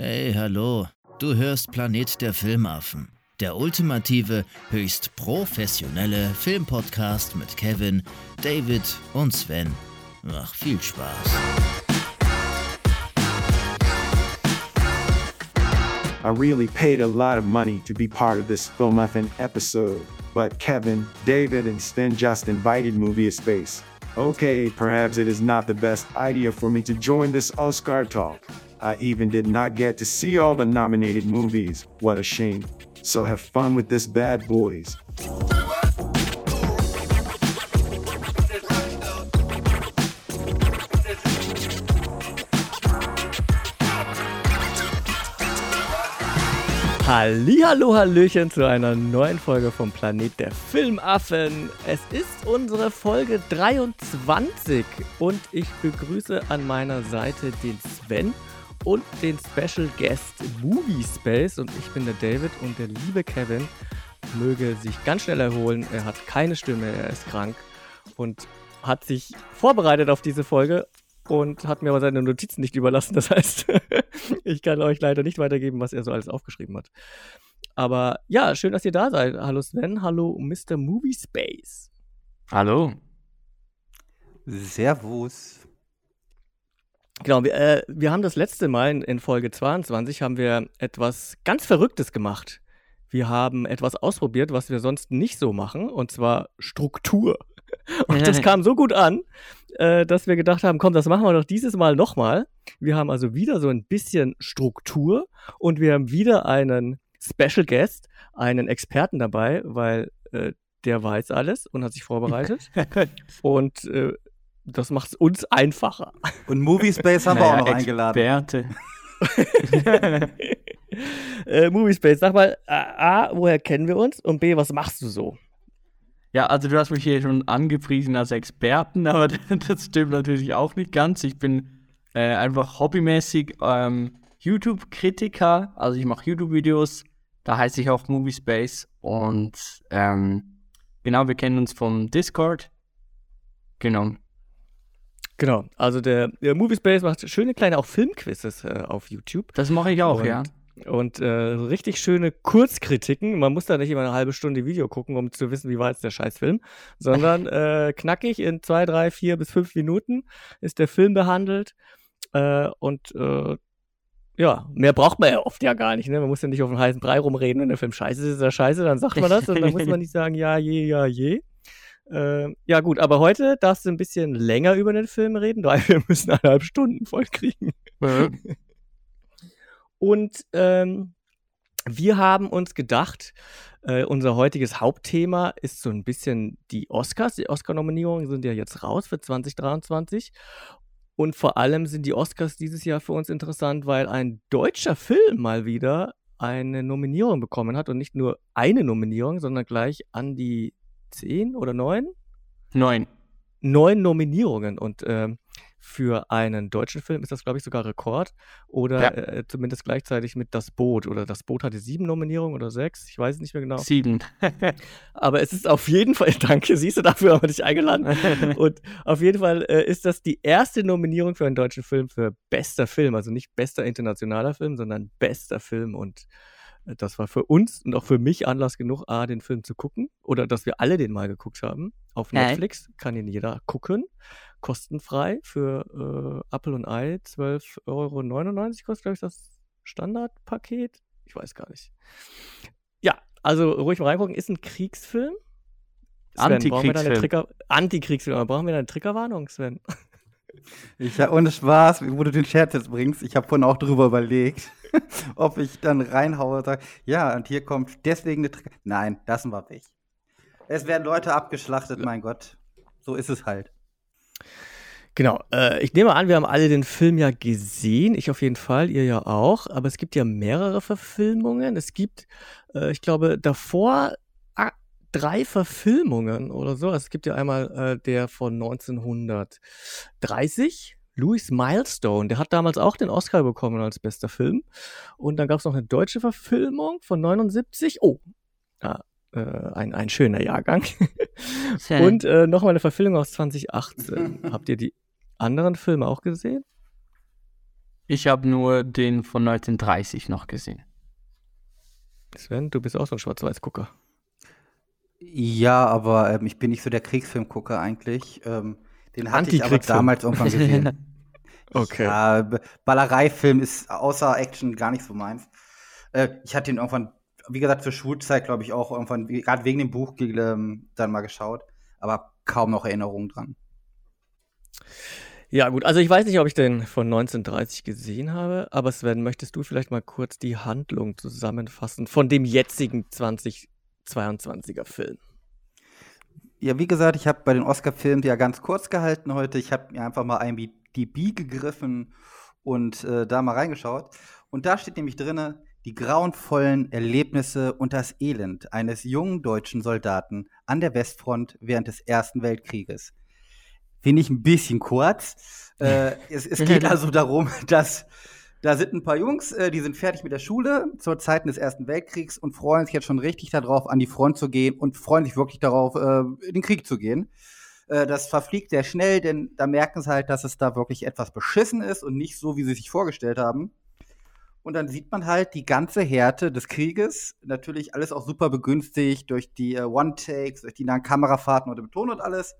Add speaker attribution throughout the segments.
Speaker 1: Hey, hallo. Du hörst Planet der Filmaffen. Der ultimative, höchst professionelle Filmpodcast mit Kevin, David und Sven. Ach, viel Spaß.
Speaker 2: I really paid a lot of money to be part of this Film Muffin episode, but Kevin, David, and Sven just invited Movie Space. Okay, perhaps it is not the best idea for me to join this Oscar talk. I even did not get to see all the nominated movies. What a shame. So have fun with this bad boys.
Speaker 3: Hallihallo, Hallöchen zu einer neuen Folge vom Planet der Filmaffen. Es ist unsere Folge 23 und ich begrüße an meiner Seite den Sven und den Special Guest Movie Space und ich bin der David und der liebe Kevin möge sich ganz schnell erholen. Er hat keine Stimme, er ist krank und hat sich vorbereitet auf diese Folge und hat mir aber seine Notizen nicht überlassen. Das heißt, ich kann euch leider nicht weitergeben, was er so alles aufgeschrieben hat. Aber ja, schön, dass ihr da seid. Hallo Sven, hallo Mr. Movie Space.
Speaker 4: Hallo.
Speaker 5: Servus.
Speaker 3: Genau, wir, äh, wir haben das letzte Mal in, in Folge 22 haben wir etwas ganz Verrücktes gemacht. Wir haben etwas ausprobiert, was wir sonst nicht so machen, und zwar Struktur. Und das kam so gut an, äh, dass wir gedacht haben, komm, das machen wir doch dieses Mal nochmal. Wir haben also wieder so ein bisschen Struktur und wir haben wieder einen Special Guest, einen Experten dabei, weil äh, der weiß alles und hat sich vorbereitet. und äh, das macht es uns einfacher.
Speaker 5: Und Movie Space haben wir auch noch eingeladen.
Speaker 4: Experte.
Speaker 3: äh, Movie Space, sag mal, A, woher kennen wir uns? Und B, was machst du so?
Speaker 4: Ja, also du hast mich hier schon angepriesen als Experten, aber das stimmt natürlich auch nicht ganz. Ich bin äh, einfach hobbymäßig ähm, YouTube-Kritiker, also ich mache YouTube-Videos, da heiße ich auch Movie Space und ähm, genau, wir kennen uns vom Discord. Genau.
Speaker 3: Genau, also der, der Movie Space macht schöne kleine auch Filmquizzes äh, auf YouTube.
Speaker 4: Das mache ich auch,
Speaker 3: Und-
Speaker 4: ja.
Speaker 3: Und äh, richtig schöne Kurzkritiken. Man muss da nicht immer eine halbe Stunde Video gucken, um zu wissen, wie war jetzt der Scheißfilm, sondern äh, knackig in zwei, drei, vier bis fünf Minuten ist der Film behandelt. Äh, und äh, ja, mehr braucht man ja oft ja gar nicht. Ne? Man muss ja nicht auf den heißen Brei rumreden. Wenn der Film scheiße ist, ist er scheiße, dann sagt man das. Und dann muss man nicht sagen, ja, je, ja, je. Äh, ja, gut, aber heute darfst du ein bisschen länger über den Film reden, weil wir müssen eineinhalb Stunden voll kriegen. Und ähm, wir haben uns gedacht, äh, unser heutiges Hauptthema ist so ein bisschen die Oscars. Die Oscar-Nominierungen sind ja jetzt raus für 2023. Und vor allem sind die Oscars dieses Jahr für uns interessant, weil ein deutscher Film mal wieder eine Nominierung bekommen hat. Und nicht nur eine Nominierung, sondern gleich an die zehn oder neun?
Speaker 4: Neun.
Speaker 3: neun Nominierungen und ähm, für einen deutschen Film ist das, glaube ich, sogar Rekord. Oder
Speaker 4: Ja.
Speaker 3: äh, zumindest gleichzeitig mit Das Boot. Oder Das Boot hatte sieben Nominierungen oder sechs. Ich weiß es nicht mehr genau.
Speaker 4: Sieben.
Speaker 3: Aber es ist auf jeden Fall, danke, siehst du, dafür haben wir dich eingeladen. Und auf jeden Fall äh, ist das die erste Nominierung für einen deutschen Film für bester Film. Also nicht bester internationaler Film, sondern bester Film. Und das war für uns und auch für mich Anlass genug, A, den Film zu gucken. Oder dass wir alle den mal geguckt haben. Auf
Speaker 4: Ja.
Speaker 3: Netflix kann ihn jeder gucken. Kostenfrei für äh, Apple und Ei. 12,99 Euro kostet, glaube ich, das Standardpaket. Ich weiß gar nicht. Ja, also ruhig mal reingucken. Ist ein Kriegsfilm. Sven, brauchen wir da eine
Speaker 4: Antikriegsfilm.
Speaker 3: Trigger Antikriegsfilm, brauchen wir da eine Triggerwarnung, Sven?
Speaker 5: Ich ohne Spaß, wo du den Scherz jetzt bringst, ich habe vorhin auch drüber überlegt, ob ich dann reinhaue und sage, ja, und hier kommt deswegen eine Trigger. Nein, lassen wir weg. Es werden Leute abgeschlachtet, mein Gott. So ist es halt.
Speaker 3: Genau. Äh, ich nehme an, wir haben alle den Film ja gesehen. Ich auf jeden Fall, ihr ja auch. Aber es gibt ja mehrere Verfilmungen. Es gibt, äh, ich glaube, davor drei Verfilmungen oder so. Also es gibt ja einmal äh, der von 1930. Louis Milestone, der hat damals auch den Oscar bekommen als bester Film. Und dann gab es noch eine deutsche Verfilmung von 79. Oh, ah, äh, ein, ein schöner Jahrgang.
Speaker 4: Sehr.
Speaker 3: Und äh, nochmal eine Verfilmung aus 2018. Habt ihr die anderen Filme auch gesehen?
Speaker 4: Ich habe nur den von 1930 noch gesehen.
Speaker 3: Sven, du bist auch so ein Schwarz-Weiß-Gucker.
Speaker 5: Ja, aber ähm, ich bin nicht so der Kriegsfilmgucker eigentlich. Ähm, den hatte ich aber damals irgendwann gesehen.
Speaker 3: Okay.
Speaker 5: Ja, Ballereifilm ist außer Action gar nicht so meins. Äh, ich hatte ihn irgendwann, wie gesagt, zur Schulzeit, glaube ich, auch irgendwann, gerade wegen dem Buch ähm, dann mal geschaut, aber kaum noch Erinnerungen dran.
Speaker 3: Ja, gut, also ich weiß nicht, ob ich den von 1930 gesehen habe, aber Sven, möchtest du vielleicht mal kurz die Handlung zusammenfassen von dem jetzigen 2022er Film?
Speaker 5: Ja, wie gesagt, ich habe bei den Oscar-Filmen die ja ganz kurz gehalten heute. Ich habe mir einfach mal IMDb gegriffen und äh, da mal reingeschaut. Und da steht nämlich drinne die grauenvollen Erlebnisse und das Elend eines jungen deutschen Soldaten an der Westfront während des Ersten Weltkrieges. Finde ich ein bisschen kurz. äh, es, es geht also darum, dass da sind ein paar Jungs, äh, die sind fertig mit der Schule zur Zeiten des Ersten Weltkriegs und freuen sich jetzt schon richtig darauf, an die Front zu gehen und freuen sich wirklich darauf, äh, in den Krieg zu gehen. Äh, das verfliegt sehr schnell, denn da merken sie halt, dass es da wirklich etwas beschissen ist und nicht so, wie sie sich vorgestellt haben. Und dann sieht man halt die ganze Härte des Krieges, natürlich alles auch super begünstigt durch die One-Takes, durch die nahen Kamerafahrten und den Ton und alles.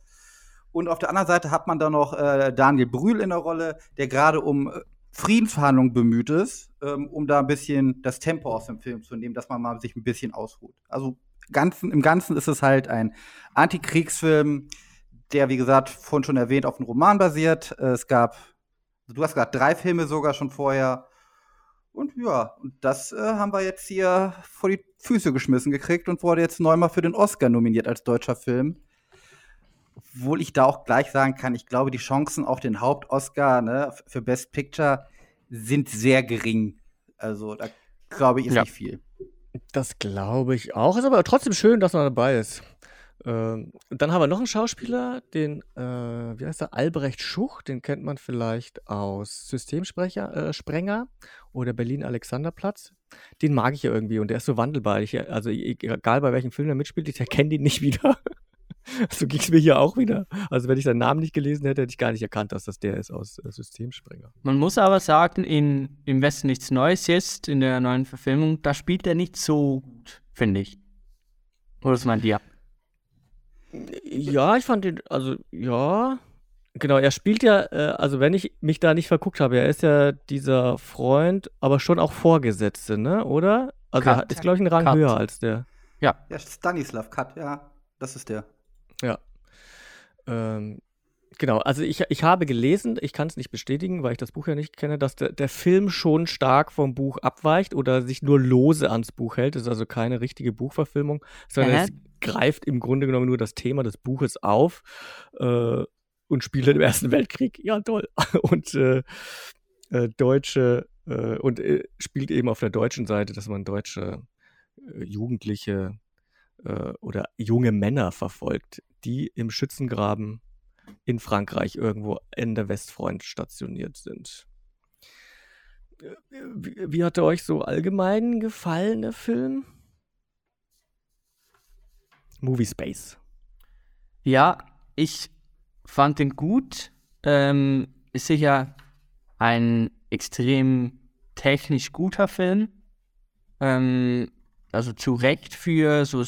Speaker 5: Und auf der anderen Seite hat man dann noch äh, Daniel Brühl in der Rolle, der gerade um Friedensverhandlungen bemüht ist, ähm, um da ein bisschen das Tempo aus dem Film zu nehmen, dass man mal sich ein bisschen ausruht. Also ganzen, im Ganzen ist es halt ein Antikriegsfilm, der, wie gesagt, vorhin schon erwähnt, auf einem Roman basiert. Äh, es gab, du hast gesagt, drei Filme sogar schon vorher. Und ja, und das äh, haben wir jetzt hier vor die Füße geschmissen gekriegt und wurde jetzt neunmal für den Oscar nominiert als deutscher Film. Obwohl ich da auch gleich sagen kann, ich glaube, die Chancen auf den Haupt-Oscar ne, für Best Picture sind sehr gering. Also da glaube ich, ist
Speaker 4: Ja.
Speaker 5: nicht viel.
Speaker 3: Das glaube ich auch. Ist aber trotzdem schön, dass er dabei ist. Ähm, dann haben wir noch einen Schauspieler, den, äh, wie heißt er, Albrecht Schuch, den kennt man vielleicht aus Systemsprecher, äh, Sprenger oder Berlin Alexanderplatz. Den mag ich ja irgendwie und der ist so wandelbar. Ich, also e- egal bei welchem Film er mitspielt, ich erkenne den nicht wieder. so ging es mir hier auch wieder. Also wenn ich seinen Namen nicht gelesen hätte, hätte ich gar nicht erkannt, dass das der ist aus äh, Systemsprenger.
Speaker 4: Man muss aber sagen, in Im Westen nichts Neues jetzt, in der neuen Verfilmung, da spielt er nicht so gut, finde ich. Oder was meint ihr?
Speaker 3: Ja, ich fand den, also ja, genau, er spielt ja, äh, also wenn ich mich da nicht verguckt habe, er ist ja dieser Freund, aber schon auch Vorgesetzte, ne, oder? Also er
Speaker 4: Cut.
Speaker 3: ist, glaube ich, ein Rang
Speaker 4: Cut.
Speaker 3: höher als der.
Speaker 5: Ja, Stanislav Kat, ja, das ist der.
Speaker 3: Ja. Ähm, genau, also ich, ich habe gelesen, ich kann es nicht bestätigen, weil ich das Buch ja nicht kenne, dass der, der Film schon stark vom Buch abweicht oder sich nur lose ans Buch hält. Es ist also keine richtige Buchverfilmung, sondern
Speaker 4: Aha.
Speaker 3: es greift im Grunde genommen nur das Thema des Buches auf äh, und spielt im Ersten Weltkrieg. Ja, toll. Und äh, äh, deutsche äh, und äh, spielt eben auf der deutschen Seite, dass man deutsche äh, Jugendliche äh, oder junge Männer verfolgt, die im Schützengraben in Frankreich irgendwo in der Westfront stationiert sind. Wie, wie hat er euch so allgemein gefallen, der Film? Movie Space.
Speaker 4: Ja, ich fand den gut. Ähm, ist sicher ein extrem technisch guter Film. Ähm, also zu Recht für so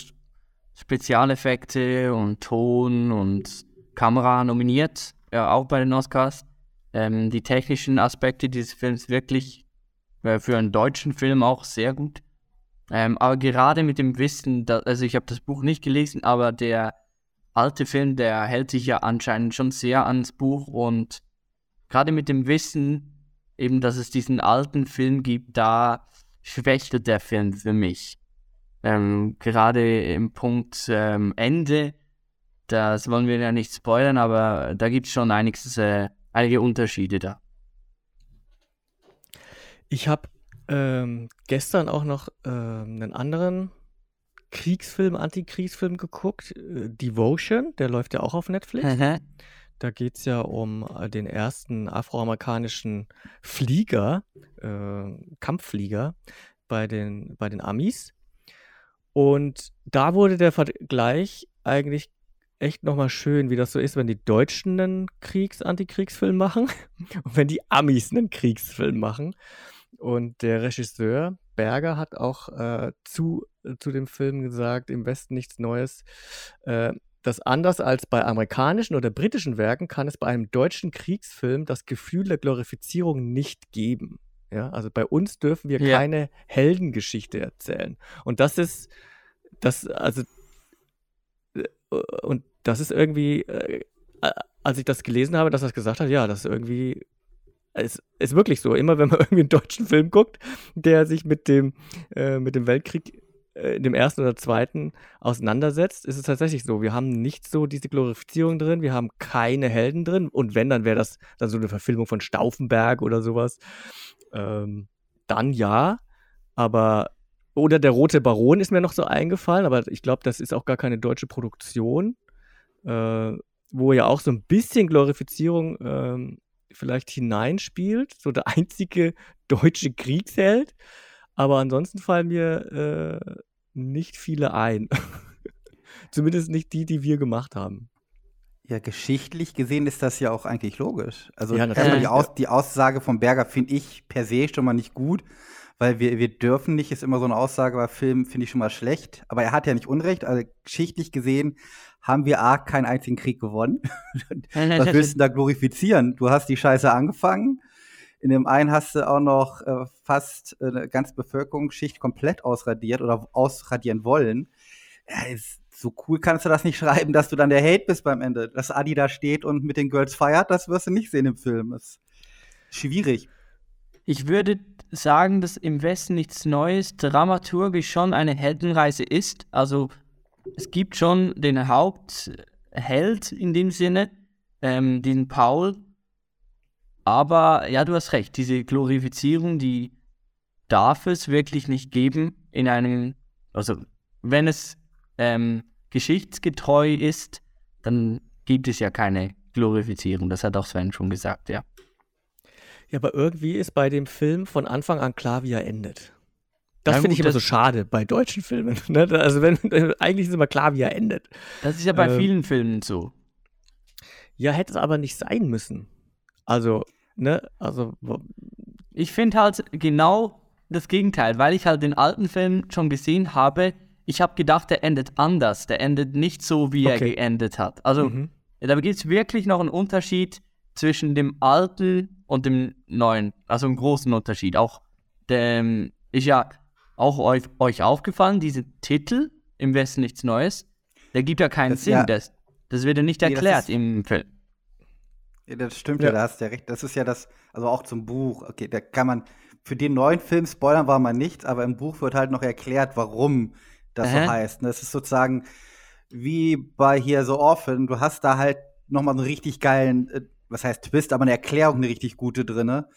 Speaker 4: Spezialeffekte und Ton und Kamera nominiert, ja, auch bei den Oscars. Ähm, die technischen Aspekte dieses Films wirklich äh, für einen deutschen Film auch sehr gut. Ähm, aber gerade mit dem Wissen, da, also ich habe das Buch nicht gelesen, aber der alte Film, der hält sich ja anscheinend schon sehr ans Buch und gerade mit dem Wissen, eben, dass es diesen alten Film gibt, da schwächelt der Film für mich. Ähm, gerade im Punkt ähm, Ende, das wollen wir ja nicht spoilern, aber da gibt es schon einiges, äh, einige Unterschiede da.
Speaker 3: Ich habe ähm, gestern auch noch ähm, einen anderen Kriegsfilm, Antikriegsfilm geguckt, äh, Devotion, der läuft ja auch auf Netflix. Da geht es ja um äh, den ersten afroamerikanischen Flieger, äh, Kampfflieger bei den, bei den Amis. Und da wurde der Vergleich eigentlich echt nochmal schön, wie das so ist, wenn die Deutschen einen Kriegs-Antikriegsfilm machen und wenn die Amis einen Kriegsfilm machen. Und der Regisseur Berger hat auch äh, zu, zu dem Film gesagt, im Westen nichts Neues. Äh, dass anders als bei amerikanischen oder britischen Werken kann es bei einem deutschen Kriegsfilm das Gefühl der Glorifizierung nicht geben. Ja, also bei uns dürfen wir
Speaker 4: Ja.
Speaker 3: keine Heldengeschichte erzählen. Und das ist, das, also, äh, und das ist irgendwie, äh, als ich das gelesen habe, dass er es gesagt hat, ja, das ist irgendwie, es ist wirklich so. Immer wenn man irgendwie einen deutschen Film guckt, der sich mit dem, äh, mit dem Weltkrieg, äh, dem ersten oder zweiten auseinandersetzt, ist es tatsächlich so. Wir haben nicht so diese Glorifizierung drin, wir haben keine Helden drin. Und wenn, dann wäre das dann so eine Verfilmung von Stauffenberg oder sowas. Ähm, dann ja, aber oder der Rote Baron ist mir noch so eingefallen, aber ich glaube, das ist auch gar keine deutsche Produktion, äh, wo ja auch so ein bisschen Glorifizierung ähm, vielleicht hineinspielt, so der einzige deutsche Kriegsheld. Aber ansonsten fallen mir äh, nicht viele ein. Zumindest nicht die, die wir gemacht haben.
Speaker 5: Ja, geschichtlich gesehen ist das ja auch eigentlich logisch. Also
Speaker 3: Ja,
Speaker 5: die, Aus die Aussage von Berger finde ich per se schon mal nicht gut, weil wir, wir dürfen nicht, ist immer so eine Aussage bei Filmen, finde ich schon mal schlecht. Aber er hat ja nicht Unrecht. Also geschichtlich gesehen haben wir A, keinen einzigen Krieg gewonnen. Was willst du da glorifizieren? Du hast die Scheiße angefangen. In dem einen hast du auch noch äh, fast äh, eine ganze Bevölkerungsschicht komplett ausradiert oder ausradieren wollen. Ja, ist, so cool kannst du das nicht schreiben, dass du dann der Hate bist beim Ende. Dass Adi da steht und mit den Girls feiert, das wirst du nicht sehen im Film. Das ist schwierig.
Speaker 4: Ich würde sagen, dass im Westen nichts Neues dramaturgisch schon eine Heldenreise ist. Also es gibt schon den Hauptheld in dem Sinne, ähm, den Paul. Aber ja, du hast recht, diese Glorifizierung, die darf es wirklich nicht geben in einem, also wenn es ähm, geschichtsgetreu ist, dann gibt es ja keine Glorifizierung. Das hat auch Sven schon gesagt, ja.
Speaker 3: Ja, aber irgendwie ist bei dem Film von Anfang an klar, wie er endet. Das finde ich immer so schade bei deutschen Filmen. Ne? Also wenn eigentlich ist immer klar, wie er endet.
Speaker 4: Das ist ja bei
Speaker 3: Ähm,
Speaker 4: vielen Filmen so.
Speaker 3: Ja, hätte es aber nicht sein müssen. Also, ne, also
Speaker 4: Ich finde halt genau das Gegenteil, weil ich halt den alten Film schon gesehen habe. Ich habe gedacht, der endet anders. Der endet nicht so, wie er
Speaker 3: Okay.
Speaker 4: geendet hat. Also,
Speaker 3: Mhm.
Speaker 4: da gibt es wirklich noch einen Unterschied zwischen dem alten und dem neuen. Also einen großen Unterschied. Auch dem ist ja auch euch, euch aufgefallen, diese Titel im Westen nichts Neues. Der gibt ja keinen
Speaker 5: Das-
Speaker 4: Sinn.
Speaker 5: ja.
Speaker 4: Das, das wird ja nicht
Speaker 5: Nee,
Speaker 4: erklärt
Speaker 5: ist-
Speaker 4: im Film.
Speaker 5: Ja, das stimmt ja.
Speaker 3: Ja.
Speaker 5: da hast du ja recht. Das ist ja das, also auch zum Buch. Okay, da kann man, für den neuen Film spoilern war man nicht, aber im Buch wird halt noch erklärt, warum das
Speaker 4: Aha.
Speaker 5: so heißt. Das ist sozusagen wie bei hier so Orphan. Du hast da halt noch mal einen richtig geilen, äh, was heißt Twist, aber eine Erklärung, eine richtig gute drinne,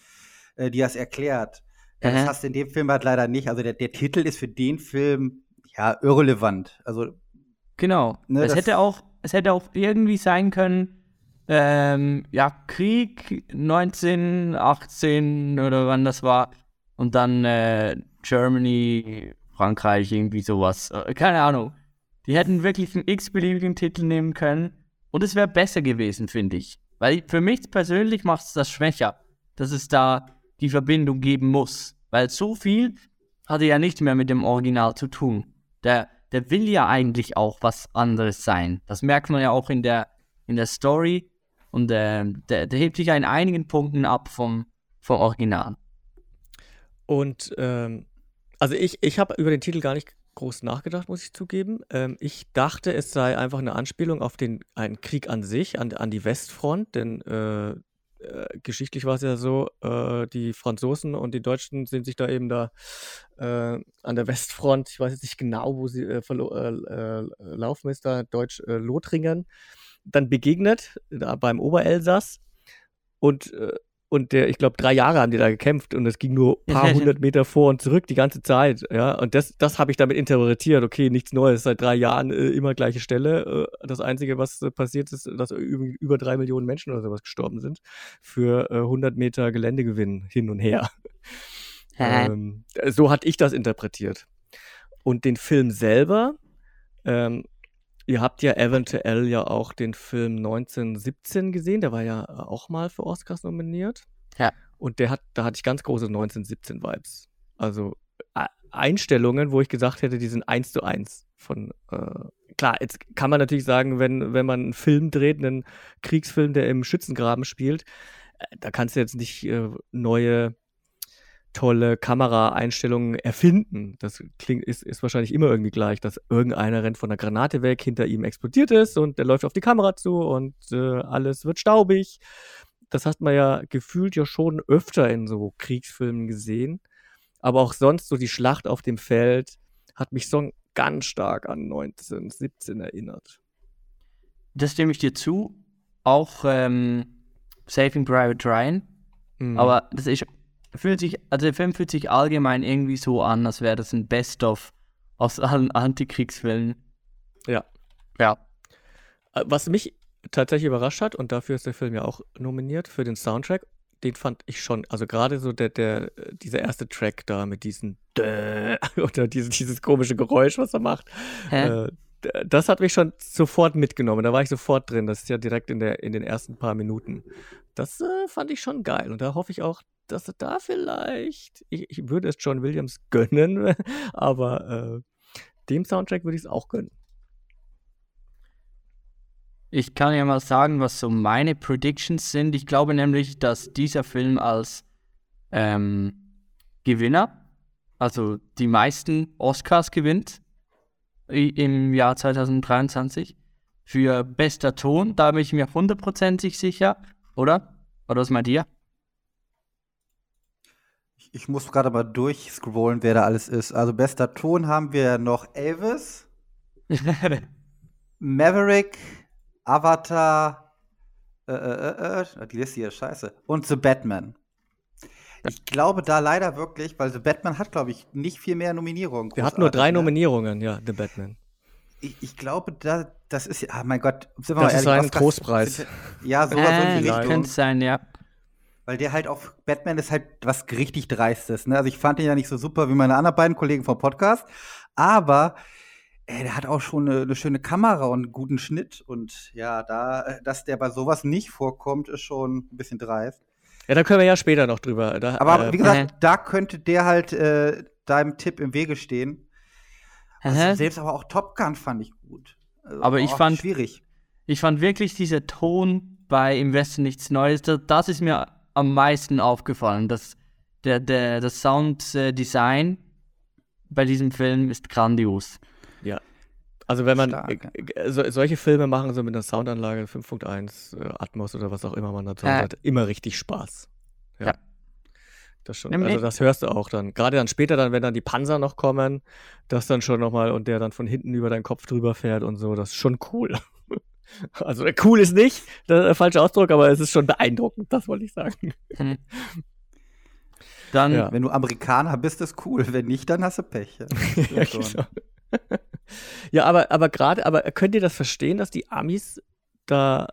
Speaker 5: äh, die das erklärt. Ja, das
Speaker 4: Aha.
Speaker 5: hast du in dem Film halt leider nicht. Also der, der Titel ist für den Film ja irrelevant. Also
Speaker 4: Genau.
Speaker 5: Ne,
Speaker 4: es
Speaker 5: das-
Speaker 4: hätte auch, es hätte auch irgendwie sein können, ähm, ja, Krieg 1918 oder wann das war. Und dann äh, Germany, Frankreich, irgendwie sowas. Äh, keine Ahnung. Die hätten wirklich einen x-beliebigen Titel nehmen können. Und es wäre besser gewesen, finde ich. Weil für mich persönlich macht es das schwächer, dass es da die Verbindung geben muss. Weil so viel hatte ja nicht mehr mit dem Original zu tun. Der, der will ja eigentlich auch was anderes sein. Das merkt man ja auch in der, in der Story. Und ähm, der, der hebt sich ja in einigen Punkten ab vom, vom Original.
Speaker 3: Und ähm, also ich, ich habe über den Titel gar nicht groß nachgedacht, muss ich zugeben. Ähm, ich dachte, es sei einfach eine Anspielung auf den einen Krieg an sich, an, an die Westfront, denn äh, äh, geschichtlich war es ja so, äh, die Franzosen und die Deutschen sind sich da eben da äh, an der Westfront, ich weiß jetzt nicht genau, wo sie äh, äh, laufen ist, da Deutsch äh, Lothringen, dann begegnet, da beim Oberelsass. Und, und der, ich glaube, drei Jahre haben die da gekämpft und es ging nur ein paar hundert Meter vor und zurück die ganze Zeit. Ja, und das, das habe ich damit interpretiert. Okay, nichts Neues, seit drei Jahren äh, immer gleiche Stelle. Äh, das Einzige, was äh, passiert ist, dass über, drei Millionen Menschen oder sowas gestorben sind für äh, 100 Meter Geländegewinn hin und her. ähm, so hatte ich das interpretiert. Und den Film selber, ähm, ihr habt ja eventuell ja auch den Film 1917 gesehen, der war ja auch mal für Oscars nominiert.
Speaker 4: Ja.
Speaker 3: Und der hat, da hatte ich ganz große 1917-Vibes. Also äh, Einstellungen, wo ich gesagt hätte, die sind eins zu eins von äh, klar, jetzt kann man natürlich sagen, wenn, wenn man einen Film dreht, einen Kriegsfilm, der im Schützengraben spielt, äh, da kannst du jetzt nicht äh, neue tolle Kameraeinstellungen erfinden. Das klingt, ist, ist wahrscheinlich immer irgendwie gleich, dass irgendeiner rennt von der Granate weg, hinter ihm explodiert ist und der läuft auf die Kamera zu und äh, alles wird staubig. Das hat man ja gefühlt ja schon öfter in so Kriegsfilmen gesehen. Aber auch sonst so die Schlacht auf dem Feld hat mich so ganz stark an 1917 erinnert.
Speaker 4: Das stimme ich dir zu. Auch ähm, Saving Private Ryan. Mhm. Aber das ist, fühlt sich, also der Film fühlt sich allgemein irgendwie so an, als wäre das ein Best-of aus allen Antikriegsfilmen.
Speaker 3: Ja.
Speaker 4: Ja.
Speaker 3: Äh, was mich tatsächlich überrascht hat, und dafür ist der Film ja auch nominiert für den Soundtrack, den fand ich schon, also gerade so der, der, dieser erste Track da mit diesem oder dieses, dieses komische Geräusch, was er macht. Äh, das hat mich schon sofort mitgenommen. Da war ich sofort drin. Das ist ja direkt in, der, in den ersten paar Minuten. Das äh, fand ich schon geil. Und da hoffe ich auch, dass da vielleicht, ich, ich würde es John Williams gönnen, aber äh, dem Soundtrack würde ich es auch gönnen.
Speaker 4: Ich kann ja mal sagen, was so meine Predictions sind. Ich glaube nämlich, dass dieser Film als ähm, Gewinner, also die meisten Oscars gewinnt im Jahr 2023. Für bester Ton, da bin ich mir hundertprozentig sicher, oder? Oder was meint ihr?
Speaker 5: Ich muss gerade mal durchscrollen, wer da alles ist. Also bester Ton haben wir noch Elvis, Maverick, Avatar, äh, äh, äh, die Liste hier ist scheiße. Und The Batman. Ich glaube da leider wirklich, weil The Batman hat, glaube ich, nicht viel mehr Nominierungen.
Speaker 3: Der hat nur drei ne? Nominierungen, ja, The Batman.
Speaker 5: Ich, ich, glaube, da, das ist, ah mein Gott,
Speaker 3: sind wir das mal ehrlich, ist ein Trostpreis.
Speaker 5: Ja, sowas äh,
Speaker 4: in die Richtung. Könnte sein, ja.
Speaker 5: Weil der halt auf Batman ist halt was richtig Dreistes. Ne? Also ich fand ihn ja nicht so super wie meine anderen beiden Kollegen vom Podcast, aber ey, der hat auch schon eine, eine, schöne Kamera und einen guten Schnitt. Und ja, da, dass der bei sowas nicht vorkommt, ist schon ein bisschen dreist.
Speaker 3: Ja, da können wir ja später noch drüber. Da,
Speaker 5: aber äh, wie gesagt, äh. da könnte der halt äh, deinem Tipp im Wege stehen. Also selbst aber auch Top Gun fand ich gut.
Speaker 4: Also aber ich fand schwierig. Ich fand wirklich dieser Ton bei Im Westen nichts Neues, das, das ist mir am meisten aufgefallen. Das, der, der, das Sounddesign bei diesem Film ist grandios.
Speaker 3: Ja. Also wenn man Stark, ja. so, solche Filme machen, so mit einer Soundanlage 5.1, äh, Atmos oder was auch immer man dazu äh. hat, immer richtig Spaß. Ja. ja. Das schon. Nämlich. Also das hörst du auch dann. Gerade dann später, dann, wenn dann die Panzer noch kommen, das dann schon nochmal und der dann von hinten über deinen Kopf drüber fährt und so, das ist schon cool. Also äh, cool ist nicht, der äh, falsche Ausdruck, aber es ist schon beeindruckend, das wollte ich sagen. Hm.
Speaker 5: Dann, ja. wenn du Amerikaner bist, ist cool. Wenn nicht, dann hast du Pech.
Speaker 3: ja, genau. Ja, aber, aber gerade, aber könnt ihr das verstehen, dass die Amis da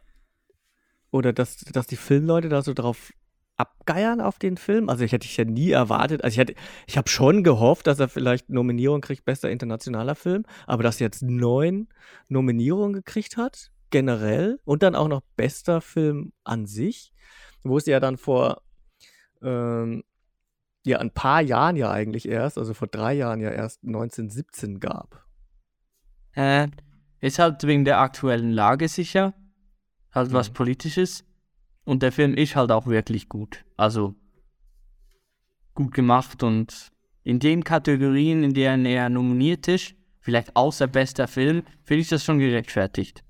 Speaker 3: oder dass, dass die Filmleute da so drauf abgeiern auf den Film? Also ich hätte ich ja nie erwartet. Also ich hätte, ich habe schon gehofft, dass er vielleicht Nominierung kriegt, bester internationaler Film, aber dass er jetzt neun Nominierungen gekriegt hat, generell, und dann auch noch bester Film an sich, wo es ja dann vor ähm, ja ein paar Jahren ja eigentlich erst, also vor drei Jahren ja erst 1917 gab.
Speaker 4: Äh, ist halt wegen der aktuellen Lage sicher, halt mhm. was Politisches. Und der Film ist halt auch wirklich gut. Also gut gemacht und in den Kategorien, in denen er nominiert ist, vielleicht außer bester Film, finde ich das schon gerechtfertigt.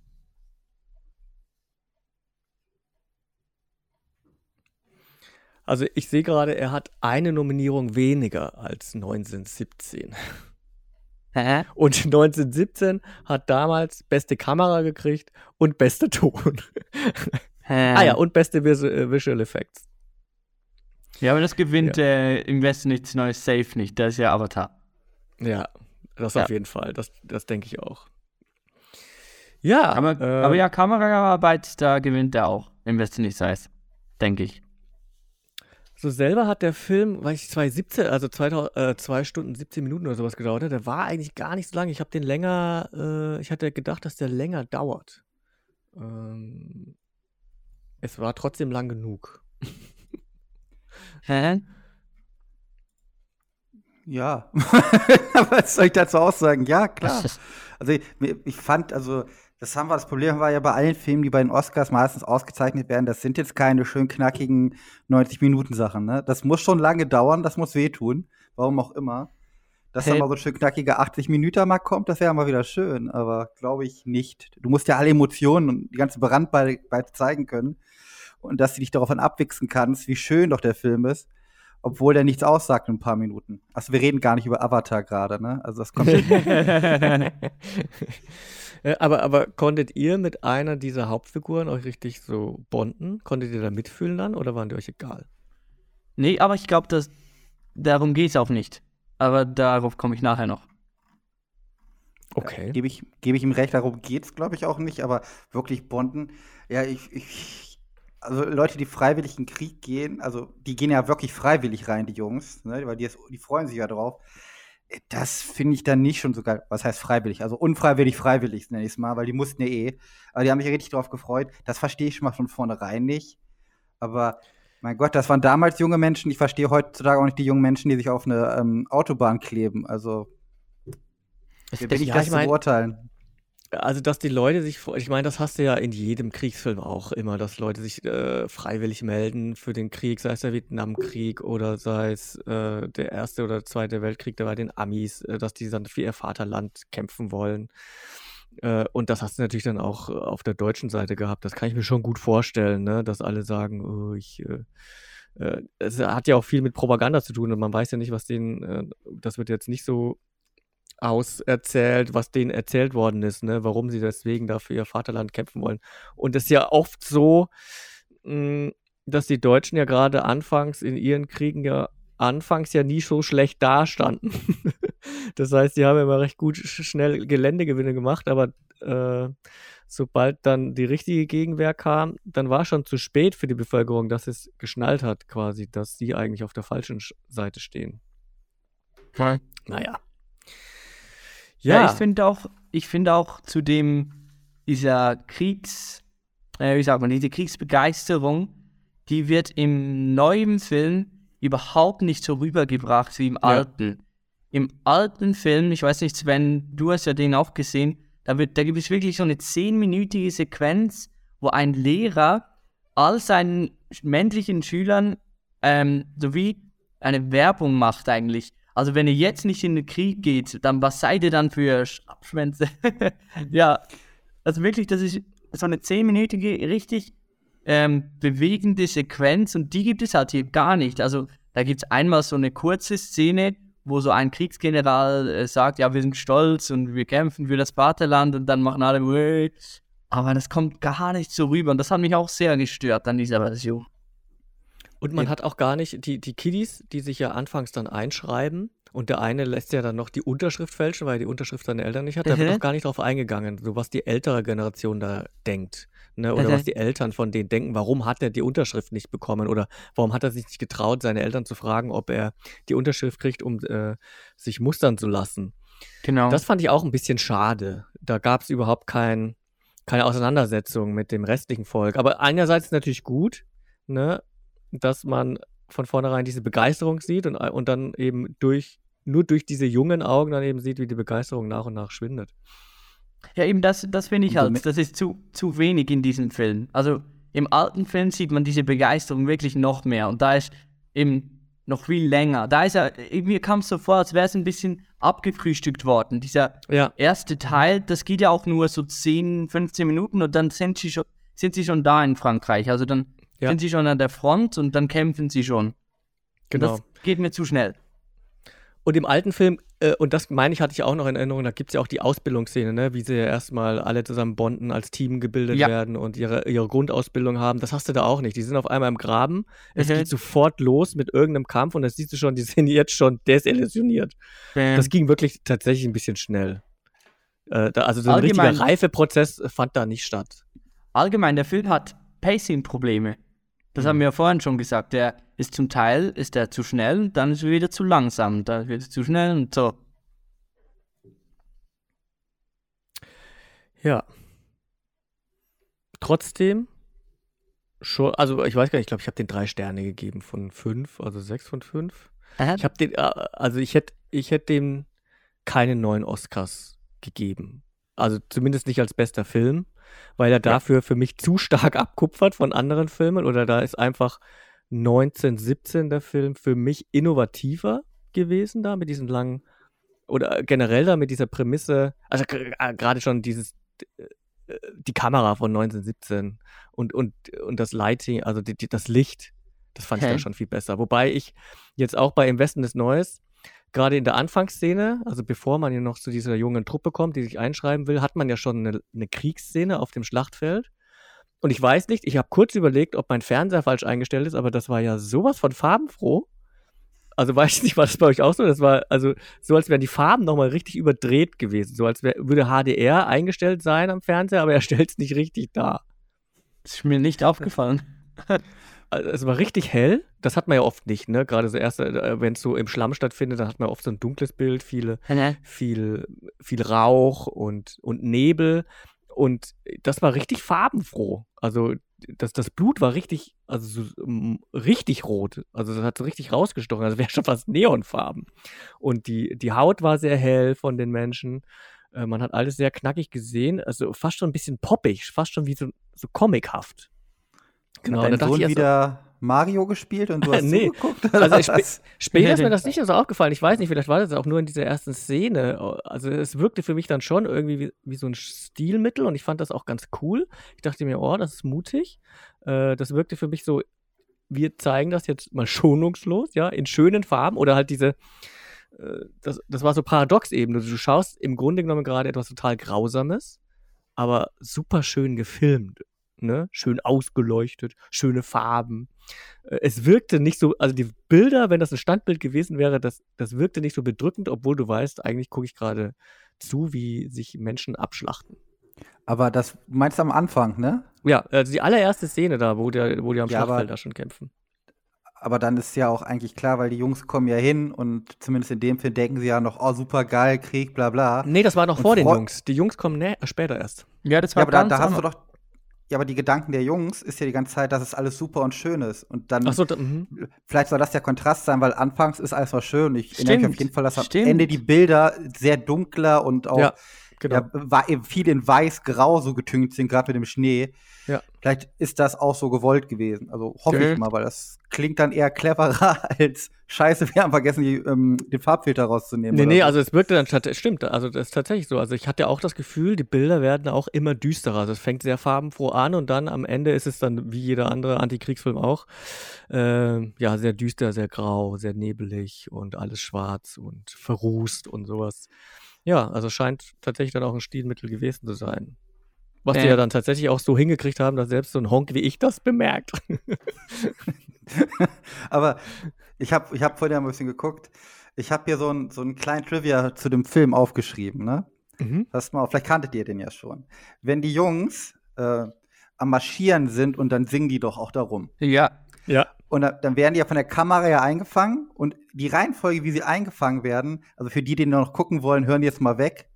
Speaker 3: Also ich sehe gerade, er hat eine Nominierung weniger als 1917. Hä? Und 1917 hat damals beste Kamera gekriegt und beste Ton. Hä? Ah ja, und beste äh, Visual Effects.
Speaker 4: Ja, aber das gewinnt ja. äh, im Westen nichts Neues safe nicht. Das ist ja Avatar.
Speaker 3: Ja, das ja. auf jeden Fall. Das, das denke ich auch. Ja.
Speaker 4: Aber, äh, aber ja, Kameraarbeit, da gewinnt er auch. Im Westen nichts Neues. Denke ich.
Speaker 3: So selber hat der Film, weil ich 2017, also 2000, äh, zwei Stunden 17 Minuten oder sowas gedauert hat, der war eigentlich gar nicht so lang. Ich habe den länger, äh, ich hatte gedacht, dass der länger dauert. Ähm, es war trotzdem lang genug.
Speaker 4: Hä?
Speaker 5: Ja. Was soll ich dazu auch sagen? Ja, klar. Also ich, ich fand, also das haben wir, das Problem war ja bei allen Filmen, die bei den Oscars meistens ausgezeichnet werden, das sind jetzt keine schön knackigen 90-Minuten-Sachen. Ne? Das muss schon lange dauern, das muss wehtun, warum auch immer. Dass hey. dann mal so ein schön knackige 80 Minuten mal kommt, das wäre mal wieder schön, aber glaube ich nicht. Du musst ja alle Emotionen und die ganze Brandweite zeigen können und dass du dich darauf abwichsen kannst, wie schön doch der Film ist obwohl der nichts aussagt in ein paar Minuten. Also wir reden gar nicht über Avatar gerade, ne? Also das kommt.
Speaker 3: aber, aber konntet ihr mit einer dieser Hauptfiguren euch richtig so bonden? Konntet ihr da mitfühlen dann oder waren die euch egal?
Speaker 4: Nee, aber ich glaube, dass darum geht es auch nicht. Aber darauf komme ich nachher noch.
Speaker 5: Okay. Ja, Gebe ich, geb ich ihm recht, darum geht es, glaube ich, auch nicht, aber wirklich bonden. Ja, ich, ich also Leute, die freiwillig in den Krieg gehen, also die gehen ja wirklich freiwillig rein, die Jungs, ne, weil die, ist, die freuen sich ja drauf. Das finde ich dann nicht schon so geil. Was heißt freiwillig? Also unfreiwillig, freiwillig, nenne ich es mal, weil die mussten ja eh. Aber die haben mich richtig drauf gefreut. Das verstehe ich schon mal von vornherein nicht. Aber mein Gott, das waren damals junge Menschen. Ich verstehe heutzutage auch nicht die jungen Menschen, die sich auf eine ähm, Autobahn kleben. Also,
Speaker 3: wie will ich das ich mein, beurteilen? Also, dass die Leute sich, ich meine, das hast du ja in jedem Kriegsfilm auch immer, dass Leute sich äh, freiwillig melden für den Krieg, sei es der Vietnamkrieg oder sei es äh, der Erste oder Zweite Weltkrieg, da bei den Amis, äh, dass die dann für ihr Vaterland kämpfen wollen. Äh, und das hast du natürlich dann auch auf der deutschen Seite gehabt. Das kann ich mir schon gut vorstellen, ne? dass alle sagen, oh, ich. Äh, äh, es hat ja auch viel mit Propaganda zu tun und man weiß ja nicht, was denen, das wird jetzt nicht so auserzählt, was denen erzählt worden ist, ne? warum sie deswegen da für ihr Vaterland kämpfen wollen. Und es ist ja oft so, mh, hm, dass die Deutschen ja gerade anfangs in ihren Kriegen ja anfangs ja nie so schlecht dastanden. das heißt, die haben ja immer recht gut schnell Geländegewinne gemacht, aber äh, sobald dann die richtige Gegenwehr kam, dann war schon zu spät für die Bevölkerung, dass es geschnallt hat, quasi, dass sie eigentlich auf der falschen Seite stehen.
Speaker 4: Okay. Naja. Ja, ja ich finde auch, ich finde auch zu dem, dieser Kriegs, äh, wie sagt man, diese Kriegsbegeisterung, die wird im neuen Film überhaupt nicht so rübergebracht wie im ja. alten. Im alten Film, ich weiß nicht, Sven, du hast ja den auch gesehen, da, wird, da gibt es wirklich so eine zehnminütige Sequenz, wo ein Lehrer all seinen männlichen Schülern ähm, sowie eine Werbung macht eigentlich also wenn ihr jetzt nicht in den Krieg geht, dann was seid ihr dann für Abschwänze? ja, also wirklich, das ist so eine zehnminütige, richtig ähm, bewegende Sequenz und die gibt es halt hier gar nicht. Also da gibt es einmal so eine kurze Szene, wo so ein Kriegsgeneral äh, sagt, ja, wir sind stolz und wir kämpfen für das Vaterland und dann machen alle, Wait. aber das kommt gar nicht so rüber und das hat mich auch sehr gestört an dieser Version.
Speaker 3: Und man hat auch gar nicht, die, die Kiddies, die sich ja anfangs dann einschreiben, und der eine lässt ja dann noch die Unterschrift fälschen, weil er die Unterschrift seiner Eltern nicht hat. Da wird auch gar nicht drauf eingegangen, so was die ältere Generation da denkt. Ne? Oder was die Eltern von denen denken, warum hat er die Unterschrift nicht bekommen? Oder warum hat er sich nicht getraut, seine Eltern zu fragen, ob er die Unterschrift kriegt, um äh, sich mustern zu lassen. Genau. Das fand ich auch ein bisschen schade. Da gab es überhaupt kein, keine Auseinandersetzung mit dem restlichen Volk. Aber einerseits ist natürlich gut, ne? Dass man von vornherein diese Begeisterung sieht und, und dann eben durch, nur durch diese jungen Augen dann eben sieht, wie die Begeisterung nach und nach schwindet.
Speaker 4: Ja, eben das, das finde ich halt, das ist zu, zu wenig in diesem Film. Also im alten Film sieht man diese Begeisterung wirklich noch mehr und da ist eben noch viel länger. Da ist er, mir kam es so vor, als wäre es ein bisschen abgefrühstückt worden. Dieser ja. erste Teil, das geht ja auch nur so 10, 15 Minuten und dann sind sie schon, sind sie schon da in Frankreich. Also dann ja. sind sie schon an der Front und dann kämpfen sie schon. Genau. das geht mir zu schnell.
Speaker 3: Und im alten Film, äh, und das meine ich, hatte ich auch noch in Erinnerung, da gibt es ja auch die Ausbildungsszene, ne? wie sie ja erstmal alle zusammen bonden, als Team gebildet ja. werden und ihre, ihre Grundausbildung haben. Das hast du da auch nicht. Die sind auf einmal im Graben, es mhm. geht sofort los mit irgendeinem Kampf und das siehst du schon, die sind jetzt schon desillusioniert. Mhm. Das ging wirklich tatsächlich ein bisschen schnell. Äh, da, also so ein Allgemein, richtiger Reifeprozess fand da nicht statt.
Speaker 4: Allgemein, der Film hat Pacing-Probleme. Das haben wir ja vorhin schon gesagt. Der ist zum Teil ist der zu schnell, dann ist er wieder zu langsam, dann wird es zu schnell und so.
Speaker 3: Ja. Trotzdem, schon, also ich weiß gar nicht, ich glaube, ich habe den drei Sterne gegeben von fünf, also sechs von fünf. Ich habe den, äh, also ich hätte, ich hätte dem keine neuen Oscars gegeben. Also zumindest nicht als bester Film, weil er dafür für mich zu stark abkupfert von anderen Filmen oder da ist einfach 1917 der Film für mich innovativer gewesen da mit diesen langen oder generell da mit dieser Prämisse, also äh, gerade schon dieses äh, die Kamera von 1917 und, und, und das Lighting, also die, die, das Licht, das fand
Speaker 4: Okay.
Speaker 3: ich da schon viel besser. Wobei ich jetzt auch bei Im Westen des Neues, gerade in der Anfangsszene, also bevor man ja noch zu dieser jungen Truppe kommt, die sich einschreiben will, hat man ja schon eine, eine Kriegsszene auf dem Schlachtfeld. Und ich weiß nicht, ich habe kurz überlegt, ob mein Fernseher falsch eingestellt ist, aber das war ja sowas von farbenfroh. Also weiß ich nicht, war das bei euch auch so? Das war also so, als wären die Farben nochmal richtig überdreht gewesen. So als wär, würde HDR eingestellt sein am Fernseher, aber er stellt es nicht richtig dar.
Speaker 4: Das ist mir nicht aufgefallen.
Speaker 3: Also es war richtig hell. Das hat man ja oft nicht, ne? Gerade so erst, äh, wenn es so im Schlamm stattfindet, dann hat man oft so ein dunkles Bild, viele, viel, viel Rauch und, und Nebel. Und das war richtig farbenfroh. Also das, das Blut war richtig, also so, richtig rot. Also das hat so richtig rausgestochen. Also wäre schon fast Neonfarben. Und die, die Haut war sehr hell von den Menschen. Äh, man hat alles sehr knackig gesehen. Also fast schon ein bisschen poppig, fast schon wie so, so comichaft. Genau,
Speaker 5: Hat dein Sohn
Speaker 3: erst so-
Speaker 5: wieder Mario gespielt und du hast
Speaker 3: Nee.
Speaker 5: zugeguckt?
Speaker 3: Also ich
Speaker 5: was?
Speaker 3: Später ist mir das nicht so aufgefallen. Ich weiß nicht, vielleicht war das auch nur in dieser ersten Szene. Also es wirkte für mich dann schon irgendwie wie, wie so ein Stilmittel und ich fand das auch ganz cool. Ich dachte mir, oh, das ist mutig. Äh, das wirkte für mich so, wir zeigen das jetzt mal schonungslos, ja, in schönen Farben oder halt diese, äh, das, das war so paradox eben. Du schaust im Grunde genommen gerade etwas total Grausames, aber super schön gefilmt. Ne? Schön ausgeleuchtet, schöne Farben. Äh, Es wirkte nicht so, also die Bilder, wenn das ein Standbild gewesen wäre, das, das wirkte nicht so bedrückend, obwohl du weißt, eigentlich gucke ich gerade zu, wie sich Menschen abschlachten.
Speaker 5: Aber das meinst du am Anfang, ne?
Speaker 3: Ja, also die allererste Szene da, wo, der, wo die am
Speaker 5: Ja,
Speaker 3: Schlachtfeld da schon kämpfen.
Speaker 5: Aber dann ist ja auch eigentlich klar, weil die Jungs kommen ja hin und zumindest in dem Film denken sie ja noch, oh, super geil, Krieg, bla bla.
Speaker 3: Nee, das war noch
Speaker 5: Und
Speaker 3: vor den Jungs. Die Jungs kommen nä- später erst.
Speaker 4: Ja, das
Speaker 5: Ja,
Speaker 4: war
Speaker 5: aber da,
Speaker 4: ganz
Speaker 5: da hast du doch. Ja, aber die Gedanken der Jungs ist ja die ganze Zeit, dass es alles super und schön ist. Und dann,
Speaker 3: Achso, mhm.
Speaker 5: vielleicht soll das der Kontrast sein, weil anfangs ist alles noch schön. Ich erinnere mich auf jeden Fall, dass am. Ende die Bilder sehr dunkler und auch
Speaker 3: Ja, genau.
Speaker 5: ja, wa- eben viel in weiß-grau so getüncht sind, gerade mit dem Schnee.
Speaker 3: Ja.
Speaker 5: Vielleicht ist das auch so gewollt gewesen. Also hoffe
Speaker 4: Okay.
Speaker 5: ich mal, weil das klingt dann eher cleverer als Scheiße, wir haben vergessen, die, ähm, den Farbfilter rauszunehmen.
Speaker 3: Nee, nee,
Speaker 5: so.
Speaker 3: also es wirkte dann, tat- stimmt, also das ist tatsächlich so. Also ich hatte auch das Gefühl, die Bilder werden auch immer düsterer. Also es fängt sehr farbenfroh an und dann am Ende ist es dann, wie jeder andere Antikriegsfilm auch, ähm, ja, sehr düster, sehr grau, sehr nebelig und alles schwarz und verrußt und sowas. Ja, also scheint tatsächlich dann auch ein Stilmittel gewesen zu sein. Was die
Speaker 4: Äh.
Speaker 3: ja dann tatsächlich auch so hingekriegt haben, dass selbst so ein Honk wie ich das bemerkt.
Speaker 5: Aber ich habe ich hab vorhin ja ein bisschen geguckt. Ich habe hier so einen so einen kleinen Trivia zu dem Film aufgeschrieben, ne?
Speaker 3: mhm.
Speaker 5: Mal auf, vielleicht kanntet ihr den ja schon. Wenn die Jungs äh, am Marschieren sind und dann singen die doch auch darum.
Speaker 4: Ja,
Speaker 3: Ja.
Speaker 5: Und da, dann werden die ja von der Kamera ja eingefangen und die Reihenfolge, wie sie eingefangen werden, also für die, die noch gucken wollen, hören die jetzt mal weg.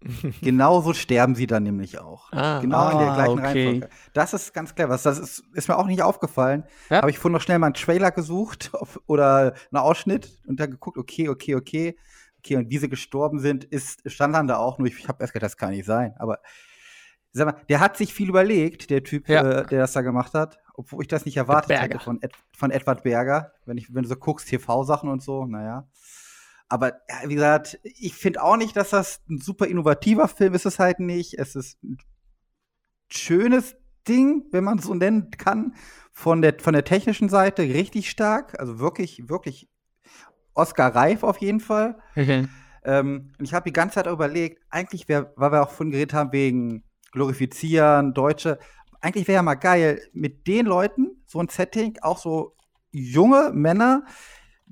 Speaker 5: Genauso sterben sie dann nämlich auch.
Speaker 3: Ah.
Speaker 5: genau in der
Speaker 4: Ah,
Speaker 5: gleichen
Speaker 4: okay.
Speaker 5: Reihenfolge. Das ist ganz clever. Das ist, ist mir auch nicht aufgefallen.
Speaker 4: Ja.
Speaker 5: Habe ich vorhin noch schnell mal einen Trailer gesucht auf, oder einen Ausschnitt und dann geguckt, okay, okay, okay. Okay, und wie sie gestorben sind, ist, stand dann da auch nur. Ich, ich habe erst gedacht, das kann nicht sein. Aber sag mal, der hat sich viel überlegt, der Typ,
Speaker 4: Ja.
Speaker 5: äh, der das da gemacht hat, obwohl ich das nicht erwartet
Speaker 3: Berger.
Speaker 5: hätte von, Ed, von Edward Berger. Wenn, ich, wenn du so guckst, TV-Sachen und so, naja. Aber ja, wie gesagt, ich finde auch nicht, dass das ein super innovativer Film ist. Es halt nicht. Es ist ein schönes Ding, wenn man es so nennen kann. Von der, von der technischen Seite richtig stark. Also wirklich, wirklich Oscar-reif auf jeden Fall.
Speaker 4: okay.
Speaker 5: Ähm, und ich habe die ganze Zeit überlegt, eigentlich wäre, weil wir auch von geredet haben, wegen Glorifizieren, Deutsche, eigentlich wäre ja mal geil, mit den Leuten, so ein Setting, auch so junge Männer,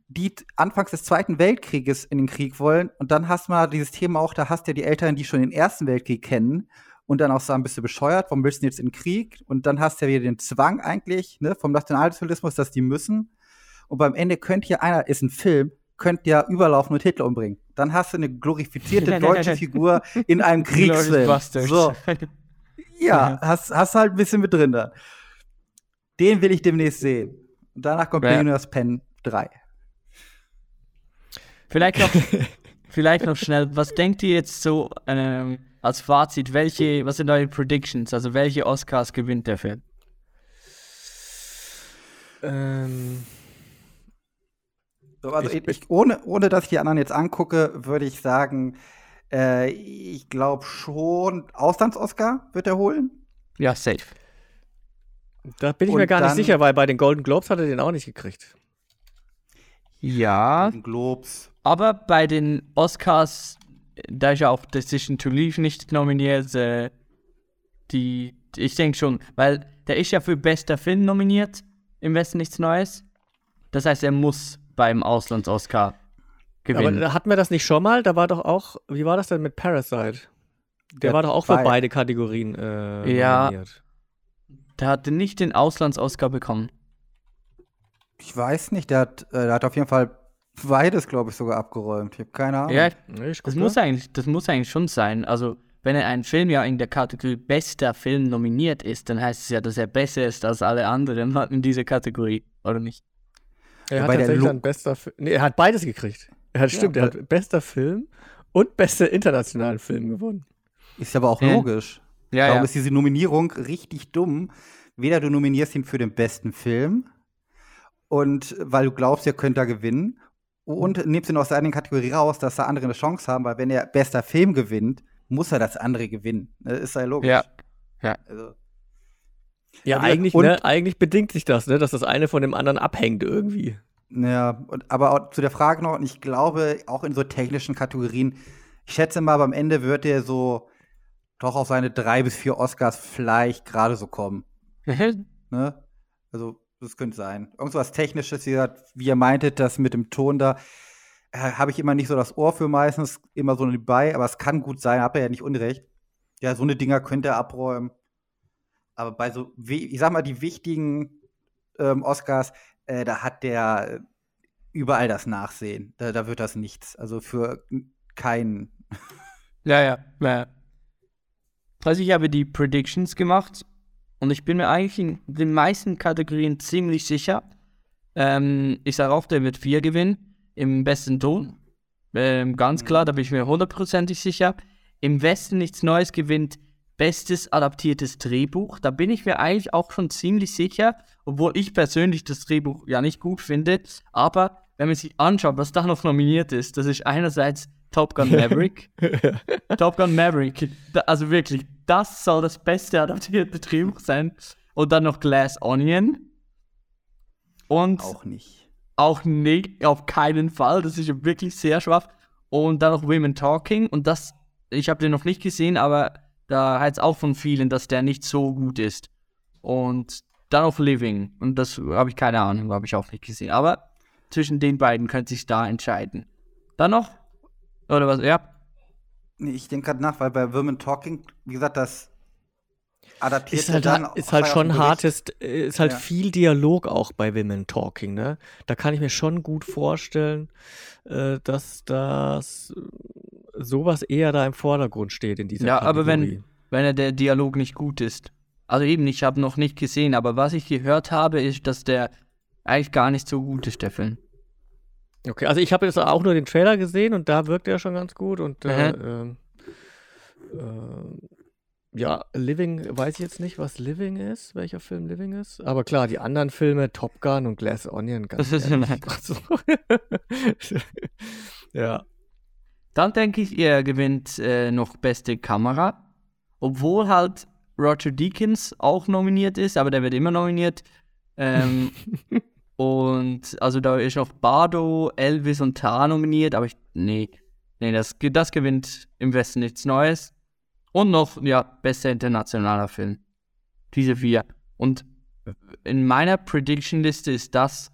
Speaker 5: die anfangs des Zweiten Weltkrieges in den Krieg wollen. Und dann hast du mal dieses Thema auch, da hast du ja die Eltern, die schon den Ersten Weltkrieg kennen. und dann auch sagen, bist du bescheuert, warum willst du jetzt in den Krieg? Und dann hast du ja wieder den Zwang eigentlich ne, vom Nationalsozialismus, dass die müssen. Und beim Ende könnte hier einer, ist ein Film, könnte ja überlaufen und Hitler umbringen. Dann hast du eine glorifizierte deutsche Figur in einem Kriegsfilm. So. Ja, hast, hast halt ein bisschen mit drin da. Den will ich demnächst sehen. Und danach kommt ja. Millionaire's Pen 3.
Speaker 4: Vielleicht noch, vielleicht noch schnell, was denkt ihr jetzt so ähm, als Fazit, welche, was sind eure Predictions? Also welche Oscars gewinnt der Film?
Speaker 5: Ähm, also ich, ich, ohne, ohne dass ich die anderen jetzt angucke, würde ich sagen, äh, ich glaube schon, Auslands-Oscar wird er holen.
Speaker 4: Ja, safe.
Speaker 3: Da bin ich Und mir gar nicht sicher, weil bei den Golden Globes hat er den auch nicht gekriegt.
Speaker 4: Ja. Golden Globes. Aber bei den Oscars, da ist ja auch Decision to Leave nicht nominiert, äh, die, ich denke schon, weil der ist ja für bester Film nominiert, im Westen nichts Neues. Das heißt, er muss beim Auslands-Oscar gewinnen.
Speaker 3: Aber hatten wir das nicht schon mal? Da war doch auch, wie war das denn mit Parasite? Der, Der war doch auch für beide Kategorien äh,
Speaker 4: ja, nominiert. Der hatte nicht den Auslands-Oscar bekommen.
Speaker 5: Ich weiß nicht, der hat, äh, der hat auf jeden Fall beides, glaube ich, sogar abgeräumt. Ich habe keine Ahnung.
Speaker 4: Ja, das muss, eigentlich, das muss eigentlich schon sein. Also, wenn er ein Film ja in der Kategorie bester Film nominiert ist, dann heißt es ja, dass er besser ist als alle anderen in dieser Kategorie, oder nicht?
Speaker 3: Er hat tatsächlich dann bester Film. Nee, er hat beides gekriegt. Er hat, ja, stimmt, er hat bester Film und bester internationalen Film gewonnen.
Speaker 5: Ist aber auch logisch. Ja, Darum ja. ist diese Nominierung richtig dumm. Weder du nominierst ihn für den besten Film und weil du glaubst, er könnte da gewinnen und nimmst ihn aus der anderen Kategorie raus, dass da andere eine Chance haben, weil wenn er bester Film gewinnt, muss er das andere gewinnen. Das ist ja logisch.
Speaker 4: Ja. Ja. Also,
Speaker 3: ja, eigentlich, ne, eigentlich bedingt sich das, ne, dass das eine von dem anderen abhängt irgendwie.
Speaker 5: Ja, und, aber auch zu der Frage noch, und ich glaube, auch in so technischen Kategorien, ich schätze mal, am Ende wird er so doch auf seine drei bis vier Oscars vielleicht gerade so kommen. ne? Also, das könnte sein. Irgendwas Technisches, wie, wie ihr meintet, das mit dem Ton da, äh, habe ich immer nicht so das Ohr für meistens, immer so dabei, aber es kann gut sein, habe er ja nicht unrecht. Ja, so eine Dinger könnte er abräumen. Aber bei so, ich sag mal, die wichtigen ähm, Oscars, äh, da hat der überall das Nachsehen. Da, da wird das nichts. Also für keinen.
Speaker 4: Ja, ja, ja. Also ich habe die Predictions gemacht und ich bin mir eigentlich in den meisten Kategorien ziemlich sicher. Ähm, ich sage auch, der wird vier gewinnen im besten Ton. Ähm, ganz klar, da bin ich mir hundertprozentig sicher. Im Westen nichts Neues gewinnt bestes adaptiertes Drehbuch. Da bin ich mir eigentlich auch schon ziemlich sicher, obwohl ich persönlich das Drehbuch ja nicht gut finde. Aber wenn man sich anschaut, was da noch nominiert ist, das ist einerseits Top Gun Maverick. Top Gun Maverick. Da, also wirklich, das soll das beste adaptierte Drehbuch sein. Und dann noch Glass Onion. Und
Speaker 5: auch nicht.
Speaker 4: Auch nicht, auf keinen Fall. Das ist ja wirklich sehr schwach. Und dann noch Women Talking. Und das, ich habe den noch nicht gesehen, aber da heißt es auch von vielen, dass der nicht so gut ist. Und dann auf Living. Und das habe ich keine Ahnung, habe ich auch nicht gesehen. Aber zwischen den beiden könnte sich da entscheiden. Dann noch? Oder was? Ja.
Speaker 5: Nee, ich denke gerade nach, weil bei Women Talking, wie gesagt, das adaptiert
Speaker 3: ist halt, dann ist halt schon hartes, ist halt ja. viel Dialog auch bei Women Talking, ne? Da kann ich mir schon gut vorstellen, äh, dass das sowas eher da im Vordergrund steht in dieser Ja,
Speaker 4: Kategorie. aber wenn, wenn der Dialog nicht gut ist. Also eben, ich habe noch nicht gesehen, aber was ich gehört habe, ist, dass der eigentlich gar nicht so gut ist, der Film.
Speaker 3: Okay, also ich habe jetzt auch nur den Trailer gesehen und da wirkt er schon ganz gut und äh, äh, äh, ja, Living, weiß ich jetzt nicht, was Living ist, welcher Film Living ist. Aber klar, die anderen Filme, Top Gun und Glass Onion, ganz Das ist so. ja.
Speaker 4: Dann denke ich, er gewinnt äh, noch beste Kamera. Obwohl halt Roger Deakins auch nominiert ist, aber der wird immer nominiert. Ähm, und also da ist auch Bardo, Elvis und Tar nominiert, aber ich, nee, nee, das, das gewinnt im Westen nichts Neues. Und noch, ja, bester internationaler Film. Diese vier. Und in meiner Prediction-Liste ist das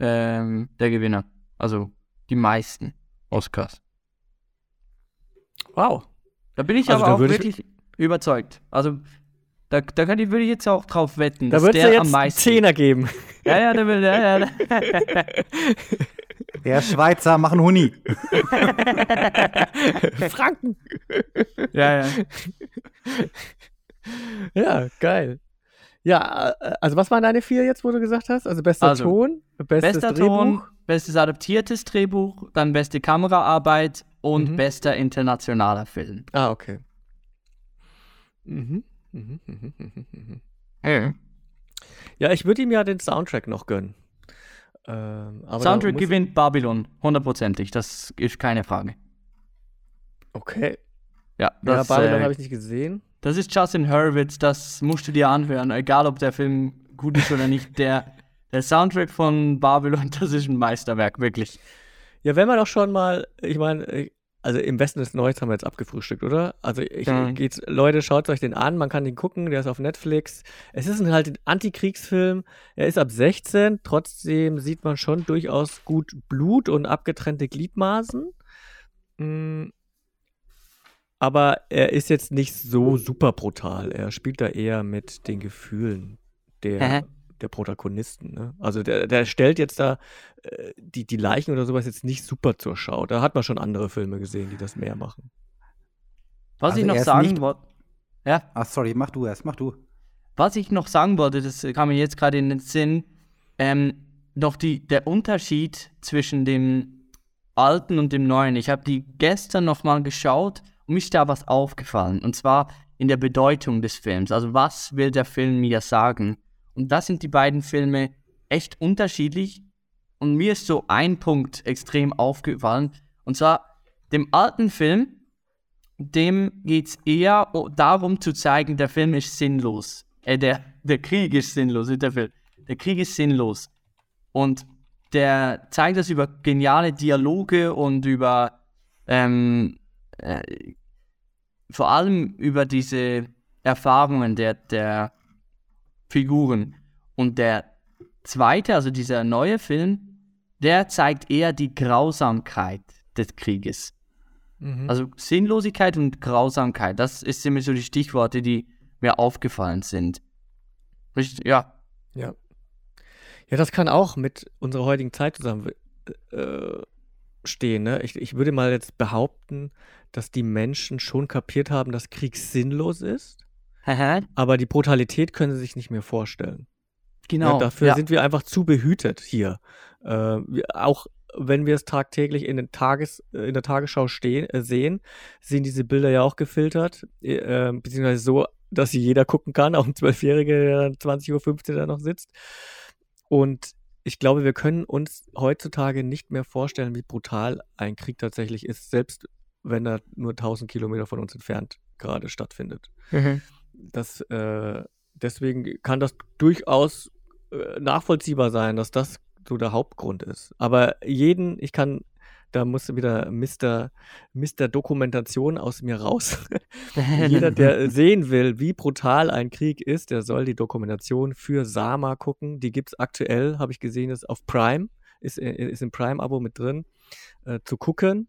Speaker 4: ähm, der Gewinner. Also die meisten Oscars.
Speaker 3: Wow.
Speaker 4: Da bin ich also aber auch wirklich, Überzeugt. Also, da, da kann ich, würde ich jetzt auch drauf wetten,
Speaker 3: Da
Speaker 4: dass
Speaker 3: wird es
Speaker 4: der am
Speaker 3: jetzt einen
Speaker 4: meisten.
Speaker 3: Zehner geben.
Speaker 4: Ja, ja, der will, ja, ja.
Speaker 5: Der Schweizer machen Huni.
Speaker 3: Franken.
Speaker 4: ja, ja.
Speaker 3: Ja, geil. Ja, äh, also was waren deine vier jetzt, wo du gesagt hast? Also bester
Speaker 4: Also,
Speaker 3: Ton, bestes
Speaker 4: Bester
Speaker 3: Drehbuch.
Speaker 4: Ton, bestes adaptiertes Drehbuch, dann beste Kameraarbeit und
Speaker 3: Mhm.
Speaker 4: bester internationaler Film.
Speaker 3: Ah, okay. Mhm. Mhm, mhm, mhm, mhm. Ja, ich würde ihm ja den Soundtrack noch gönnen. Ähm,
Speaker 4: Soundtrack gewinnt Babylon, hundertprozentig, das ist keine Frage.
Speaker 3: Okay.
Speaker 4: Ja,
Speaker 3: Ja,
Speaker 4: das,
Speaker 3: Babylon
Speaker 4: äh,
Speaker 3: habe ich nicht gesehen.
Speaker 4: das ist Justin Hurwitz, das musst du dir anhören, egal ob der Film gut ist oder nicht. Der, der Soundtrack von Babylon, das ist ein Meisterwerk, wirklich.
Speaker 3: Ja, wenn wir doch schon mal, ich meine, äh, also im Westen des Neues haben wir jetzt abgefrühstückt, oder? Also ich,
Speaker 4: Mhm.
Speaker 3: geht's, Leute, schaut euch den an, man kann den gucken, der ist auf Netflix. Es ist ein halt ein Antikriegsfilm, er ist ab 16, trotzdem sieht man schon durchaus gut Blut und abgetrennte Gliedmaßen. Mm, Aber er ist jetzt nicht so super brutal. Er spielt da eher mit den Gefühlen der? Der Protagonisten. Ne? Also der, der stellt jetzt da äh, die, die Leichen oder sowas jetzt nicht super zur Schau. Da hat man schon andere Filme gesehen, die das mehr machen.
Speaker 4: Was
Speaker 5: Also
Speaker 4: ich noch sagen wollte. Ja,
Speaker 5: Ach, sorry, mach du erst, mach du.
Speaker 4: was ich noch sagen wollte, das kam mir jetzt gerade in den Sinn, ähm, noch die, der Unterschied zwischen dem alten und dem neuen. Ich habe die gestern noch mal geschaut und mir ist da was aufgefallen. Und zwar in der Bedeutung des Films. Also was will der Film mir sagen? Und da sind die beiden Filme echt unterschiedlich. Und mir ist so ein Punkt extrem aufgefallen. Und zwar dem alten Film, dem geht es eher darum zu zeigen, der Film ist sinnlos. Äh, der, der Krieg ist sinnlos, nicht der Film. Der Krieg ist sinnlos. Und der zeigt das über geniale Dialoge und über ähm, äh, vor allem über diese Erfahrungen der, der Figuren. Und der zweite, also dieser neue Film, der zeigt eher die Grausamkeit des Krieges. Also Sinnlosigkeit und Grausamkeit, das ist immer so die Stichworte, die mir aufgefallen sind. Richtig, ja.
Speaker 3: Ja. Ja, das kann auch mit unserer heutigen Zeit zusammen äh, stehen. Ne? Ich, ich würde mal jetzt behaupten, dass die Menschen schon kapiert haben, dass Krieg sinnlos ist, aber die Brutalität können sie sich nicht mehr vorstellen.
Speaker 4: genau.
Speaker 3: Ja, dafür
Speaker 4: ja.
Speaker 3: sind wir einfach zu behütet hier. Äh, wir, auch wenn wir es tagtäglich in, den Tages, äh, in der Tagesschau stehen, äh, sehen, sind diese Bilder ja auch gefiltert, äh, äh, beziehungsweise so, dass sie jeder gucken kann, auch ein Zwölfjähriger, der dann 20.15 Uhr da noch sitzt. Und ich glaube, wir können uns heutzutage nicht mehr vorstellen, wie brutal ein Krieg tatsächlich ist, selbst wenn er nur 1000 Kilometer von uns entfernt gerade stattfindet das äh, deswegen kann das durchaus äh, nachvollziehbar sein, dass das so der Hauptgrund ist. Aber jeden, ich kann, da muss wieder Mr. Mr. Dokumentation aus mir raus. Jeder, der sehen will, wie brutal ein Krieg ist, der soll die Dokumentation für Sama gucken. Die gibt es aktuell, habe ich gesehen, ist auf Prime, ist, äh, ist im Prime-Abo mit drin, äh, zu gucken.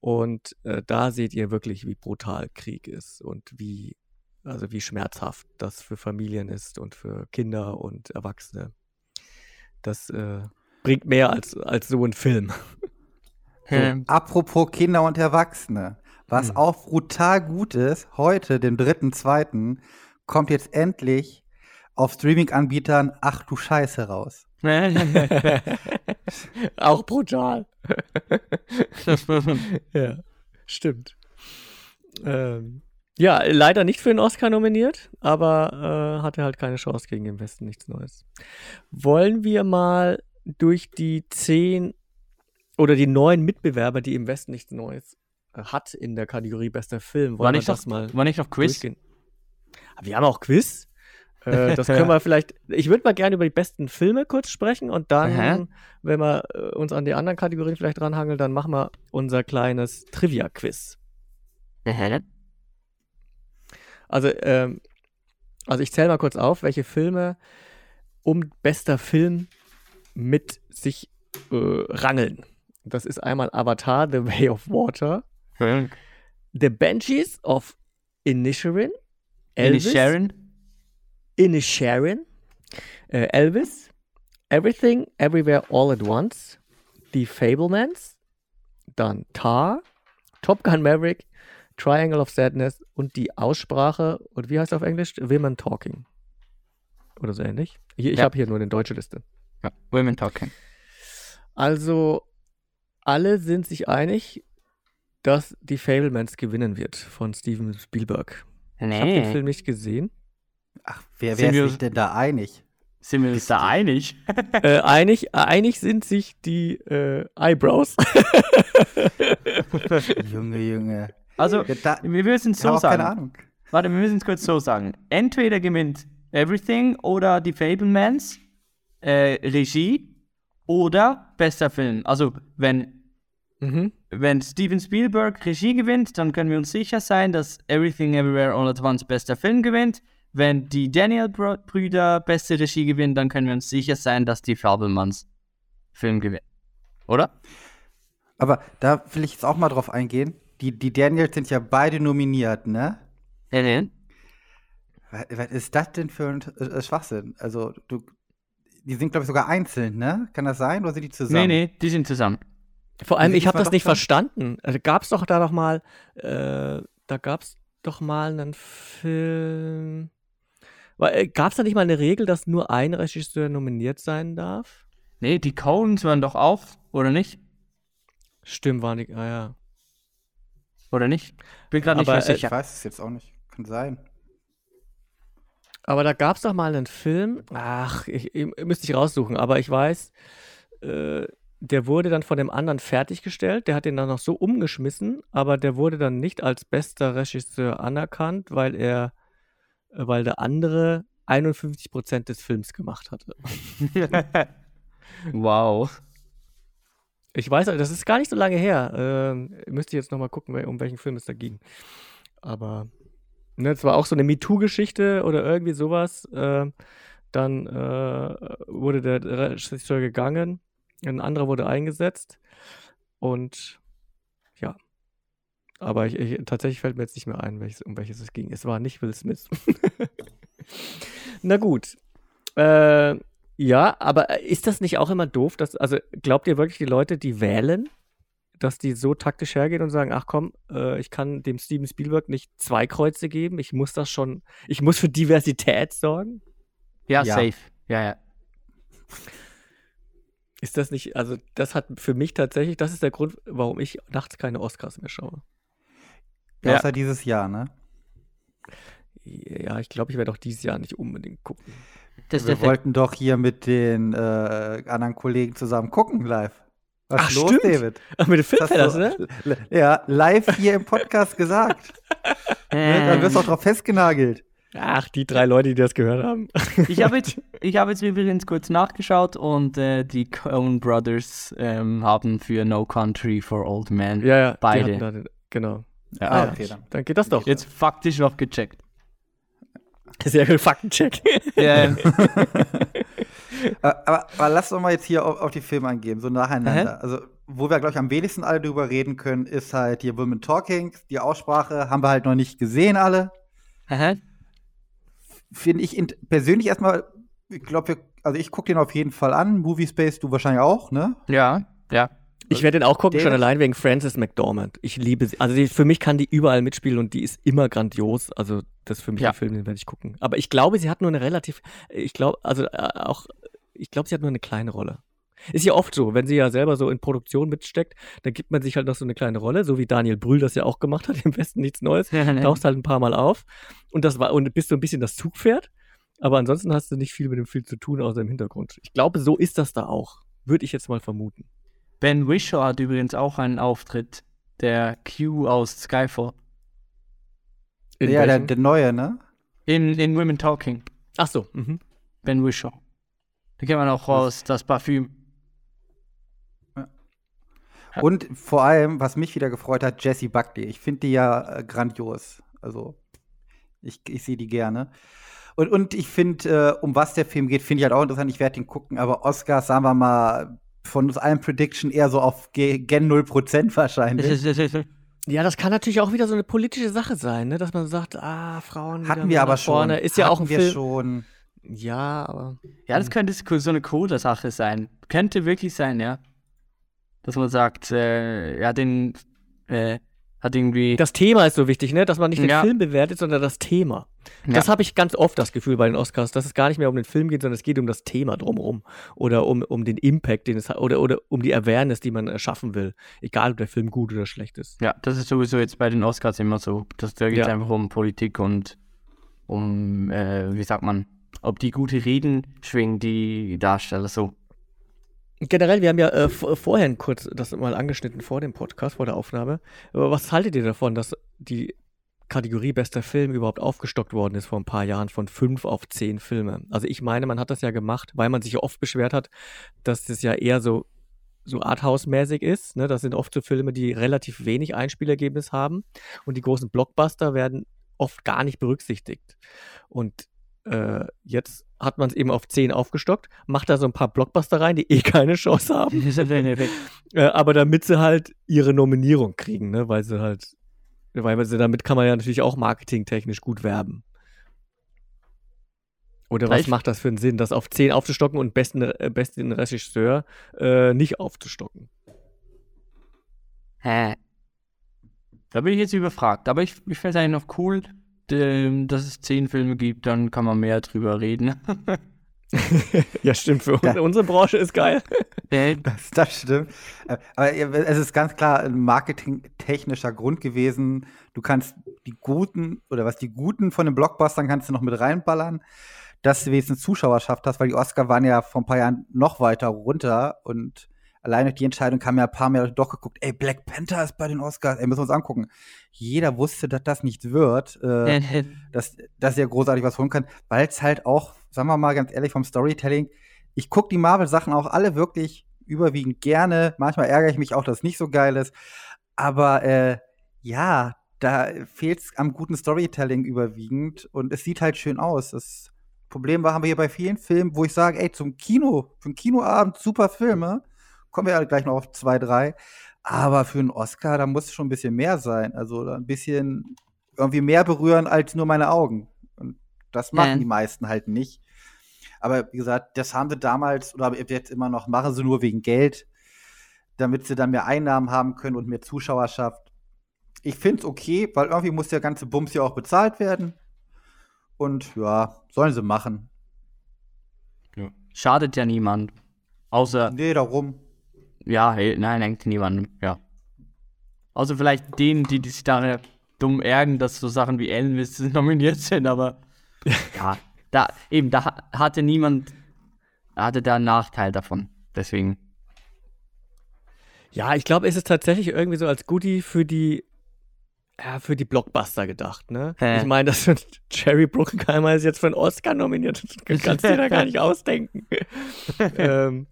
Speaker 3: Und äh, da seht ihr wirklich, wie brutal Krieg ist und wie also wie schmerzhaft das für Familien ist und für Kinder und Erwachsene. Das äh, bringt mehr als, als so ein Film.
Speaker 4: Ähm,
Speaker 5: Apropos Kinder und Erwachsene. Was
Speaker 3: Hm.
Speaker 5: auch brutal gut ist, heute, den 3.2., kommt jetzt endlich auf Streaming-Anbietern Ach du Scheiße raus.
Speaker 3: Auch brutal. ja, stimmt. Ähm, ja, leider nicht für den Oscar nominiert, aber äh, hatte halt keine Chance gegen den Westen, nichts Neues. Wollen wir mal durch die zehn oder die neun Mitbewerber, die im Westen nichts Neues äh, hat in der Kategorie bester Film, wollen
Speaker 4: war,
Speaker 3: wir
Speaker 4: nicht
Speaker 3: das
Speaker 4: noch,
Speaker 3: mal
Speaker 4: war nicht noch Quiz?
Speaker 3: durchgehen? Wir haben auch Quiz. Äh, das können wir vielleicht. Ich würde mal gerne über die besten Filme kurz sprechen und dann,
Speaker 4: Aha.
Speaker 3: wenn wir äh, uns an die anderen Kategorien vielleicht dranhangeln, dann machen wir unser kleines Trivia-Quiz. Also, ähm, also ich zähle mal kurz auf, welche Filme um bester Film mit sich äh, rangeln. Das ist einmal Avatar, The Way of Water, The Banshees of Inisherin, Elvis,
Speaker 4: Sharon.
Speaker 3: Inisherin, äh, Elvis, Everything, Everywhere, All at Once, Die Fablemans, dann Tar, Top Gun Maverick, Triangle of Sadness und die Aussprache, und wie heißt es auf Englisch? Women Talking. Oder so ähnlich. Hier, ich
Speaker 4: Ja.
Speaker 3: habe hier nur eine deutsche Liste.
Speaker 4: Ja, Women Talking.
Speaker 3: Also, alle sind sich einig, dass die Fablemans gewinnen wird von Steven Spielberg. Ich habe den Film nicht gesehen.
Speaker 5: Ach, wer,
Speaker 4: Sind
Speaker 5: wer
Speaker 4: wir
Speaker 5: ist sich denn da einig?
Speaker 4: Sind wir uns da einig?
Speaker 3: äh, einig, einig sind sich die äh, Eyebrows.
Speaker 5: Junge, Junge.
Speaker 4: Also,
Speaker 5: da,
Speaker 4: wir müssen es so sagen.
Speaker 5: keine Ahnung.
Speaker 4: Warte, wir müssen es kurz so sagen. Entweder gewinnt Everything oder die Fablemans äh, Regie oder bester Film. Also, wenn,
Speaker 3: mhm.
Speaker 4: wenn Steven Spielberg Regie gewinnt, dann können wir uns sicher sein, dass Everything Everywhere All at Once bester Film gewinnt. Wenn die Daniel-Brüder beste Regie gewinnen, dann können wir uns sicher sein, dass die Fablemans Film gewinnt. Oder?
Speaker 5: Aber da will ich jetzt auch mal drauf eingehen. Die, die Daniels sind ja beide nominiert, ne?
Speaker 4: Ja, nee.
Speaker 5: Was, was ist das denn für ein äh, Schwachsinn? Also, du, die sind, glaube ich, sogar einzeln, ne? Kann das sein? Oder sind die zusammen?
Speaker 4: Nee, nee, die sind zusammen.
Speaker 3: Vor allem, ich habe das nicht verstanden. Also, gab es doch da noch mal, äh, da gab es doch mal einen Film. Äh, gab es da nicht mal eine Regel, dass nur ein Regisseur nominiert sein darf?
Speaker 4: Nee, die Coens waren doch auch, oder nicht?
Speaker 3: Stimmt, war nicht. Ah ja.
Speaker 4: Oder nicht? Bin gerade nicht mehr
Speaker 3: äh,
Speaker 5: Ich
Speaker 4: sicher.
Speaker 5: weiß es jetzt auch nicht. Kann sein.
Speaker 3: Aber da gab es doch mal einen Film. Ach, ich, ich müsste ich raussuchen, aber ich weiß, äh, der wurde dann von dem anderen fertiggestellt. Der hat den dann noch so umgeschmissen, aber der wurde dann nicht als bester Regisseur anerkannt, weil er, äh, weil der andere 51% des Films gemacht hatte.
Speaker 4: wow.
Speaker 3: Ich weiß, das ist gar nicht so lange her. Ähm, müsste ich jetzt nochmal gucken, um welchen Film es da ging. Aber ne, es war auch so eine MeToo-Geschichte oder irgendwie sowas. Ähm, dann äh, wurde der Regisseur gegangen, ein anderer wurde eingesetzt. Und ja. Aber ich, ich, tatsächlich fällt mir jetzt nicht mehr ein, welches, um welches es ging. Es war nicht Will Smith. Na gut. Äh, ja, aber ist das nicht auch immer doof? Dass, also glaubt ihr wirklich, die Leute, die wählen, dass die so taktisch hergehen und sagen, ach komm, äh, ich kann dem Steven Spielberg nicht zwei Kreuze geben, ich muss das schon, ich muss für Diversität sorgen?
Speaker 4: Ja,
Speaker 5: Ja.
Speaker 4: safe. Ja, ja.
Speaker 3: Ist das nicht, also das hat für mich tatsächlich, das ist der Grund, warum ich nachts keine Oscars mehr schaue.
Speaker 4: Ja.
Speaker 5: Außer dieses Jahr, ne?
Speaker 3: Ja, ich glaube, ich werde auch dieses Jahr nicht unbedingt gucken.
Speaker 4: Das
Speaker 5: Wir wollten doch hier mit den äh, anderen Kollegen zusammen gucken live. Was
Speaker 3: Ach,
Speaker 5: ist los,
Speaker 3: stimmt.
Speaker 5: David?
Speaker 3: Ach, mit den Filmfellers, ne?
Speaker 5: Ja, live hier im Podcast gesagt. Ne? Dann wirst du auch drauf festgenagelt.
Speaker 3: Ach, die drei Leute, die das gehört haben.
Speaker 4: Ich habe jetzt, ich hab jetzt übrigens kurz nachgeschaut und äh, die Coen Brothers ähm, haben für No Country for Old Men
Speaker 3: ja, ja,
Speaker 4: beide.
Speaker 3: den, genau.
Speaker 4: Ja,
Speaker 5: Ah,
Speaker 4: ja.
Speaker 5: okay, dann.
Speaker 3: Dann geht das doch.
Speaker 4: Jetzt faktisch noch gecheckt.
Speaker 3: Sehr gut, Faktencheck.
Speaker 4: Ja,
Speaker 5: Äh, aber, aber lass doch mal jetzt hier auf, auf die Filme eingehen, so nacheinander. Also, wo wir, glaube ich, am wenigsten alle drüber reden können, ist halt hier Women Talking. Die Aussprache haben wir halt noch nicht gesehen, alle.
Speaker 4: Aha.
Speaker 5: Finde ich persönlich erstmal, ich glaube, also ich gucke den auf jeden Fall an. Movie Space, du wahrscheinlich auch, ne?
Speaker 4: ja, ja.
Speaker 3: Ich werde den auch gucken, schon
Speaker 5: David?
Speaker 3: allein wegen Frances McDormand. Ich liebe sie. Also die, für mich kann die überall mitspielen und die ist immer grandios. Also das ist für mich
Speaker 4: Ja.
Speaker 3: ein Film, den werde ich gucken. Aber ich glaube, sie hat nur eine relativ, ich glaube, also äh, auch, ich glaube, sie hat nur eine kleine Rolle. Ist ja oft so, wenn sie ja selber so in Produktion mitsteckt, dann gibt man sich halt noch so eine kleine Rolle, so wie Daniel Brühl das ja auch gemacht hat, im Westen nichts Neues. Tauchst halt ein paar Mal auf und das war und bist so ein bisschen das Zugpferd. Aber ansonsten hast du nicht viel mit dem Film zu tun, außer im Hintergrund. Ich glaube, so ist das da auch. Würde ich jetzt mal vermuten.
Speaker 4: Ben Whishaw hat übrigens auch einen Auftritt. Der Q aus Skyfall.
Speaker 3: In
Speaker 5: ja, der, der neue, ne?
Speaker 4: In, in Women Talking.
Speaker 3: Ach so. Mhm.
Speaker 4: Ben Whishaw. Da kennt man auch raus, das Parfüm.
Speaker 5: Und vor allem, was mich wieder gefreut hat, Jessie Buckley. Ich finde die ja äh, grandios. Also, ich, ich sehe die gerne. Und, und ich finde, äh, um was der Film geht, finde ich halt auch interessant. Ich werde den gucken, aber Oscars, sagen wir mal, von uns allen Prediction eher so auf Ge- gen 0% wahrscheinlich.
Speaker 3: Ja, das kann natürlich auch wieder so eine politische Sache sein, ne? dass man sagt, ah, Frauen.
Speaker 5: Hatten wir aber
Speaker 3: vorne.
Speaker 5: schon.
Speaker 3: Ist ja auch ein
Speaker 5: Hatten wir
Speaker 3: Film.
Speaker 5: schon.
Speaker 3: Ja, aber.
Speaker 4: Ja, das könnte so eine coole Sache sein. Könnte wirklich sein, ja. Dass man sagt, äh, ja, den äh, hat irgendwie.
Speaker 3: Das Thema ist so wichtig, ne? dass man nicht den
Speaker 4: Ja.
Speaker 3: Film bewertet, sondern das Thema. Das habe ich ganz oft das Gefühl bei den Oscars, dass es gar nicht mehr um den Film geht, sondern es geht um das Thema drumherum. Oder um, um den Impact, den es hat, oder, oder um die Awareness, die man erschaffen will. Egal, ob der Film gut oder schlecht ist.
Speaker 4: Ja, das ist sowieso jetzt bei den Oscars immer so. Das, da geht es
Speaker 3: Ja.
Speaker 4: einfach um Politik und um, äh, wie sagt man, ob die gute Reden schwingen, die Darsteller so.
Speaker 3: Generell, wir haben ja äh, vorhin kurz das mal angeschnitten vor dem Podcast, vor der Aufnahme. Aber was haltet ihr davon, dass die Kategorie bester Film überhaupt aufgestockt worden ist vor ein paar Jahren von fünf auf zehn Filme? Also ich meine, man hat das ja gemacht, weil man sich ja oft beschwert hat, dass das ja eher so so Arthouse-mäßig ist. Ne? Das sind oft so Filme, die relativ wenig Einspielergebnis haben und die großen Blockbuster werden oft gar nicht berücksichtigt. Und äh, jetzt hat man es eben auf 10 aufgestockt, macht da so ein paar Blockbuster rein, die eh keine Chance haben, äh, aber damit sie halt ihre Nominierung kriegen, ne? weil sie halt, weil sie damit kann man ja natürlich auch marketingtechnisch gut werben. Oder was
Speaker 4: Vielleicht-
Speaker 3: macht das für einen Sinn, das auf 10 aufzustocken und besten, äh, besten Regisseur äh, nicht aufzustocken?
Speaker 4: Hä? Da bin ich jetzt überfragt. Aber ich, ich finde es eigentlich noch cool, ähm, dass es zehn Filme gibt, dann kann man mehr drüber reden.
Speaker 3: ja, stimmt. Für
Speaker 5: Ja.
Speaker 3: unsere Branche ist geil.
Speaker 4: Äh,
Speaker 5: Das, das stimmt. Äh, Aber es ist ganz klar ein marketingtechnischer Grund gewesen. Du kannst die guten oder was die guten von den Blockbustern kannst du noch mit reinballern, dass du wenigstens Zuschauerschaft hast, weil die Oscar waren ja vor ein paar Jahren noch weiter runter und allein durch die Entscheidung kamen ja ein paar mehr Leute doch geguckt, ey, Black Panther ist bei den Oscars, ey, müssen wir uns angucken. Jeder wusste, dass das nicht wird. Äh, dass, dass er großartig was holen kann, weil es halt auch, sagen wir mal ganz ehrlich, vom Storytelling, ich gucke die Marvel-Sachen auch alle wirklich überwiegend gerne. Manchmal ärgere ich mich auch, dass es nicht so geil ist. Aber äh, ja, da fehlt es am guten Storytelling überwiegend und es sieht halt schön aus. Das Problem war, haben wir hier bei vielen Filmen, wo ich sage, ey, zum Kino, für einen Kinoabend super Filme. Kommen wir ja gleich noch auf zwei, drei. Aber für einen Oscar, da muss schon ein bisschen mehr sein. Also ein bisschen irgendwie mehr berühren als nur meine Augen. Und das machen
Speaker 4: Ja.
Speaker 5: die meisten halt nicht. Aber wie gesagt, das haben sie damals oder jetzt immer noch, machen sie nur wegen Geld, damit sie dann mehr Einnahmen haben können und mehr Zuschauerschaft. Ich finde es okay, weil irgendwie muss der ganze Bums ja auch bezahlt werden. Und ja, sollen sie machen.
Speaker 4: schadet ja niemand. Außer,
Speaker 5: Nee, darum.
Speaker 4: Ja, nein, eigentlich niemandem, ja. Außer vielleicht denen, die, die sich da dumm ärgern, dass so Sachen wie Elvis nominiert sind, aber ja, da, eben, da ha- hatte niemand, hatte da einen Nachteil davon. Deswegen.
Speaker 3: Ja, ich glaube, es ist tatsächlich irgendwie so als Goodie für die, ja, für die Blockbuster gedacht, ne?
Speaker 4: Hä?
Speaker 3: Ich meine, dass Jerry Bruckheimer ist jetzt für einen Oscar nominiert. Das kannst du dir da gar nicht ausdenken. ähm,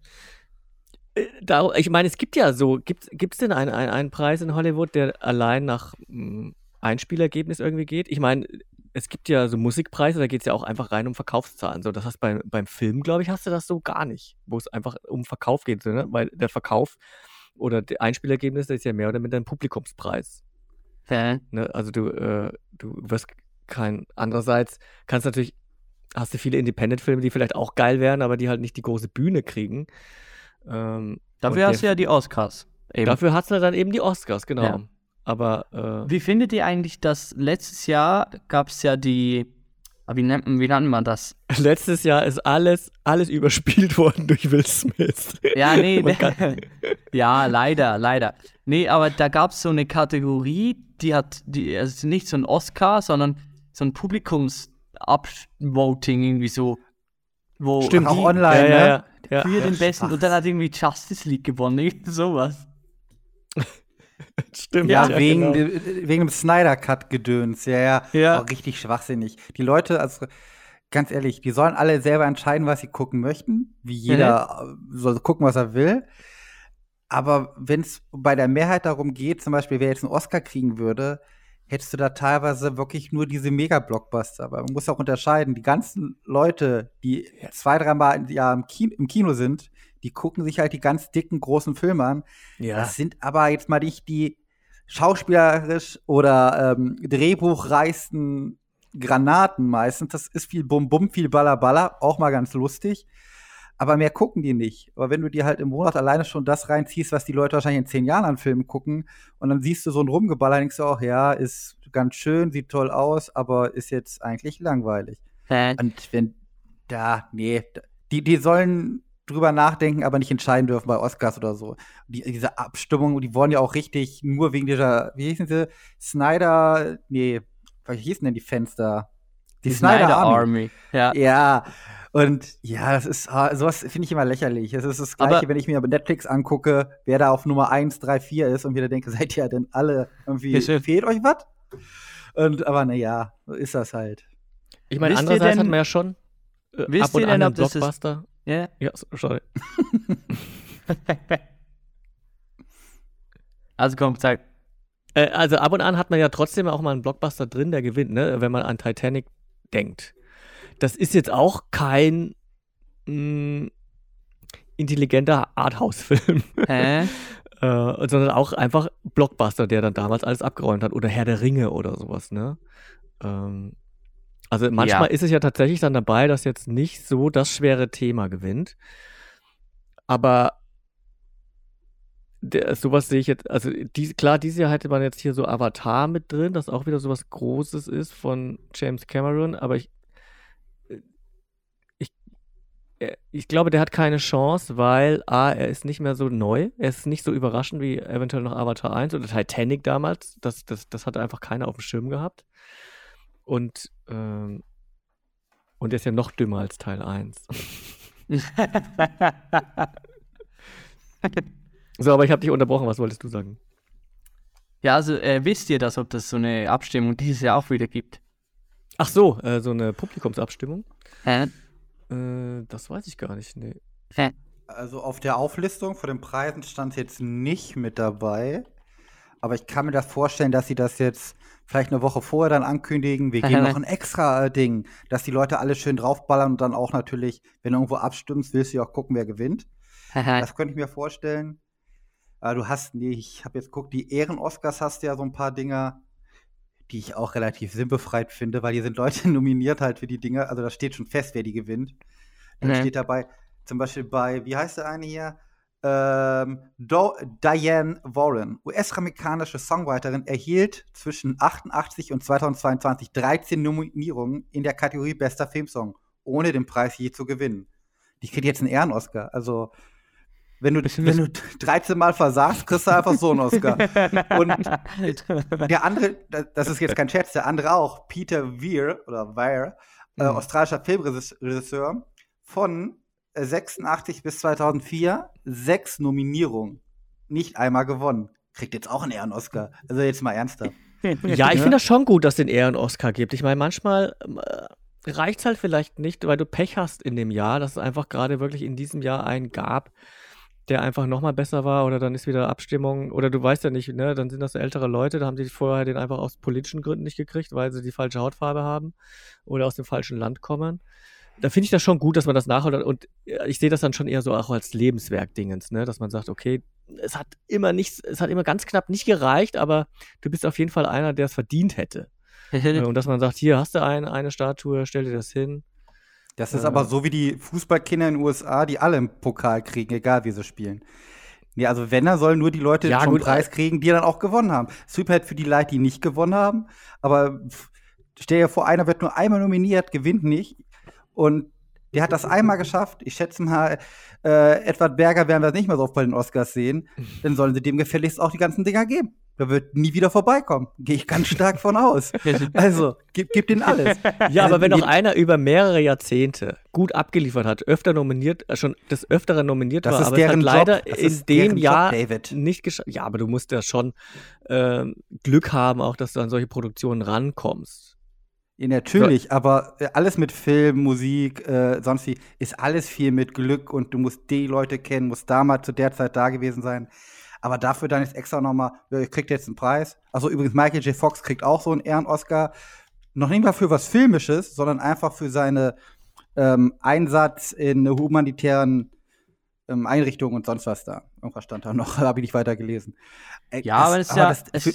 Speaker 3: äh, da, ich meine, es gibt ja so, gibt es denn einen, einen, einen Preis in Hollywood, der allein nach mh, Einspielergebnis irgendwie geht? Ich meine, es gibt ja so Musikpreise, da geht es ja auch einfach rein um Verkaufszahlen. So, das heißt, beim, beim Film, glaube ich, hast du das so gar nicht, wo es einfach um Verkauf geht, so, ne? weil der Verkauf oder die Einspielergebnisse ist ja mehr oder minder ein Publikumspreis.
Speaker 4: Äh,
Speaker 3: Ne? Also du, äh, du wirst kein, andererseits kannst natürlich, hast du viele Independent-Filme, die vielleicht auch geil wären, aber die halt nicht die große Bühne kriegen. Ähm,
Speaker 4: dafür hast du ja die Oscars. Eben.
Speaker 3: Dafür hast du dann eben die Oscars, genau.
Speaker 4: Ja.
Speaker 3: Aber äh,
Speaker 4: Wie findet ihr eigentlich, dass letztes Jahr gab es ja die, ah, wie nennt, wie nennt man das?
Speaker 3: letztes Jahr ist alles, alles überspielt worden durch Will Smith.
Speaker 4: Ja, nee, ja, leider, leider. Nee, aber da gab es so eine Kategorie, die hat, die, also nicht so ein Oscar, sondern so ein Publikums-Upvoting irgendwie so, wo
Speaker 3: Stimmt,
Speaker 5: auch
Speaker 3: die-
Speaker 5: online,
Speaker 3: ja, ja,
Speaker 5: ne?
Speaker 3: ja, ja.
Speaker 4: für den
Speaker 5: Ja,
Speaker 4: besten
Speaker 5: schwach.
Speaker 4: und dann hat irgendwie Justice League gewonnen, irgendwie sowas.
Speaker 3: Stimmt.
Speaker 5: Ja, wegen,
Speaker 3: genau.
Speaker 5: de- wegen dem Snyder-Cut-Gedöns. Ja, ja.
Speaker 3: Ja.
Speaker 5: Oh, richtig schwachsinnig. Die Leute, also ganz ehrlich, die sollen alle selber entscheiden, was sie gucken möchten. Wie jeder äh, soll gucken, was er will. Aber wenn es bei der Mehrheit darum geht, zum Beispiel, wer jetzt einen Oscar kriegen würde, hättest du da teilweise wirklich nur diese Mega-Blockbuster. Aber man muss auch unterscheiden, die ganzen Leute, die zwei, dreimal im Jahr im Kino, im Kino sind, die gucken sich halt die ganz dicken, großen Filme an.
Speaker 3: ja.
Speaker 5: Das sind aber jetzt mal nicht die schauspielerisch oder ähm, Drehbuchreichsten Granaten meistens. Das ist viel Bum-Bum, viel Baller-Baller, auch mal ganz lustig. Aber mehr gucken die nicht. Aber wenn du dir halt im Monat alleine schon das reinziehst, was die Leute wahrscheinlich in zehn Jahren an Filmen gucken, und dann siehst du so ein Rumgeballer, denkst du auch, ja, ist ganz schön, sieht toll aus, aber ist jetzt eigentlich langweilig.
Speaker 4: Hä?
Speaker 5: Und wenn da, nee, die, die sollen drüber nachdenken, aber nicht entscheiden dürfen bei Oscars oder so. Die, diese Abstimmung, die wollen ja auch richtig nur wegen dieser, wie hießen sie, Snyder, nee, wie hießen denn die Fenster?
Speaker 4: Die, Snyder, Army. Ja.
Speaker 5: Ja. Und ja, das ist, ah, sowas finde ich immer lächerlich. Es ist das Gleiche,
Speaker 4: Aber-
Speaker 5: wenn ich mir Netflix angucke, wer da auf Nummer 1, 3, 4 ist und wieder denke, seid ihr denn alle irgendwie,
Speaker 4: Ist ja-
Speaker 5: fehlt euch was? Und, aber naja, so ist das halt.
Speaker 3: Ich meine, andererseits
Speaker 4: denn-
Speaker 3: hat man ja schon äh,
Speaker 4: wisst
Speaker 3: ab und
Speaker 4: ihr
Speaker 3: an
Speaker 4: denn,
Speaker 3: einen
Speaker 4: ob das
Speaker 3: Blockbuster.
Speaker 4: Ja.
Speaker 3: Ja, so- sorry.
Speaker 4: Also komm, sag.
Speaker 3: Äh, also ab und an hat man ja trotzdem auch mal einen Blockbuster drin, der gewinnt, ne? wenn man an Titanic denkt. Das ist jetzt auch kein mh, intelligenter Arthouse-Film,
Speaker 4: Hä?
Speaker 3: äh, sondern auch einfach Blockbuster, der dann damals alles abgeräumt hat. Oder Herr der Ringe oder sowas. Ne? Ähm, also manchmal
Speaker 4: Ja.
Speaker 3: ist es ja tatsächlich dann dabei, dass jetzt nicht so das schwere Thema gewinnt. Aber der, sowas sehe ich jetzt, also die, klar, dieses Jahr hätte man jetzt hier so Avatar mit drin, das auch wieder sowas Großes ist von James Cameron, aber ich, äh, ich, äh, ich glaube, der hat keine Chance, weil A, er ist nicht mehr so neu, er ist nicht so überraschend wie eventuell noch Avatar 1 oder Titanic damals, das, das, das hatte einfach keiner auf dem Schirm gehabt. Und, ähm, und er ist ja noch dümmer als Teil 1. So, aber ich habe dich unterbrochen, was wolltest du sagen?
Speaker 4: ja, also äh, wisst ihr das, ob das so eine Abstimmung dieses Jahr auch wieder gibt?
Speaker 3: Ach so, äh, so eine Publikumsabstimmung?
Speaker 4: Hä?
Speaker 3: Äh, das weiß ich gar nicht, nee.
Speaker 4: Hä?
Speaker 5: Also auf der Auflistung von den Preisen stand jetzt nicht mit dabei. Aber ich kann mir das vorstellen, dass sie das jetzt vielleicht eine Woche vorher dann ankündigen. Wir geben noch ein extra äh, Ding, dass die Leute alle schön draufballern und dann auch natürlich, wenn du irgendwo abstimmst, willst du ja auch gucken, wer gewinnt. Das könnte ich mir vorstellen. Äh, du hast, nee, ich habe jetzt geguckt, die Ehren-Oscars hast du ja so ein paar Dinger, die ich auch relativ sinnbefreit finde, weil hier sind Leute nominiert halt für die Dinger. Also da steht schon fest, wer die gewinnt. Dann
Speaker 4: Mhm.
Speaker 5: steht dabei, zum Beispiel bei, wie heißt der eine hier? Ähm, Do Diane Warren, US-amerikanische Songwriterin, erhielt zwischen 88 und 2022 13 Nominierungen in der Kategorie Bester Filmsong, ohne den Preis je zu gewinnen. Die kriegt jetzt einen Ehren-Oscar. Also, wenn du, wenn du 13 Mal versagst, kriegst du einfach so einen Oscar. Und der andere, da- das ist jetzt kein Scherz, der andere auch, Peter Weir oder Weir, äh,
Speaker 3: Mhm.
Speaker 5: australischer Filmregisseur, von äh, 86 bis 2004 sechs Nominierungen, nicht einmal gewonnen. Kriegt jetzt auch einen Ehren-Oscar. Also jetzt mal ernsthaft.
Speaker 3: Ja, ich finde das schon gut, dass es den Ehren-Oscar gibt. Ich meine, manchmal ähm, äh, reicht es halt vielleicht nicht, weil du Pech hast in dem Jahr, dass es einfach gerade wirklich in diesem Jahr einen gab, der einfach nochmal besser war oder dann ist wieder Abstimmung oder du weißt ja nicht, ne, dann sind das ältere Leute, da haben sie vorher den einfach aus politischen Gründen nicht gekriegt, weil sie die falsche Hautfarbe haben oder aus dem falschen Land kommen. Da finde ich das schon gut, dass man das nachholt und äh, ich sehe das dann schon eher so auch als Lebenswerk-Dingens, ne, dass man sagt, okay, es hat immer nichts, es hat immer ganz knapp nicht gereicht, aber du bist auf jeden Fall einer, der es verdient hätte. Und dass man sagt, hier hast du ein, eine Statue, stell dir das hin.
Speaker 5: Das ist
Speaker 3: Äh.
Speaker 5: aber so wie die Fußballkinder in den USA, die alle einen Pokal kriegen, egal wie sie spielen. Nee, also wenn, dann sollen nur die Leute
Speaker 3: Ja,
Speaker 5: schon
Speaker 3: gut,
Speaker 5: Preis kriegen, die dann auch gewonnen haben. Super halt für die Leute, die nicht gewonnen haben. Aber stell dir vor, einer wird nur einmal nominiert, gewinnt nicht. Und der hat das einmal geschafft. Ich schätze mal, äh, Edward Berger werden wir nicht mehr so oft bei den Oscars sehen. Dann sollen sie dem gefälligst auch die ganzen Dinger geben. Der wird nie wieder vorbeikommen. Gehe ich ganz stark von aus. Also, gib, gib denen alles.
Speaker 3: Ja, aber wenn noch einer über mehrere Jahrzehnte gut abgeliefert hat, öfter nominiert, äh, schon des Öfteren nominiert
Speaker 5: Das
Speaker 3: war,
Speaker 5: ist
Speaker 3: aber es hat
Speaker 5: deren
Speaker 3: leider
Speaker 5: Job.
Speaker 3: In
Speaker 5: ist
Speaker 3: dem
Speaker 5: Job,
Speaker 3: Jahr
Speaker 5: David.
Speaker 3: nicht geschafft. Ja, aber du musst ja schon ähm, Glück haben, auch dass du an solche Produktionen rankommst.
Speaker 5: Ja, natürlich, aber äh, alles mit Film, Musik, äh, sonst wie, ist alles viel mit Glück und du musst die Leute kennen, musst damals zu der Zeit da gewesen sein. Aber dafür dann ist extra nochmal, ja, ihr kriegt jetzt einen Preis. Also übrigens, Michael J. Fox kriegt auch so einen Ehren-Oscar. Noch nicht mal für was Filmisches, sondern einfach für seinen ähm, Einsatz in humanitären ähm, Einrichtungen und sonst was da. Irgendwas stand da noch, habe ich nicht weiter gelesen. Äh,
Speaker 4: Ja, aber das ist ja, es,
Speaker 5: für-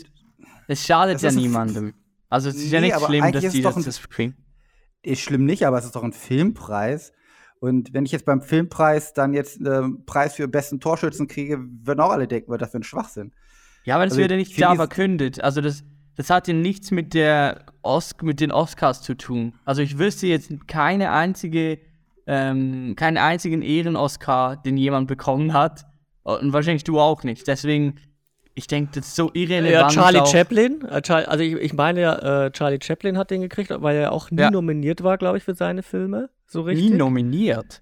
Speaker 4: es schadet
Speaker 5: das
Speaker 4: ja niemandem. Also es ist ja
Speaker 5: Nee,
Speaker 4: nicht
Speaker 5: aber
Speaker 4: schlimm, dass die das, das kriegen.
Speaker 5: ist schlimm nicht, aber es ist doch ein Filmpreis. Und wenn ich jetzt beim Filmpreis dann jetzt einen Preis für besten Torschützen kriege, würden auch alle denken, was das für ein Schwachsinn.
Speaker 4: Ja, aber das
Speaker 5: Also,
Speaker 4: wird ja
Speaker 5: ich
Speaker 4: nicht
Speaker 5: dies-
Speaker 4: verkündet. Also das, das hat ja nichts mit der Os mit den Oscars zu tun. Also ich wüsste jetzt keine einzige, ähm, keinen einzigen Ehren-Oscar, den jemand bekommen hat. Und wahrscheinlich du auch nicht. Deswegen, ich denke, das ist so irrelevant.
Speaker 3: Ja, Charlie
Speaker 4: auch.
Speaker 3: Chaplin. Äh, also ich, ich meine ja, äh, Charlie Chaplin hat den gekriegt, weil er auch nie
Speaker 4: Ja.
Speaker 3: nominiert war, glaube ich, für seine Filme. So richtig.
Speaker 4: Nie nominiert.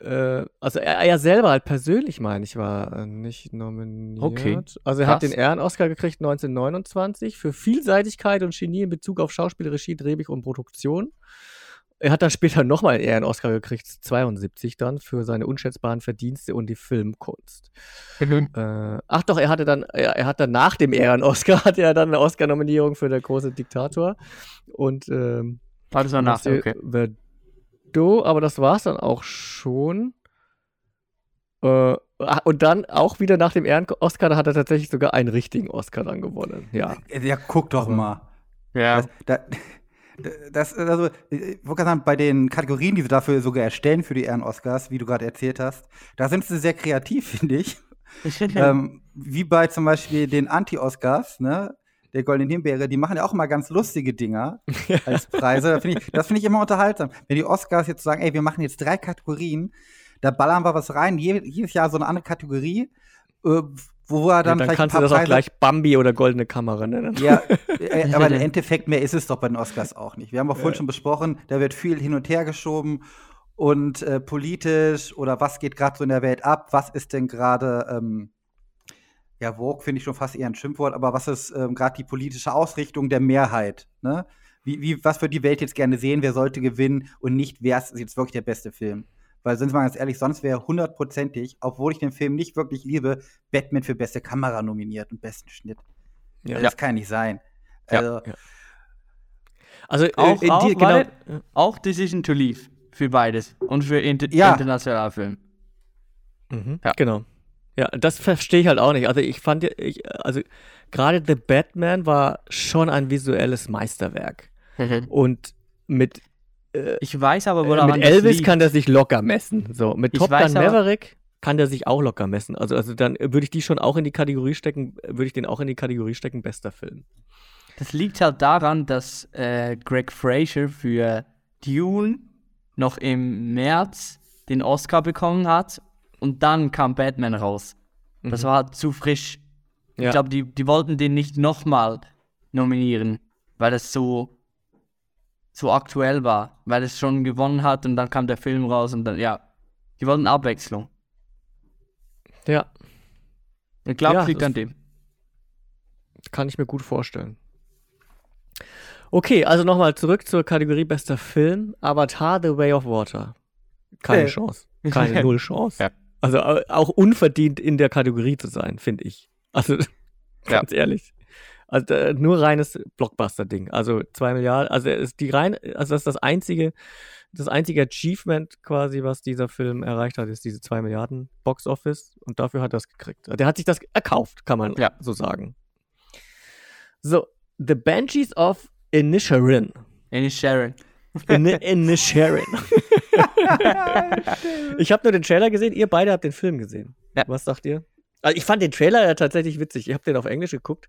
Speaker 3: Äh, also er, er selber halt persönlich, meine ich, war nicht nominiert.
Speaker 4: Okay.
Speaker 3: Also er hat
Speaker 4: Krass.
Speaker 3: den Ehren-Oscar gekriegt 1929 für Vielseitigkeit und Genie in Bezug auf Schauspiel, Regie, Drehbuch und Produktion. Er hat dann später nochmal einen Ehren-Oscar gekriegt, 72 dann, für seine unschätzbaren Verdienste und die Filmkunst. Äh, ach doch, er hatte dann, er, er hat dann nach dem Ehren-Oscar, hatte er dann eine Oscar-Nominierung für der große Diktator. Und ähm,
Speaker 4: War das danach, okay.
Speaker 3: Verdo, aber das war's dann auch schon. Äh, ach, und dann auch wieder nach dem Ehren-Oscar, da hat er tatsächlich sogar einen richtigen Oscar dann gewonnen. Ja.
Speaker 5: Ja, guck doch
Speaker 3: Aber-
Speaker 5: mal.
Speaker 4: Ja.
Speaker 5: Das, das, das, also, ich wollte gerade sagen, bei den Kategorien, die sie dafür sogar erstellen für die Ehren-Oscars, wie du gerade erzählt hast, da sind sie sehr kreativ, finde ich. ähm, wie bei zum Beispiel den Anti-Oscars, ne? Der Goldenen Himbeere, die machen ja auch immer ganz lustige Dinger als Preise. Da find ich, das finde ich immer unterhaltsam. Wenn die Oscars jetzt sagen, ey, wir machen jetzt drei Kategorien, da ballern wir was rein, je, jedes Jahr so eine andere Kategorie, äh, wo wir dann,
Speaker 3: Dann, dann
Speaker 5: vielleicht
Speaker 3: kannst du das auch gleich Bambi oder Goldene Kamera nennen.
Speaker 5: ja, äh, aber im Endeffekt mehr ist es doch bei den Oscars auch nicht. Wir haben auch vorhin schon besprochen, da wird viel hin und her geschoben und äh, politisch oder was geht gerade so in der Welt ab, was ist denn gerade, ähm, ja, Vogue finde ich schon fast eher ein Schimpfwort, aber was ist ähm, gerade die politische Ausrichtung der Mehrheit? Ne? Wie, wie, was würde die Welt jetzt gerne sehen, wer sollte gewinnen und nicht, wer ist jetzt wirklich der beste Film? Weil, sind wir mal ganz ehrlich, sonst wäre hundertprozentig, obwohl ich den Film nicht wirklich liebe, Batman für beste Kamera nominiert und besten Schnitt.
Speaker 3: Ja.
Speaker 5: Das kann nicht sein.
Speaker 4: Ja.
Speaker 5: Also,
Speaker 3: Also äh,
Speaker 4: Auch,
Speaker 3: in
Speaker 4: auch,
Speaker 3: dir- genau,
Speaker 4: warte, auch Decision to Leave für beides und für inter
Speaker 5: Ja.
Speaker 4: internationaler Film.
Speaker 3: Mhm,
Speaker 4: Ja.
Speaker 3: Genau. Ja, das verstehe ich halt auch nicht. Also ich fand, ja- ich, also gerade The Batman war schon ein visuelles Meisterwerk. Und mit, äh,
Speaker 4: Ich weiß aber,
Speaker 3: äh,
Speaker 4: woran
Speaker 3: mit
Speaker 4: das
Speaker 3: Elvis
Speaker 4: liegt.
Speaker 3: kann der sich locker messen. So, mit
Speaker 4: Ich
Speaker 3: Top Gun Maverick kann der sich auch locker messen. Also, also dann würde ich die schon auch in die Kategorie stecken, würde ich den auch in die Kategorie stecken, bester Film.
Speaker 4: Das liegt halt daran, dass äh, Greg Fraser für Dune noch im März den Oscar bekommen hat und dann kam Batman raus. Das
Speaker 3: Mhm.
Speaker 4: war halt zu frisch. Ich
Speaker 3: Ja.
Speaker 4: glaube, die, die wollten den nicht nochmal nominieren, weil das so, so aktuell war, weil es schon gewonnen hat und dann kam der Film raus und dann, ja, die wollten Abwechslung.
Speaker 3: Ja,
Speaker 4: Ich glaube,
Speaker 3: Ja,
Speaker 4: es liegt an dem.
Speaker 3: kann ich mir gut vorstellen. Okay, also nochmal zurück zur Kategorie bester Film. Avatar, The Way of Water. Keine
Speaker 5: Äh.
Speaker 3: Chance. Keine Null Chance.
Speaker 4: Ja.
Speaker 3: Also au- auch unverdient in der Kategorie zu sein, finde ich. Also ganz ehrlich. Also äh, nur reines Blockbuster-Ding. Also zwei Milliarden. Also ist die rein, also das ist das einzige, das einzige Achievement quasi, was dieser Film erreicht hat, ist diese zwei Milliarden Box Office und dafür hat er das gekriegt. Der hat sich das erkauft, kann man
Speaker 4: Ja.
Speaker 3: so sagen. So, The Banshees of Inisherin.
Speaker 4: Annie Sharon.
Speaker 3: In Inisherin. ich habe nur den Trailer gesehen, ihr beide habt den Film gesehen.
Speaker 4: Ja.
Speaker 3: Was sagt ihr? Also ich fand den Trailer ja tatsächlich witzig. Ich habe den auf Englisch geguckt.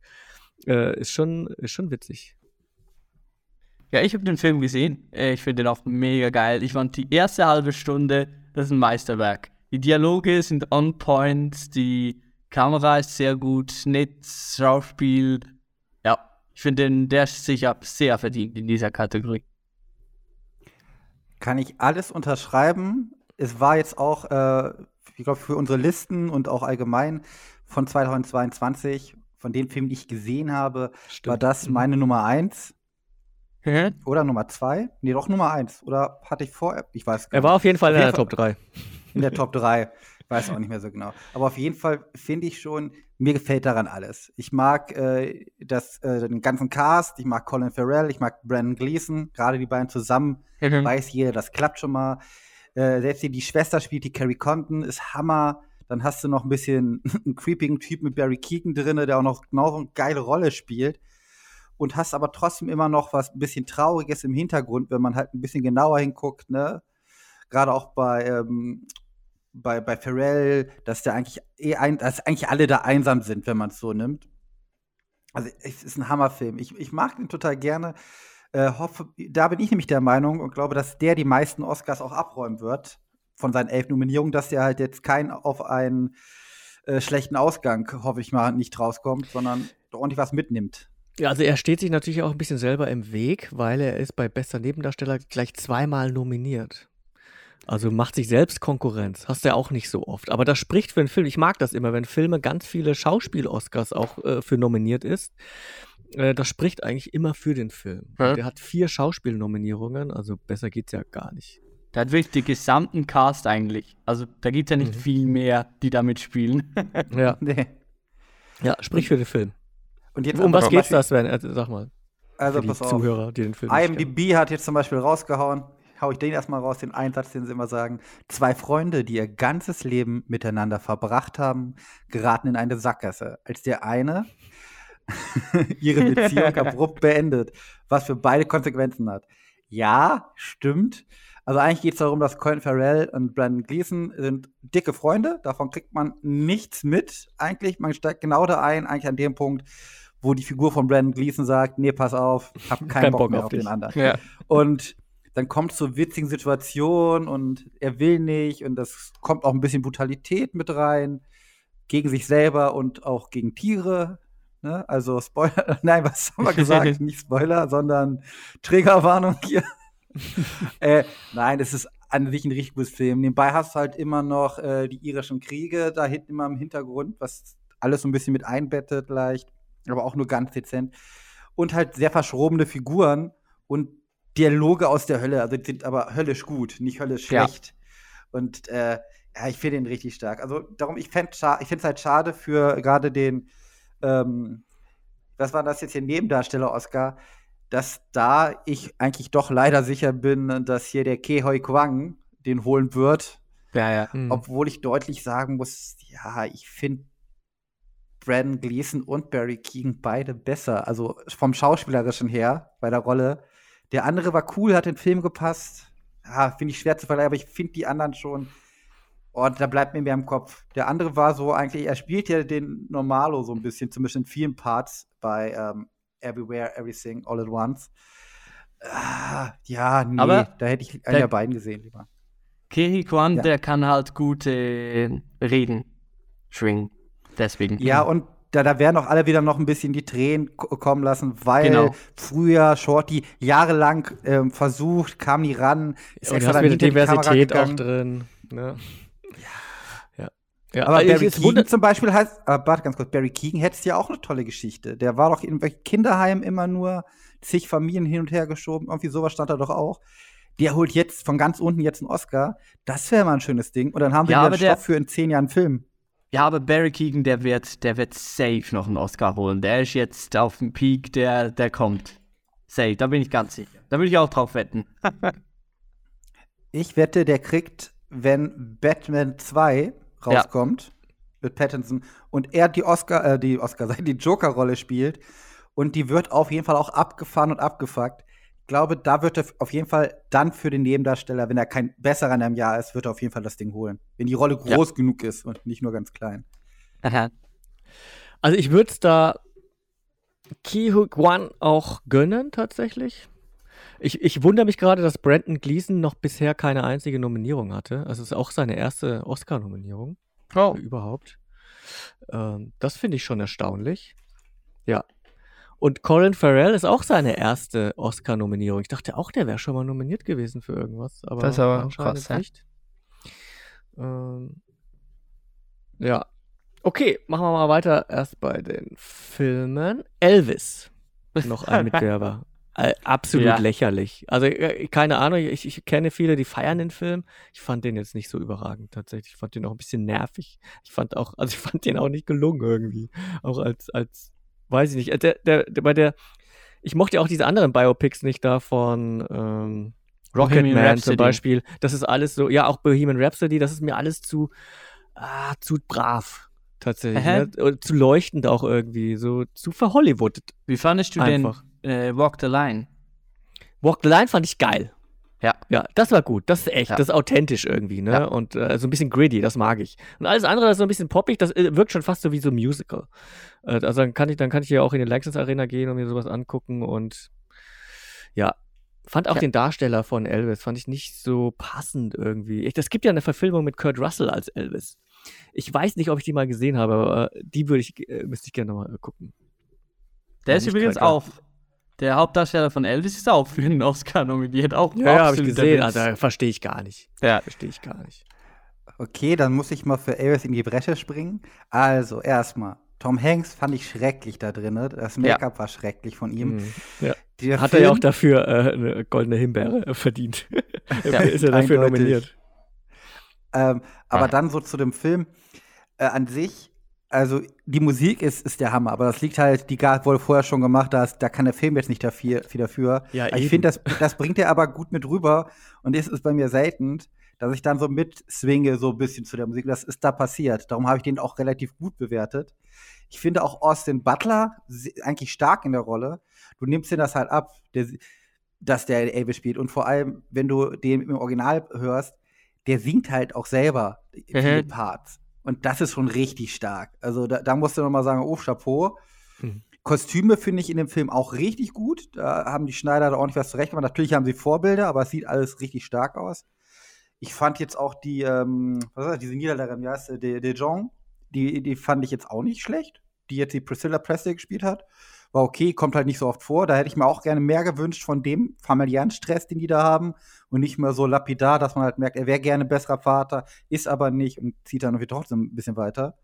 Speaker 3: Äh, ist, schon, ist schon witzig.
Speaker 4: Ja, ich habe den Film gesehen. Äh, Ich finde den auch mega geil. Ich fand die erste halbe Stunde, das ist ein Meisterwerk. Die Dialoge sind on point, die Kamera ist sehr gut, Schnitt, Schauspiel. Ja, ich finde den, der ist sicher sehr verdient in dieser Kategorie.
Speaker 5: Kann ich alles unterschreiben. Es war jetzt auch, äh, ich glaube, für unsere Listen und auch allgemein von 2022, von den Filmen, die ich gesehen habe, war das
Speaker 3: Mhm.
Speaker 5: meine Nummer eins oder Nummer zwei? Nee, doch Nummer eins. Oder hatte ich vor? Ich weiß gar
Speaker 3: Er war auf jeden Fall in der Top 3.
Speaker 5: in der Top 3. Weiß auch nicht mehr so genau. Aber auf jeden Fall finde ich schon, mir gefällt daran alles. Ich mag äh, das, äh, den ganzen Cast, ich mag Colin Farrell, ich mag Brandon Gleason, gerade die beiden zusammen
Speaker 4: Mhm.
Speaker 5: weiß jeder, das klappt schon mal. Äh, selbst die, die Schwester spielt, die Carrie Condon, ist Hammer. Dann hast du noch ein bisschen einen creepigen Typ mit Barry Keegan drin, der auch noch genau eine geile Rolle spielt. Und hast aber trotzdem immer noch was ein bisschen Trauriges im Hintergrund, wenn man halt ein bisschen genauer hinguckt, ne? Gerade auch bei, ähm, bei, bei Pharrell, dass der eigentlich eh ein, dass eigentlich alle da einsam sind, wenn man es so nimmt. Also es ist ein Hammerfilm. Ich, ich mag den total gerne. Äh, hoffe, da bin ich nämlich der Meinung und glaube, dass der die meisten Oscars auch abräumen wird von seinen elf Nominierungen, dass der halt jetzt kein auf einen äh, schlechten Ausgang, hoffe ich mal, nicht rauskommt, sondern ordentlich was mitnimmt.
Speaker 3: Ja, also er steht sich natürlich auch ein bisschen selber im Weg, weil er ist bei bester Nebendarsteller gleich zweimal nominiert. Also macht sich selbst Konkurrenz. Hast du ja auch nicht so oft. Aber das spricht für einen Film. Ich mag das immer, wenn Filme ganz viele Schauspiel-Oscars auch äh, für nominiert ist. Äh, das spricht eigentlich immer für den Film.
Speaker 4: Ja.
Speaker 3: Der hat vier Schauspielnominierungen, also besser geht's ja gar nicht.
Speaker 4: Der hat wirklich den gesamten Cast eigentlich. Also da gibt es ja nicht
Speaker 3: Mhm.
Speaker 4: viel mehr, die da mitspielen.
Speaker 3: Ja,
Speaker 5: Nee.
Speaker 3: ja spricht für den Film.
Speaker 5: Und jetzt
Speaker 3: Um was geht's da, Sven? Also, sag mal.
Speaker 5: Also
Speaker 3: für die
Speaker 5: pass auf.
Speaker 3: Zuhörer, die den Film.
Speaker 5: IMDb hat jetzt zum Beispiel rausgehauen, hau ich den erstmal raus, den Einsatz, den sie immer sagen. Zwei Freunde, die ihr ganzes Leben miteinander verbracht haben, geraten in eine Sackgasse. Als der eine ihre Beziehung abrupt beendet, was für beide Konsequenzen hat. Ja, stimmt. Also eigentlich geht es darum, dass Colin Farrell und Brandon Gleason sind dicke Freunde. Davon kriegt man nichts mit. Eigentlich, man steigt genau da ein, eigentlich an dem Punkt, wo die Figur von Brandon Gleason sagt, nee, pass auf, hab keinen
Speaker 3: Kein
Speaker 5: Bock,
Speaker 3: Bock
Speaker 5: mehr
Speaker 3: auf
Speaker 5: auf, den anderen.
Speaker 4: ja.
Speaker 5: Und dann kommt es zu witzigen Situationen und er will nicht und das kommt auch ein bisschen Brutalität mit rein gegen sich selber und auch gegen Tiere. Ne? Also Spoiler, nein, was haben wir gesagt? nicht Spoiler, sondern Triggerwarnung hier. äh, nein, es ist an sich ein richtig gutes Film. Nebenbei hast du halt immer noch äh, die irischen Kriege da hinten immer im Hintergrund, was alles so ein bisschen mit einbettet leicht, aber auch nur ganz dezent. Und halt sehr verschrobene Figuren und Dialoge aus der Hölle, also die sind aber höllisch gut, nicht höllisch
Speaker 4: Ja.
Speaker 5: schlecht. Und äh, ja, ich finde ihn richtig stark. Also darum, ich finde es halt schade für gerade den, ähm, was war das jetzt hier, Nebendarsteller-Oscar, dass da ich eigentlich doch leider sicher bin, dass hier der Ke Hoi Kwang den holen wird.
Speaker 4: ja, ja.
Speaker 3: Hm.
Speaker 5: Obwohl ich deutlich sagen muss, ja, ich finde Brandon Gleason und Barry Keegan beide besser. Also vom Schauspielerischen her bei der Rolle. Der andere war cool, hat den Film gepasst. Ja, finde ich schwer zu vergleichen, aber ich finde die anderen schon. Und da bleibt mir mehr im Kopf. Der andere war so eigentlich, er spielt ja den Normalo so ein bisschen, zumindest in vielen Parts bei ähm, Everywhere, Everything, All at Once. Ah, ja, nee,
Speaker 4: Aber
Speaker 5: da hätte ich einen
Speaker 4: der-
Speaker 5: beiden gesehen lieber.
Speaker 4: Kiri Kwan,
Speaker 5: Ja.
Speaker 4: der kann halt gut äh, reden. Schwingen. Deswegen.
Speaker 5: Ja, und da, da werden auch alle wieder noch ein bisschen die Tränen ko- kommen lassen, weil
Speaker 4: Genau.
Speaker 5: früher Shorty jahrelang ähm, versucht, kam nie ran, ist
Speaker 3: Und
Speaker 5: extra dann die
Speaker 3: Diversität auch drin. Ne? Ja.
Speaker 5: Aber
Speaker 3: ich-
Speaker 5: Barry
Speaker 3: es
Speaker 5: Keegan zum Beispiel heißt, aber warte ganz kurz, Barry Keegan hättest ja auch eine tolle Geschichte. Der war doch in Kinderheimen immer nur zig Familien hin und her geschoben, irgendwie sowas stand da doch auch. Der holt jetzt von ganz unten jetzt einen Oscar. Das wäre mal ein schönes Ding. Und dann haben wir
Speaker 4: Ja,
Speaker 5: wieder Stoff für in zehn Jahren Film.
Speaker 4: Ja, aber Barry Keegan, der wird, der wird safe noch einen Oscar holen. Der ist jetzt auf dem Peak, der, der kommt. Safe, da bin ich ganz sicher. Da würde ich auch drauf wetten.
Speaker 5: Ich wette, der kriegt, wenn Batman 2 rauskommt mit Pattinson und er die Oscar, äh, die Oscar, die Joker-Rolle spielt und die wird auf jeden Fall auch abgefahren und abgefuckt. Ich glaube, da wird er auf jeden Fall dann für den Nebendarsteller, wenn er kein besserer in einem Jahr ist, wird er auf jeden Fall das Ding holen. Wenn die Rolle
Speaker 4: Ja.
Speaker 5: groß genug ist und nicht nur ganz klein.
Speaker 3: Also ich würde es da Ki Hook One auch gönnen, tatsächlich. Ich, ich wundere mich gerade, dass Brandon Gleason noch bisher keine einzige Nominierung hatte. Also es ist auch seine erste Oscar-Nominierung
Speaker 4: Oh.
Speaker 3: überhaupt. Ähm, das finde ich schon erstaunlich. Ja. Und Colin Farrell ist auch seine erste Oscar-Nominierung. Ich dachte auch, der wäre schon mal nominiert gewesen für irgendwas, aber,
Speaker 4: Das ist aber
Speaker 3: anscheinend
Speaker 4: krass,
Speaker 3: nicht. Ähm, ja. Okay, machen wir mal weiter erst bei den Filmen. Elvis, noch ein Mitwerber. Äh, absolut
Speaker 4: Ja.
Speaker 3: lächerlich. Also äh, keine Ahnung, ich, ich kenne viele, die feiern den Film. Ich fand den jetzt nicht so überragend tatsächlich. Ich fand den auch ein bisschen nervig. Ich fand auch, also ich fand den auch nicht gelungen irgendwie. Auch als, als, weiß ich nicht. äh, Der, der, der, bei der, ich mochte ja auch diese anderen Biopics nicht da von, ähm, Rocketman zum. Beispiel. Das ist alles so, ja, auch Bohemian Rhapsody, das ist mir alles zu, ah, zu brav. Tatsächlich. Ne? Zu leuchtend auch irgendwie, so zu verhollywoodet.
Speaker 4: Wie fandest du
Speaker 3: Einfach.
Speaker 4: denn äh, Walk the Line?
Speaker 3: Walk the Line fand ich geil.
Speaker 4: Ja.
Speaker 3: Ja, das war gut. Das ist echt,
Speaker 4: Ja.
Speaker 3: das ist authentisch irgendwie, ne?
Speaker 4: Ja.
Speaker 3: Und äh, so ein bisschen gritty, das mag ich. Und alles andere, das ist so ein bisschen poppig, das äh, wirkt schon fast so wie so ein Musical. Äh, also dann kann ich, dann kann ich ja auch in den Lanxess Arena gehen und mir sowas angucken und ja. Fand auch
Speaker 4: Ja.
Speaker 3: den Darsteller von Elvis, fand ich nicht so passend irgendwie. Ich, das gibt ja eine Verfilmung mit Kurt Russell als Elvis. Ich weiß nicht, ob ich die mal gesehen habe, aber äh, die würde ich, äh, müsste ich gerne nochmal gucken.
Speaker 4: Der ist übrigens auch. Der Hauptdarsteller von Elvis ist auch für einen Oscar nominiert. Auch
Speaker 3: Ja, ja habe ich gesehen, also verstehe ich gar nicht.
Speaker 4: Ja.
Speaker 3: Verstehe ich gar nicht.
Speaker 5: Okay, dann muss ich mal für Elvis in die Bresche springen. Also, erstmal, Tom Hanks fand ich schrecklich da drin. ne? Das Make-up war schrecklich von ihm.
Speaker 3: Mhm. Ja.
Speaker 5: Der
Speaker 3: Hat er ja
Speaker 5: Film-
Speaker 3: auch dafür äh, eine goldene Himbeere äh, verdient.
Speaker 4: Ja,
Speaker 3: ist er dafür
Speaker 5: eindeutig.
Speaker 3: nominiert.
Speaker 5: Ähm, aber
Speaker 4: Ah.
Speaker 5: dann so zu dem Film äh, an sich. Also die Musik ist, ist der Hammer, aber das liegt halt, die Gard wurde vorher schon gemacht, da, ist, da kann der Film jetzt nicht dafür, viel dafür.
Speaker 3: Ja,
Speaker 5: ich finde, das, das bringt er aber gut mit rüber und das ist bei mir selten, dass ich dann so mit swinge so ein bisschen zu der Musik. Das ist da passiert. Darum habe ich den auch relativ gut bewertet. Ich finde auch Austin Butler eigentlich stark in der Rolle. Du nimmst dir das halt ab, der, dass der Elvis spielt. Und vor allem, wenn du den im Original hörst, der singt halt auch selber viele
Speaker 4: Mhm.
Speaker 5: Parts. Und das ist schon richtig stark. Also da, da musst du noch mal sagen, oh, Chapeau.
Speaker 3: Mhm.
Speaker 5: Kostüme finde ich in dem Film auch richtig gut. Da haben die Schneider da ordentlich was zurecht gemacht. Natürlich haben sie Vorbilder, aber es sieht alles richtig stark aus. Ich fand jetzt auch die, ähm, was ist das, diese Niederländerin, wie heißt sie, De, De Jong, die, die fand ich jetzt auch nicht schlecht, die jetzt die Priscilla Presley gespielt hat. War okay, kommt halt nicht so oft vor. Da hätte ich mir auch gerne mehr gewünscht von dem familiären Stress, den die da haben. Und nicht mehr so lapidar, dass man halt merkt, er wäre gerne besserer Vater, ist aber nicht und zieht dann irgendwie trotzdem ein bisschen weiter.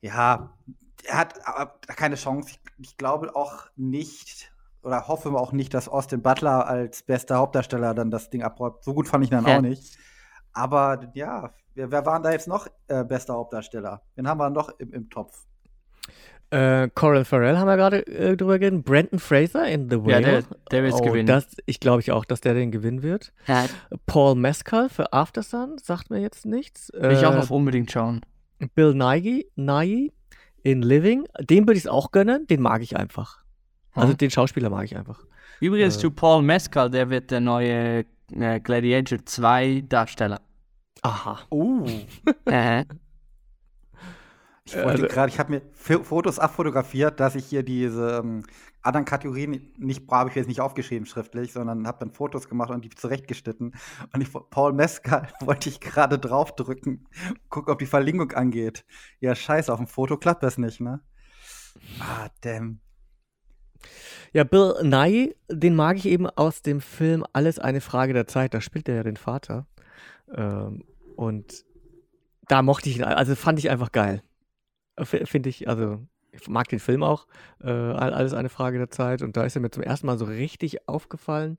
Speaker 5: Ja, er hat aber keine Chance. Ich, ich glaube auch nicht oder hoffe auch nicht, dass Austin Butler als bester Hauptdarsteller dann das Ding abräumt. So gut fand ich ihn dann
Speaker 4: Ja.
Speaker 5: auch nicht. Aber ja, wer, wer waren da jetzt noch äh, bester Hauptdarsteller? Wen haben wir noch im, im Topf?
Speaker 3: Äh, Coral Farrell haben wir gerade äh, drüber geredet. Brandon Fraser in The Whale.
Speaker 4: Ja, der, der wird
Speaker 3: oh,
Speaker 4: gewinnen.
Speaker 3: Das, ich glaube ich auch, dass der den gewinnen wird.
Speaker 4: ja,
Speaker 3: Paul Mescal für Aftersun sagt mir jetzt nichts.
Speaker 4: will ich auch
Speaker 3: Äh,
Speaker 4: noch unbedingt schauen.
Speaker 3: Bill Nighy, Nighy in Living. Dem würde ich es auch gönnen. Den mag ich einfach. Also
Speaker 4: Hm.
Speaker 3: den Schauspieler mag ich einfach.
Speaker 4: Übrigens
Speaker 3: äh,
Speaker 4: zu Paul Mescal, der wird der neue äh, Gladiator 2 Darsteller.
Speaker 3: Aha.
Speaker 5: Oh. Ich wollte
Speaker 3: Also-
Speaker 5: gerade, ich habe mir F Fotos abfotografiert, dass ich hier diese ähm, anderen Kategorien nicht habe ich jetzt nicht aufgeschrieben schriftlich, sondern habe dann Fotos gemacht und die zurechtgeschnitten. Und ich, Paul Mescal wollte ich gerade draufdrücken, gucken, ob die Verlinkung angeht. Ja, scheiße, auf dem Foto klappt das nicht, ne? Ah, damn.
Speaker 3: Ja, Bill Nighy, den mag ich eben aus dem Film Alles eine Frage der Zeit. Da spielt er ja den Vater. Ähm, und da mochte ich ihn, also fand ich einfach geil. Finde ich, also ich mag den Film auch. Äh, All- Alles eine Frage der Zeit. Und da ist er mir zum ersten Mal so richtig aufgefallen.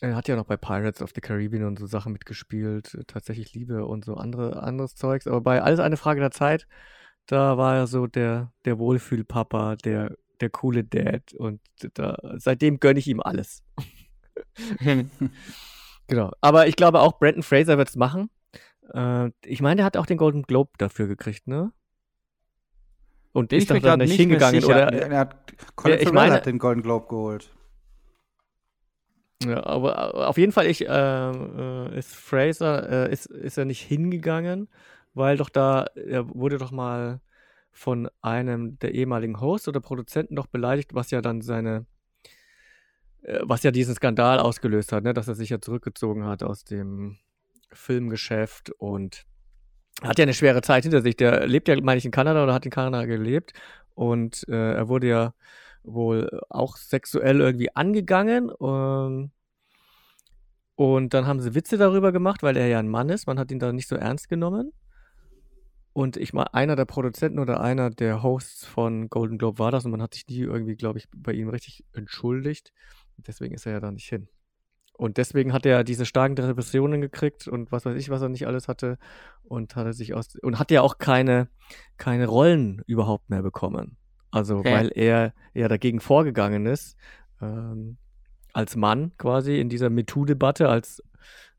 Speaker 3: Er hat ja noch bei Pirates of the Caribbean und so Sachen mitgespielt. äh, Tatsächlich Liebe und so andere, anderes Zeugs. Aber bei Alles eine Frage der Zeit, da war er so der, der Wohlfühlpapa, der, der coole Dad. Und da, seitdem gönne ich ihm alles. Genau. Aber ich glaube auch, Brandon Fraser wird es machen. Äh, ich meine, der hat auch den Golden Globe dafür gekriegt, ne? Und
Speaker 4: Bin
Speaker 3: ist
Speaker 4: ich
Speaker 3: doch dann nicht hingegangen,
Speaker 4: sicher.
Speaker 3: oder?
Speaker 5: Er, hat, Colin
Speaker 3: Ja, ich meine-
Speaker 5: hat den Golden Globe geholt.
Speaker 3: Ja, aber äh, auf jeden Fall ich, äh, äh, ist Fraser, äh, ist, ist er nicht hingegangen, weil doch da, er wurde doch mal von einem der ehemaligen Hosts oder Produzenten doch beleidigt, was ja dann seine, äh, was ja diesen Skandal ausgelöst hat, ne, dass er sich ja zurückgezogen hat aus dem Filmgeschäft und hat ja eine schwere Zeit hinter sich. Der lebt ja, meine ich, in Kanada oder hat in Kanada gelebt und äh, er wurde ja wohl auch sexuell irgendwie angegangen. Ähm, und dann haben sie Witze darüber gemacht, weil er ja ein Mann ist. Man hat ihn da nicht so ernst genommen. Und ich mal, einer der Produzenten oder einer der Hosts von Golden Globe war das und man hat sich nie irgendwie, glaube ich, bei ihm richtig entschuldigt. Deswegen ist er ja da nicht hin. Und deswegen hat er diese starken Depressionen gekriegt und was weiß ich, was er nicht alles hatte. Und hat er sich aus und hat ja auch keine, keine Rollen überhaupt mehr bekommen. Also,
Speaker 4: Okay.
Speaker 3: weil er ja dagegen vorgegangen ist. Ähm, als Mann quasi in dieser MeToo-Debatte, als,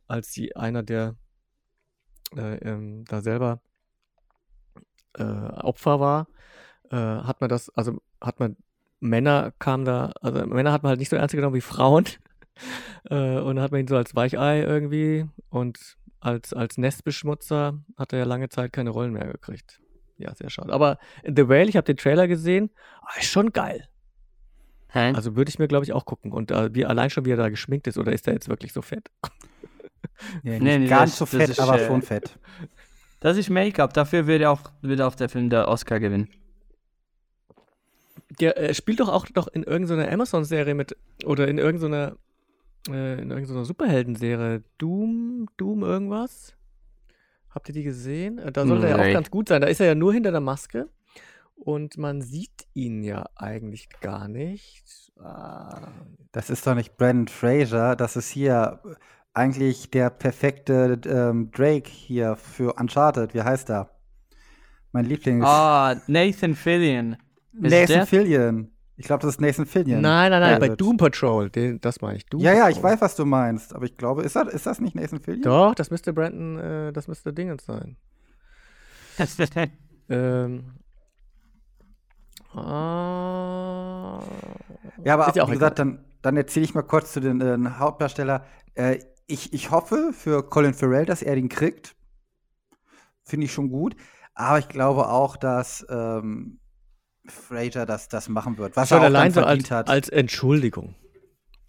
Speaker 3: als sie einer der äh, ähm, da selber äh, Opfer war, äh, hat man das, also hat man Männer kam da, also Männer hat man halt nicht so ernst genommen wie Frauen. äh, und dann hat man ihn so als Weichei irgendwie und als, als Nestbeschmutzer hat er ja lange Zeit keine Rollen mehr gekriegt. Ja, sehr schade. Aber The Whale, ich habe den Trailer gesehen, oh, ist schon geil.
Speaker 4: Hä?
Speaker 3: Also würde ich mir, glaube ich, auch gucken. Und äh, wie allein schon, wie er da geschminkt ist, oder ist er jetzt wirklich so fett?
Speaker 5: Nee,
Speaker 4: Nee,
Speaker 5: nicht
Speaker 4: nee,
Speaker 5: ganz
Speaker 4: das-
Speaker 5: so fett,
Speaker 4: ist,
Speaker 5: aber
Speaker 4: äh,
Speaker 5: schon fett.
Speaker 4: Das ist Make-up. Dafür wird auch, wird auch der Film der Oscar gewinnen.
Speaker 3: Der äh, spielt doch auch noch in irgendeiner Amazon-Serie mit, oder in irgendeiner, äh, in irgendeiner Superhelden-Serie. Doom, Doom irgendwas? Habt ihr die gesehen? Äh, Da soll er ja auch ganz gut sein. Da ist er ja nur hinter der Maske. Und man sieht ihn ja eigentlich gar nicht. Ah,
Speaker 5: Das ist doch nicht Brandon Fraser, das ist hier eigentlich der perfekte ähm, Drake hier für Uncharted. Wie heißt er? Mein Lieblings.
Speaker 4: Ah, Nathan Fillion. Ist
Speaker 5: Nathan? Fillion. Ich glaube, das ist Nathan Fillion.
Speaker 3: Nein, nein, nein, bei
Speaker 5: David.
Speaker 3: Doom Patrol, den, das meine ich. Doom
Speaker 5: Ja, ja, ich
Speaker 3: Patrol.
Speaker 5: weiß, was du meinst, aber ich glaube, ist das, ist das nicht Nathan Fillion?
Speaker 3: Doch, das müsste Brandon, äh, das müsste Dingens sein. Ähm. Ah,
Speaker 5: Ja, aber
Speaker 3: Ist ja auch
Speaker 5: wie gesagt, dann, dann erzähle ich mal kurz zu den äh, Hauptdarsteller. Äh, ich, ich hoffe für Colin Farrell, dass er den kriegt. Finde ich schon gut. Aber ich glaube auch, dass ähm, Fraser das, das machen wird. Was
Speaker 3: Schon
Speaker 5: er auch
Speaker 3: allein
Speaker 5: dann
Speaker 3: so
Speaker 5: verdient
Speaker 3: als,
Speaker 5: hat.
Speaker 3: als Entschuldigung,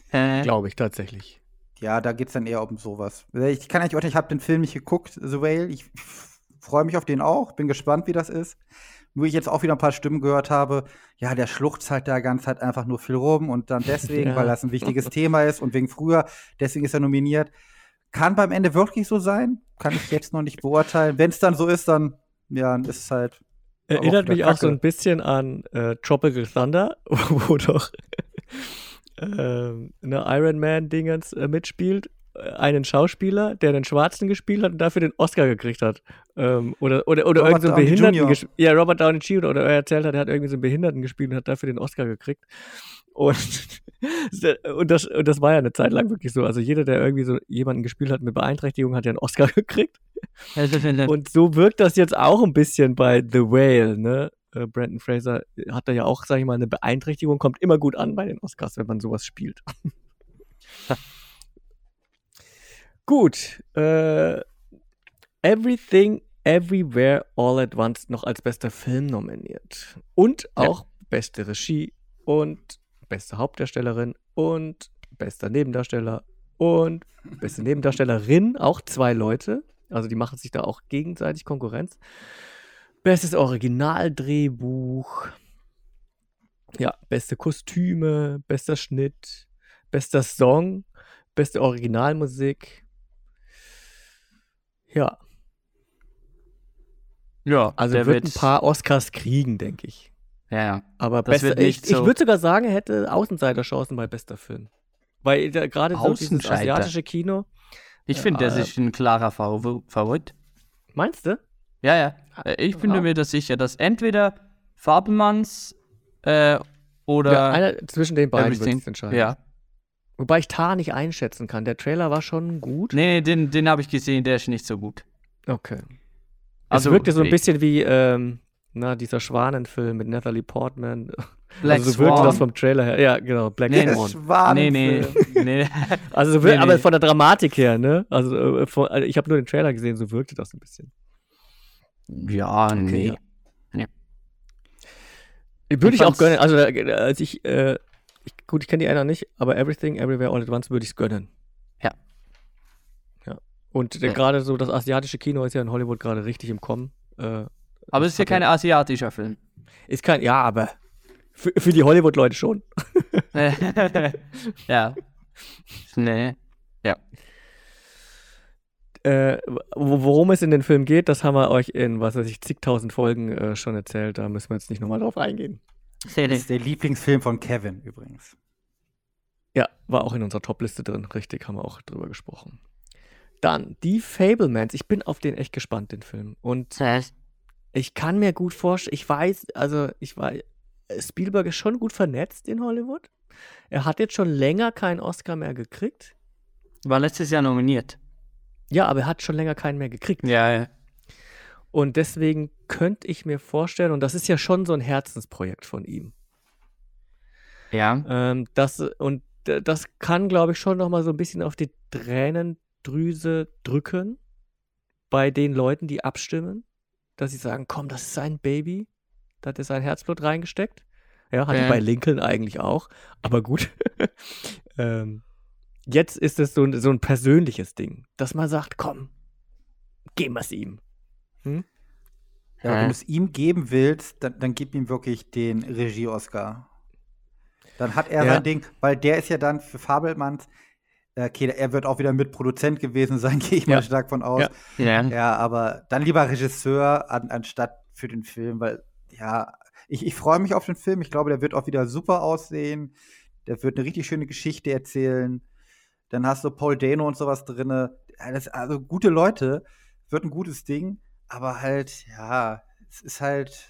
Speaker 4: Hä?
Speaker 3: glaube ich tatsächlich.
Speaker 5: Ja, da geht es dann eher um sowas. Ich kann eigentlich auch nicht, ich habe den Film nicht geguckt, The Whale. Ich freue mich auf den auch, bin gespannt, wie das ist. Nur ich jetzt auch wieder ein paar Stimmen gehört habe, ja, der schluchzt halt da ganz halt einfach nur viel rum und dann deswegen,
Speaker 3: Ja.
Speaker 5: weil das ein wichtiges Thema ist und wegen früher, deswegen ist er nominiert. Kann beim Ende wirklich so sein? Kann ich jetzt noch nicht beurteilen. Wenn es dann so ist, dann, ja, dann ist es halt.
Speaker 3: Erinnert
Speaker 5: wieder
Speaker 3: mich auch so
Speaker 5: Kacke.
Speaker 3: ein bisschen an äh, Tropical Thunder, wo doch ähm, eine Iron Man-Dingens äh, mitspielt. Äh, Einen Schauspieler, der den Schwarzen gespielt hat und dafür den Oscar gekriegt hat. Ähm, oder oder, oder
Speaker 5: Robert
Speaker 3: irgendeinen
Speaker 5: Downey
Speaker 3: Behinderten. Ja, Robert Downey Jr. Oder er erzählt hat, er hat irgendwie so einen Behinderten gespielt und hat dafür den Oscar gekriegt. Und, und, das, und das war ja eine Zeit lang wirklich so. Also jeder, der irgendwie so jemanden gespielt hat mit Beeinträchtigung, hat ja einen Oscar gekriegt. Und so wirkt das jetzt auch ein bisschen bei The Whale, ne? Äh, Brandon Fraser hat da ja auch, sag ich mal, eine Beeinträchtigung, kommt immer gut an bei den Oscars, wenn man sowas spielt. gut. Äh, Everything, Everywhere, All at Once noch als bester Film nominiert. Und
Speaker 4: Ja.
Speaker 3: auch beste Regie und beste Hauptdarstellerin und bester Nebendarsteller und beste Nebendarstellerin, auch zwei Leute. Also die machen sich da auch gegenseitig Konkurrenz. Bestes Originaldrehbuch. Ja, beste Kostüme, bester Schnitt, bester Song, beste Originalmusik. Ja,
Speaker 4: Ja,
Speaker 3: also
Speaker 4: der
Speaker 3: wird ein paar Oscars kriegen, denke ich.
Speaker 4: Ja, ja.
Speaker 3: Aber bester,
Speaker 4: wird nicht
Speaker 3: ich, ich
Speaker 4: so-
Speaker 3: würde sogar sagen, er hätte Außenseiterchancen bei bester Film. Weil gerade so dieses asiatische Kino.
Speaker 4: Ich finde, das
Speaker 3: äh,
Speaker 4: ist ein klarer Favor- Favorit.
Speaker 3: Meinst du?
Speaker 4: Ja, ja. Äh, Ich bin
Speaker 3: Ja.
Speaker 4: mir da sicher, dass entweder Fabelmanns äh, oder
Speaker 3: ja, einer zwischen den beiden wird es entscheiden.
Speaker 4: Ja.
Speaker 3: Wobei ich Tar nicht einschätzen kann. Der Trailer war schon gut.
Speaker 4: Nee, den, den habe ich gesehen, der ist nicht so gut.
Speaker 3: Okay.
Speaker 4: Also,
Speaker 3: es wirkte so ein bisschen wie ähm, na, dieser Schwanenfilm mit Natalie Portman.
Speaker 4: Black
Speaker 3: also so wirkte
Speaker 4: Swan.
Speaker 3: das vom Trailer her. Ja, genau, Black
Speaker 4: Nee,
Speaker 3: Swan.
Speaker 4: Nee, nee,
Speaker 5: Schwanenfilm.
Speaker 4: nee.
Speaker 3: Also so wir-
Speaker 4: Nee,
Speaker 3: aber
Speaker 4: nee.
Speaker 3: von der Dramatik her, ne? Also, äh, von, also ich habe nur den Trailer gesehen, so wirkte das ein bisschen.
Speaker 4: Ja, nee.
Speaker 3: ja. Würde ich, auch gönnen. Also äh, als ich, äh, ich gut, ich kenne die einer nicht, aber Everything, Everywhere, All at Once würde ich es gönnen.
Speaker 4: Ja.
Speaker 3: Ja. Und äh,
Speaker 4: Ja.
Speaker 3: gerade so das asiatische Kino ist ja in Hollywood gerade richtig im Kommen. Äh,
Speaker 4: Aber es ist ja
Speaker 3: ja-
Speaker 4: kein asiatischer Film.
Speaker 3: Ist kein, ja, aber für, für die Hollywood-Leute schon.
Speaker 4: ja. Nee.
Speaker 3: Äh, wo- worum es in den Film geht, das haben wir euch in, was weiß ich, zigtausend Folgen äh, schon erzählt. Da müssen wir jetzt nicht nochmal drauf eingehen.
Speaker 5: Das ist der Lieblingsfilm von Kevin übrigens.
Speaker 3: Ja, war auch in unserer Top-Liste drin. Richtig, haben wir auch drüber gesprochen. Dann, die Fablemans. Ich bin auf den echt gespannt, den Film. Und ich kann mir gut vorstellen, ich weiß, also ich war, Spielberg ist schon gut vernetzt in Hollywood. er hat jetzt schon länger keinen Oscar mehr gekriegt.
Speaker 4: War letztes Jahr nominiert.
Speaker 3: Ja, aber er hat schon länger keinen mehr gekriegt.
Speaker 4: Ja, ja.
Speaker 3: Und deswegen könnte ich mir vorstellen, und das ist ja schon so ein Herzensprojekt von ihm.
Speaker 4: Ja.
Speaker 3: Ähm, das, und das kann, glaube ich, schon nochmal so ein bisschen auf die Tränendrüse drücken bei den Leuten, die abstimmen, dass sie sagen, komm, das ist sein Baby, da hat er sein Herzblut reingesteckt. Ja, hat
Speaker 4: Ja.
Speaker 3: er bei Lincoln eigentlich auch, aber gut. ähm, jetzt ist es so ein, so ein persönliches Ding, dass man sagt, komm, geben wir es ihm.
Speaker 5: Ja,
Speaker 4: Hä?
Speaker 5: wenn du es ihm geben willst, dann, dann gib ihm wirklich den Regie-Oscar. Dann hat er
Speaker 3: Ja.
Speaker 5: sein Ding, weil der ist ja dann für Fabelmanns, okay, er wird auch wieder Mitproduzent gewesen sein, gehe ich
Speaker 3: Ja.
Speaker 5: mal stark von aus.
Speaker 3: Ja.
Speaker 4: Ja.
Speaker 5: Aber dann lieber Regisseur an, anstatt für den Film, weil, ja, ich, ich freue mich auf den Film. Ich glaube, der wird auch wieder super aussehen. Der wird eine richtig schöne Geschichte erzählen. Dann hast du Paul Dano und sowas drinne. Das- Also gute Leute, wird ein gutes Ding, aber halt, ja, es ist halt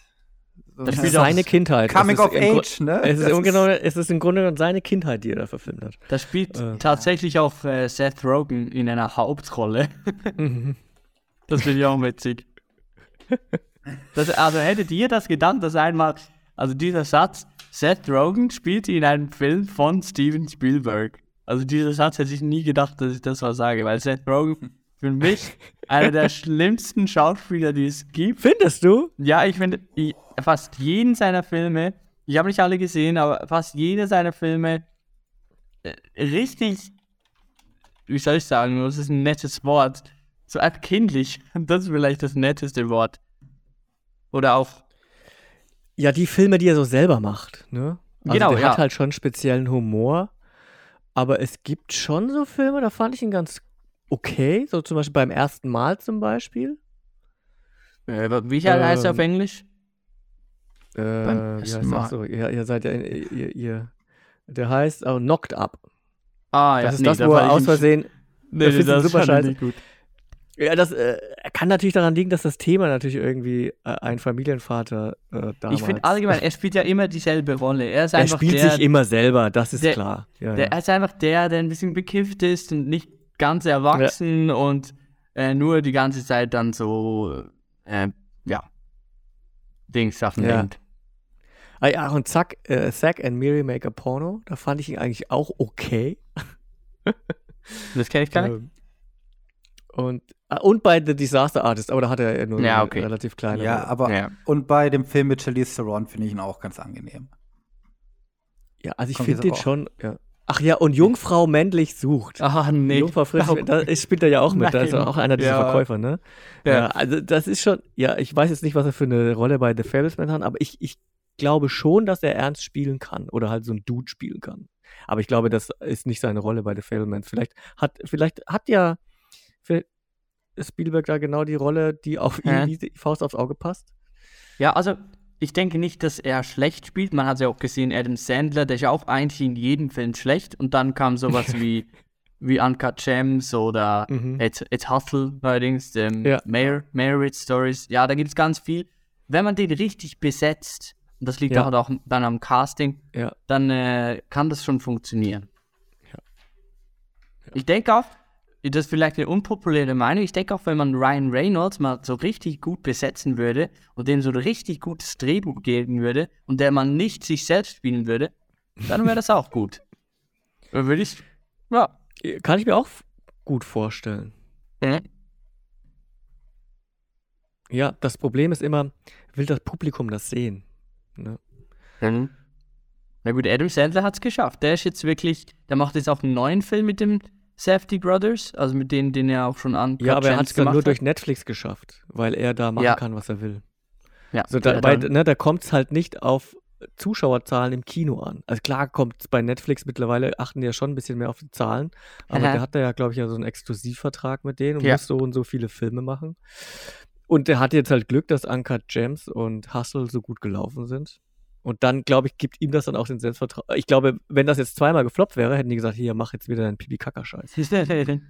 Speaker 4: Das
Speaker 3: ist seine Kindheit.
Speaker 5: Coming
Speaker 3: es ist
Speaker 5: of Age, ne?
Speaker 3: Es ist,
Speaker 5: Das
Speaker 3: im Grunde, es ist im Grunde genommen seine Kindheit, die er da verfilmt hat.
Speaker 4: Da spielt
Speaker 3: Äh.
Speaker 4: tatsächlich auch äh, Seth Rogen in einer Hauptrolle.
Speaker 3: Mhm.
Speaker 4: Das finde ich auch witzig. Das, also hättet ihr das gedacht, dass einmal, also dieser Satz, Seth Rogen spielt in einem Film von Steven Spielberg. Also dieser Satz hätte ich nie gedacht, dass ich das mal sage, weil Seth Rogen für mich einer der schlimmsten Schauspieler, die es gibt.
Speaker 3: Findest du?
Speaker 4: Ja, ich finde fast jeden seiner Filme, ich habe nicht alle gesehen, aber fast jeder seiner Filme äh, richtig, wie soll ich sagen, das ist ein nettes Wort, so art kindlich. Das ist vielleicht das netteste Wort. Oder auch,
Speaker 3: Ja, die Filme, die er so selber macht, ne? Also
Speaker 4: Genau,
Speaker 3: der
Speaker 4: ja.
Speaker 3: hat halt schon speziellen Humor. Aber es gibt schon so Filme, da fand ich ihn ganz okay. So zum Beispiel beim ersten Mal zum Beispiel.
Speaker 4: äh, wie heißt er auf
Speaker 3: Ähm,
Speaker 4: Englisch?
Speaker 3: Äh, wie
Speaker 4: ersten Mal.
Speaker 3: das so? Ihr, ihr seid ja, ihr, ihr, der heißt auch Knocked Up.
Speaker 4: Ah,
Speaker 3: Das ist
Speaker 4: nee,
Speaker 3: das,
Speaker 4: da
Speaker 3: wo er aus Versehen.
Speaker 4: Nee,
Speaker 3: das
Speaker 4: nee,
Speaker 3: ist ein super Scheiße.
Speaker 4: nicht gut.
Speaker 3: Ja, das äh, kann natürlich daran liegen, dass das Thema natürlich irgendwie äh, ein Familienvater äh, damals.
Speaker 4: Ich finde allgemein, er spielt ja immer dieselbe Rolle. Er ist
Speaker 3: er
Speaker 4: einfach
Speaker 3: spielt
Speaker 4: der,
Speaker 3: sich immer selber, das ist
Speaker 4: der-
Speaker 3: klar. Ja,
Speaker 4: Der,
Speaker 3: ja.
Speaker 4: er ist einfach der, der ein bisschen bekifft ist und nicht ganz erwachsen und äh, nur die ganze Zeit dann so, äh, ja, Dings-Sachen
Speaker 3: Ja.
Speaker 4: denkt.
Speaker 3: Ah, ja, und Zack, äh, Zack and Miri Make a Porno, da fand ich ihn eigentlich auch okay.
Speaker 4: Das kenne ich gar nicht.
Speaker 3: Ähm, und, ah, und bei The Disaster Artist, aber da hat er ja nur
Speaker 4: Ja,
Speaker 3: eine
Speaker 4: okay.
Speaker 3: relativ kleine.
Speaker 5: Ja, aber
Speaker 4: Ja.
Speaker 5: und bei dem Film mit Charlize Theron finde ich ihn auch ganz angenehm.
Speaker 3: ja, also ich finde den
Speaker 5: auch.
Speaker 3: schon. Ja. Ach ja, und Jungfrau männlich sucht.
Speaker 4: Ah, nee.
Speaker 3: Jungfrau Fritz,
Speaker 4: Oh,
Speaker 3: da spielt er ja auch mit, da ist er
Speaker 4: Nein.
Speaker 3: auch einer dieser
Speaker 4: Ja.
Speaker 3: Verkäufer, ne? Ja.
Speaker 4: Ja.
Speaker 3: also das ist schon, ja, ich weiß jetzt nicht, was er für eine Rolle bei The Fablesman hat, aber ich, ich glaube schon, dass er ernst spielen kann oder halt so ein Dude spielen kann. Aber ich glaube, das ist nicht seine Rolle bei The Fableman. Vielleicht hat, vielleicht hat ja Spielberg da genau die Rolle, die auf ihn wie die Faust aufs Auge passt.
Speaker 4: Ja, also ich denke nicht, dass er schlecht spielt. Man hat es ja auch gesehen, Adam Sandler, der ist ja auch eigentlich in jedem Film schlecht. Und dann kam sowas wie, wie Uncut Gems oder
Speaker 3: Mhm.
Speaker 4: Ed, Ed Hustle neuerdings, ähm,
Speaker 3: Ja.
Speaker 4: Mayor, Mayor's Stories. Ja, da gibt es ganz viel. Wenn man den richtig besetzt, und das liegt
Speaker 3: Ja.
Speaker 4: auch, dann am Casting,
Speaker 3: Ja.
Speaker 4: dann äh, kann das schon funktionieren. Ich denke auch, das ist vielleicht eine unpopuläre Meinung, ich denke auch, wenn man Ryan Reynolds mal so richtig gut besetzen würde und dem so ein richtig gutes Drehbuch geben würde und der man nicht sich selbst spielen würde, dann wäre das auch gut. Dann würde ich, ja.
Speaker 3: Kann ich mir auch gut vorstellen.
Speaker 4: Äh,
Speaker 3: Ja, das Problem ist immer, will das Publikum das sehen? Ne?
Speaker 4: dann- Na gut, Adam Sandler hat es geschafft. Der ist jetzt wirklich, der macht jetzt auch einen neuen Film mit dem Safety Brothers, also mit denen, den er auch schon an
Speaker 3: Ja, aber er hat es dann nur
Speaker 4: gemacht
Speaker 3: durch Netflix geschafft, weil er da machen
Speaker 4: Ja.
Speaker 3: kann, was er will.
Speaker 4: Ja,
Speaker 3: So, da, bei, ne, da kommt es halt nicht auf Zuschauerzahlen im Kino an. Also klar kommt es bei Netflix mittlerweile, achten die ja schon ein bisschen mehr auf die Zahlen, aber der hat da ja, glaube ich, ja so einen Exklusivvertrag mit denen und
Speaker 4: Ja.
Speaker 3: muss so und so viele Filme machen. Und der hat jetzt halt Glück, dass Uncut Gems und Hustle so gut gelaufen sind. Und dann, glaube ich, gibt ihm das dann auch den Selbstvertrauen. Ich glaube, wenn das jetzt zweimal gefloppt wäre, hätten die gesagt, hier, mach jetzt wieder deinen Pipi-Kaka-Scheiß.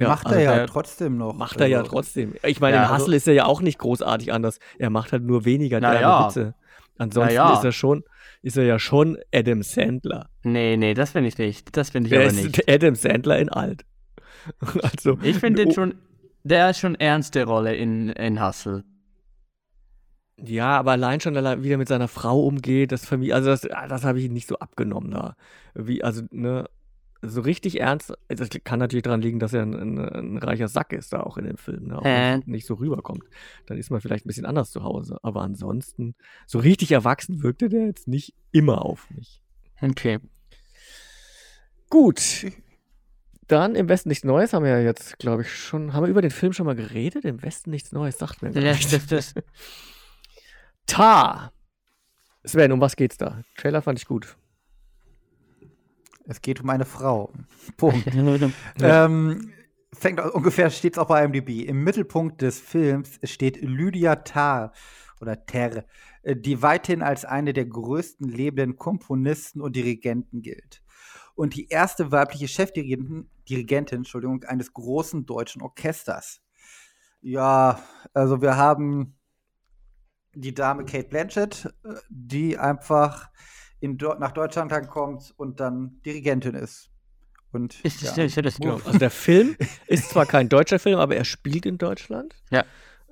Speaker 3: Ja,
Speaker 5: macht
Speaker 3: also
Speaker 5: er ja
Speaker 4: der-
Speaker 5: trotzdem noch.
Speaker 3: Macht er ja
Speaker 5: Also,
Speaker 3: trotzdem. Ich meine,
Speaker 4: Ja,
Speaker 3: im
Speaker 4: also-
Speaker 3: Hustle ist er ja auch nicht großartig anders. Er macht halt nur weniger
Speaker 4: Na ja.
Speaker 3: Witze. Ansonsten
Speaker 4: ja.
Speaker 3: ist er schon, ist er ja schon Adam Sandler.
Speaker 4: Nee, nee, das finde ich nicht. Das finde ich
Speaker 3: Der
Speaker 4: aber
Speaker 3: ist
Speaker 4: nicht.
Speaker 3: Adam Sandler in alt. Also,
Speaker 4: Ich finde den
Speaker 3: oh,
Speaker 4: schon, der ist schon ernste Rolle in, in Hustle.
Speaker 3: Ja, aber allein schon, weil er wieder mit seiner Frau umgeht, das Familie, also das, ah, das habe ich nicht so abgenommen da. Wie, also, ne, so richtig ernst, das kann natürlich daran liegen, dass er ein, ein, ein reicher Sack ist, da auch in dem Film, ne, auch
Speaker 4: Äh.
Speaker 3: nicht so rüberkommt. Dann ist man vielleicht ein bisschen anders zu Hause. Aber ansonsten, so richtig erwachsen wirkte der jetzt nicht immer auf mich.
Speaker 4: Okay.
Speaker 3: Gut. Dann im Westen nichts Neues haben wir ja jetzt, glaube ich, schon. Haben wir über den Film schon mal geredet? Im Westen nichts Neues, sagt mir
Speaker 4: Das,
Speaker 3: nichts.
Speaker 4: das, das,
Speaker 3: Tar. Sven, um was geht's da? Trailer fand ich gut.
Speaker 5: Es geht um eine Frau. Punkt.
Speaker 3: Ja.
Speaker 5: Ähm, fängt ungefähr steht es auch bei IMDb. Im Mittelpunkt des Films steht Lydia Tarr oder Ter, die weithin als eine der größten lebenden Komponisten und Dirigenten gilt. Und die erste weibliche Chefdirigentin Dirigentin, Entschuldigung, eines großen deutschen Orchesters. Ja, also wir haben die Dame Kate Blanchett, äh, die einfach in, nach Deutschland kommt und dann Dirigentin ist. Und
Speaker 4: ist,
Speaker 5: ja.
Speaker 4: ist, ist, das
Speaker 3: Genau. Also der Film ist zwar kein deutscher Film, aber er spielt in Deutschland.
Speaker 4: Ja.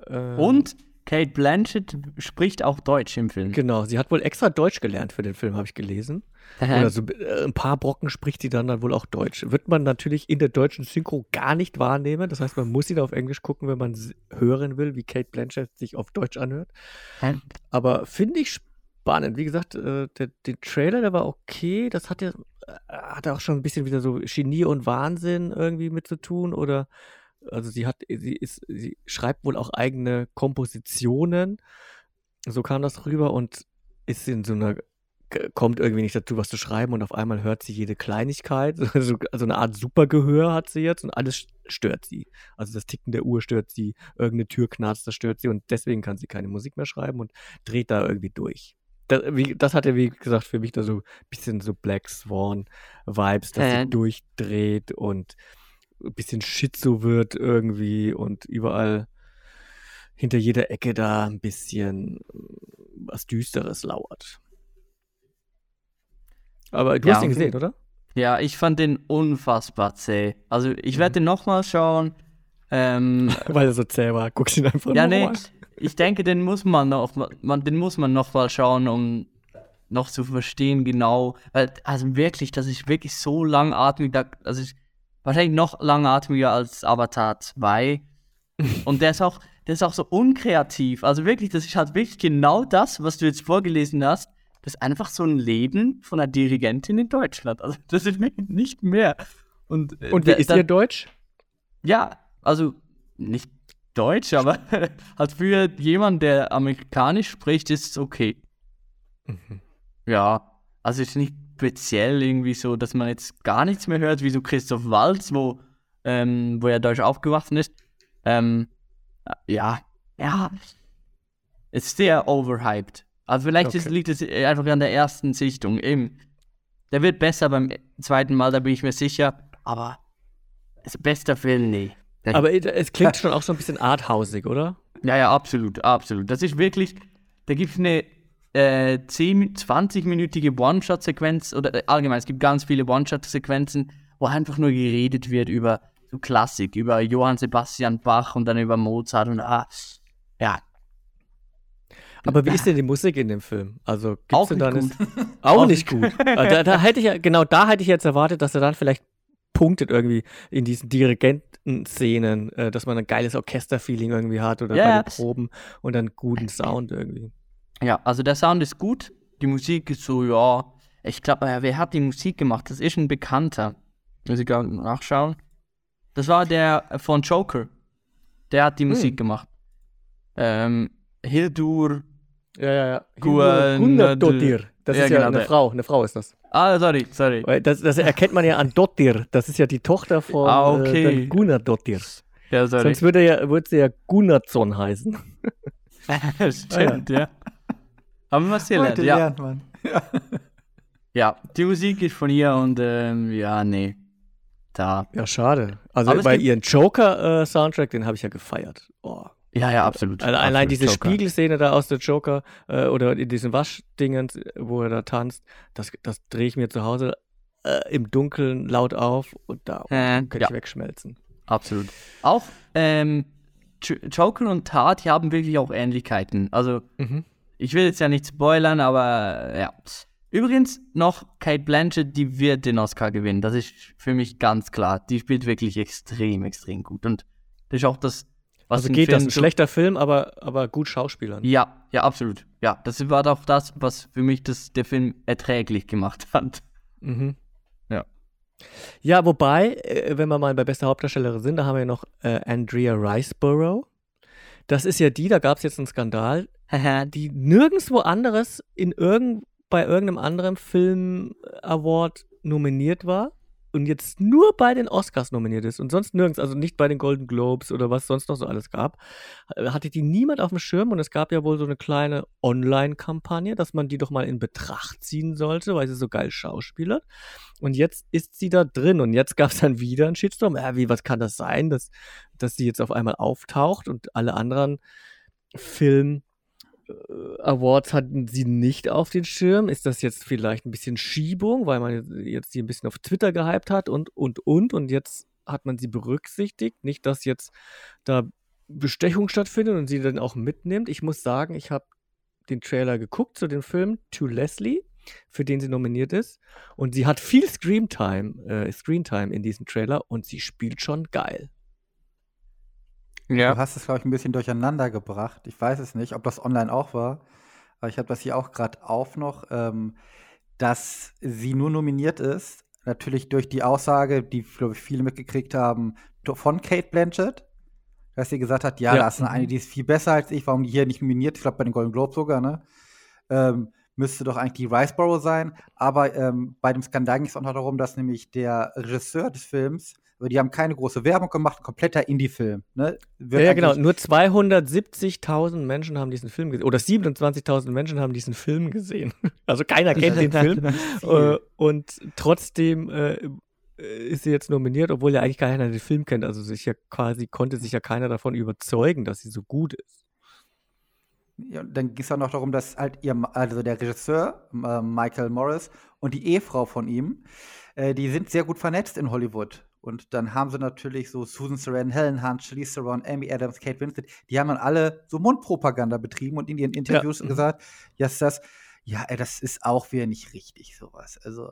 Speaker 3: Ähm,
Speaker 4: Und Kate Blanchett spricht auch Deutsch im Film.
Speaker 3: Genau, sie hat wohl extra Deutsch gelernt für den Film, habe ich gelesen. Oder so äh, ein paar Brocken spricht sie dann, dann wohl auch Deutsch. Wird man natürlich in der deutschen Synchro gar nicht wahrnehmen. Das heißt, man muss ihn auf Englisch gucken, wenn man hören will, wie Kate Blanchett sich auf Deutsch anhört. Aber finde ich spannend. Wie gesagt, äh, der, der Trailer, der war okay. Das hat ja äh, hat auch schon ein bisschen wieder so Genie und Wahnsinn irgendwie mit zu tun. Oder also sie hat, sie ist, sie schreibt wohl auch eigene Kompositionen. So kam das rüber und ist in so einer kommt irgendwie nicht dazu, was zu schreiben und auf einmal hört sie jede Kleinigkeit. Also, also eine Art Supergehör hat sie jetzt und alles stört sie. Also das Ticken der Uhr stört sie, irgendeine Tür knarzt, das stört sie und deswegen kann sie keine Musik mehr schreiben und dreht da irgendwie durch. Das, wie, das hatte, wie gesagt, für mich da so ein bisschen so Black Swan-Vibes, dass
Speaker 4: Äh.
Speaker 3: sie durchdreht und ein bisschen Schizo wird irgendwie und überall hinter jeder Ecke da ein bisschen äh, was Düsteres lauert. Aber du
Speaker 4: Ja,
Speaker 3: hast ihn gesehen, oder?
Speaker 4: Ja, ich fand den unfassbar zäh. Also ich werde den nochmal schauen. Ähm,
Speaker 3: Weil er so zäh war. Guckst ihn einfach
Speaker 4: ja,
Speaker 3: noch
Speaker 4: nee,
Speaker 3: mal.
Speaker 4: ich denke, den muss man noch, man, den muss man noch mal schauen, um noch zu verstehen genau. Weil, also wirklich, das ist wirklich so langatmig. Da, also ist wahrscheinlich noch langatmiger als Avatar 2. Und der ist auch, der ist auch so unkreativ. Also wirklich, das ist halt wirklich genau das, was du jetzt vorgelesen hast. Das ist einfach so ein Leben von einer Dirigentin in Deutschland. Also das ist nicht mehr. Und, äh,
Speaker 3: Und wie
Speaker 4: da-
Speaker 3: ist
Speaker 4: da-
Speaker 3: ihr Deutsch?
Speaker 4: ja, also nicht Deutsch, aber halt für jemanden, der amerikanisch spricht, ist es okay.
Speaker 3: Mhm.
Speaker 4: Ja, also ist nicht speziell irgendwie so, dass man jetzt gar nichts mehr hört, wie so Christoph Waltz, wo, ähm, wo er deutsch aufgewachsen ist. Ähm, ja, ja, ist sehr overhyped. Also vielleicht ist,
Speaker 3: Okay.
Speaker 4: liegt es einfach an der ersten Sichtung. Eben, der wird besser beim zweiten Mal, da bin ich mir sicher, aber ist bester Film, nee.
Speaker 3: Aber es klingt schon auch so ein bisschen arthausig, oder?
Speaker 4: ja, ja, absolut, absolut. Das ist wirklich, da gibt es eine äh, 10, 20-minütige One-Shot-Sequenz oder äh, allgemein, es gibt ganz viele One-Shot-Sequenzen, wo einfach nur geredet wird über so Klassik, über Johann Sebastian Bach und dann über Mozart und ah, ja,
Speaker 3: Aber wie ist denn die Musik in dem Film? Also gibt's
Speaker 4: auch
Speaker 3: denn
Speaker 4: nicht
Speaker 3: da eine-
Speaker 4: gut.
Speaker 3: Auch
Speaker 4: Auch
Speaker 3: nicht gut. Also da, da hätte ich ja, genau da hätte ich jetzt erwartet, dass er dann vielleicht punktet irgendwie in diesen Dirigentenszenen, äh, dass man ein geiles Orchesterfeeling irgendwie hat oder
Speaker 4: Ja,
Speaker 3: bei den Proben und dann guten Sound irgendwie.
Speaker 4: Ja, also der Sound ist gut, die Musik ist so, ja, ich glaube, äh, wer hat die Musik gemacht? Das ist ein Bekannter. Muss ich gerade nachschauen. Das war der von Joker. Der hat die
Speaker 3: Hm.
Speaker 4: Musik gemacht. Ähm, Hildur.
Speaker 3: Ja, ja, ja. Gunnar-Dottir. Das
Speaker 4: Ja,
Speaker 3: ist ja
Speaker 4: genau,
Speaker 3: eine
Speaker 4: der-
Speaker 3: Frau, eine Frau ist das.
Speaker 4: Ah, sorry, sorry.
Speaker 3: Das, das erkennt man ja an Dottir. Das ist ja die Tochter von
Speaker 4: Ah,
Speaker 3: äh,
Speaker 4: okay.
Speaker 3: dann Gunnar Dottir.
Speaker 4: Ja, sorry.
Speaker 3: Sonst würde, ja, würde sie ja Gunnarsson heißen.
Speaker 4: Stimmt, ja. Haben wir was gelernt,
Speaker 5: Heute
Speaker 4: ja.
Speaker 5: lernt man.
Speaker 4: Ja, die Musik ist von ihr und ähm, ja, nee. Da.
Speaker 3: Ja, schade. Also
Speaker 4: Aber
Speaker 3: bei ihren Joker-Soundtrack, den habe ich ja gefeiert. Oh,
Speaker 4: Ja, ja, absolut.
Speaker 3: Alle- Allein
Speaker 4: absolut.
Speaker 3: diese
Speaker 4: Joker.
Speaker 3: Spiegelszene da aus der Joker äh, oder in diesen Waschdingens, wo er da tanzt, das, das drehe ich mir zu Hause äh, im Dunkeln laut auf und da
Speaker 4: Äh,
Speaker 3: könnte
Speaker 4: ja,
Speaker 3: ich wegschmelzen.
Speaker 4: absolut. Auch ähm, Jo- Joker und Tat, die haben wirklich auch Ähnlichkeiten. Also,
Speaker 3: Mhm.
Speaker 4: Ich will jetzt ja nicht spoilern, aber äh, ja. Übrigens noch Kate Blanchett, die wird den Oscar gewinnen. Das ist für mich ganz klar. Die spielt wirklich extrem, extrem gut. Und das ist auch das, was
Speaker 3: Also geht das, ein schlechter Film, aber, aber gut Schauspielern.
Speaker 4: Ja, ja, absolut. Ja, das war auch das, was für mich das, der Film erträglich gemacht hat.
Speaker 3: Mhm.
Speaker 4: Ja.
Speaker 3: Ja, wobei, äh, wenn wir mal bei bester Hauptdarstellerin sind, da haben wir noch äh, Andrea Riceborough. Das ist ja die, da gab es jetzt einen Skandal, die nirgendwo anderes in irgend, bei irgendeinem anderen Film Award nominiert war und jetzt nur bei den Oscars nominiert ist und sonst nirgends, also nicht bei den Golden Globes oder was sonst noch so alles gab, äh, hatte die niemand auf dem Schirm und es gab ja wohl so eine kleine Online-Kampagne, dass man die doch mal in Betracht ziehen sollte, weil sie so geil schauspielert. Und jetzt ist sie da drin und jetzt gab es dann wieder einen Shitstorm. Ja, wie, was kann das sein, dass, dass sie jetzt auf einmal auftaucht und alle anderen Film äh, Awards hatten sie nicht auf den Schirm. Ist das jetzt vielleicht ein bisschen Schiebung, weil man jetzt sie ein bisschen auf Twitter gehypt hat und, und, und. Und jetzt hat man sie berücksichtigt. Nicht, dass jetzt da Bestechung stattfindet und sie dann auch mitnimmt. Ich muss sagen, ich habe den Trailer geguckt zu dem Film To Leslie, für den sie nominiert ist. Und sie hat viel Screentime, äh, Screentime in diesem Trailer und sie spielt schon geil.
Speaker 4: Ja.
Speaker 5: Du hast es, glaube ich, ein bisschen durcheinander gebracht. Ich weiß es nicht, ob das online auch war. Aber ich habe das hier auch gerade auf noch, ähm, dass sie nur nominiert ist. Natürlich durch die Aussage, die, glaube ich, viele mitgekriegt haben, von Kate Blanchett. Dass sie gesagt hat, ja,
Speaker 3: Ja.
Speaker 5: da ist eine, die ist viel besser als ich, warum die hier nicht nominiert? Ich glaube, bei den Golden Globes sogar, ne? Ähm, müsste doch eigentlich die Riceborough sein. Aber ähm, bei dem Skandal ging es auch noch darum, dass nämlich der Regisseur des Films, also die haben keine große Werbung gemacht, ein kompletter Indie-Film. Ne?
Speaker 3: Ja, ja, genau. Nur 270.000 Menschen haben diesen Film gesehen. Oder 27.000 Menschen haben diesen Film gesehen. Also keiner kennt den Film. Äh, und trotzdem äh, ist sie jetzt nominiert, obwohl ja eigentlich keiner den Film kennt. Also sich ja quasi konnte sich ja keiner davon überzeugen, dass sie so gut ist.
Speaker 5: Ja, und dann ging es auch noch darum, dass halt ihr, also der Regisseur, äh, Michael Morris, und die Ehefrau von ihm, äh, die sind sehr gut vernetzt in Hollywood. Und dann haben sie natürlich so Susan Sarandon, Helen Hunt, Charlize Theron, Amy Adams, Kate Winslet, die haben dann alle so Mundpropaganda betrieben und in ihren Interviews
Speaker 3: mhm.
Speaker 5: gesagt, ja, ist das, ja, ey, das ist auch wieder nicht richtig, sowas. Also,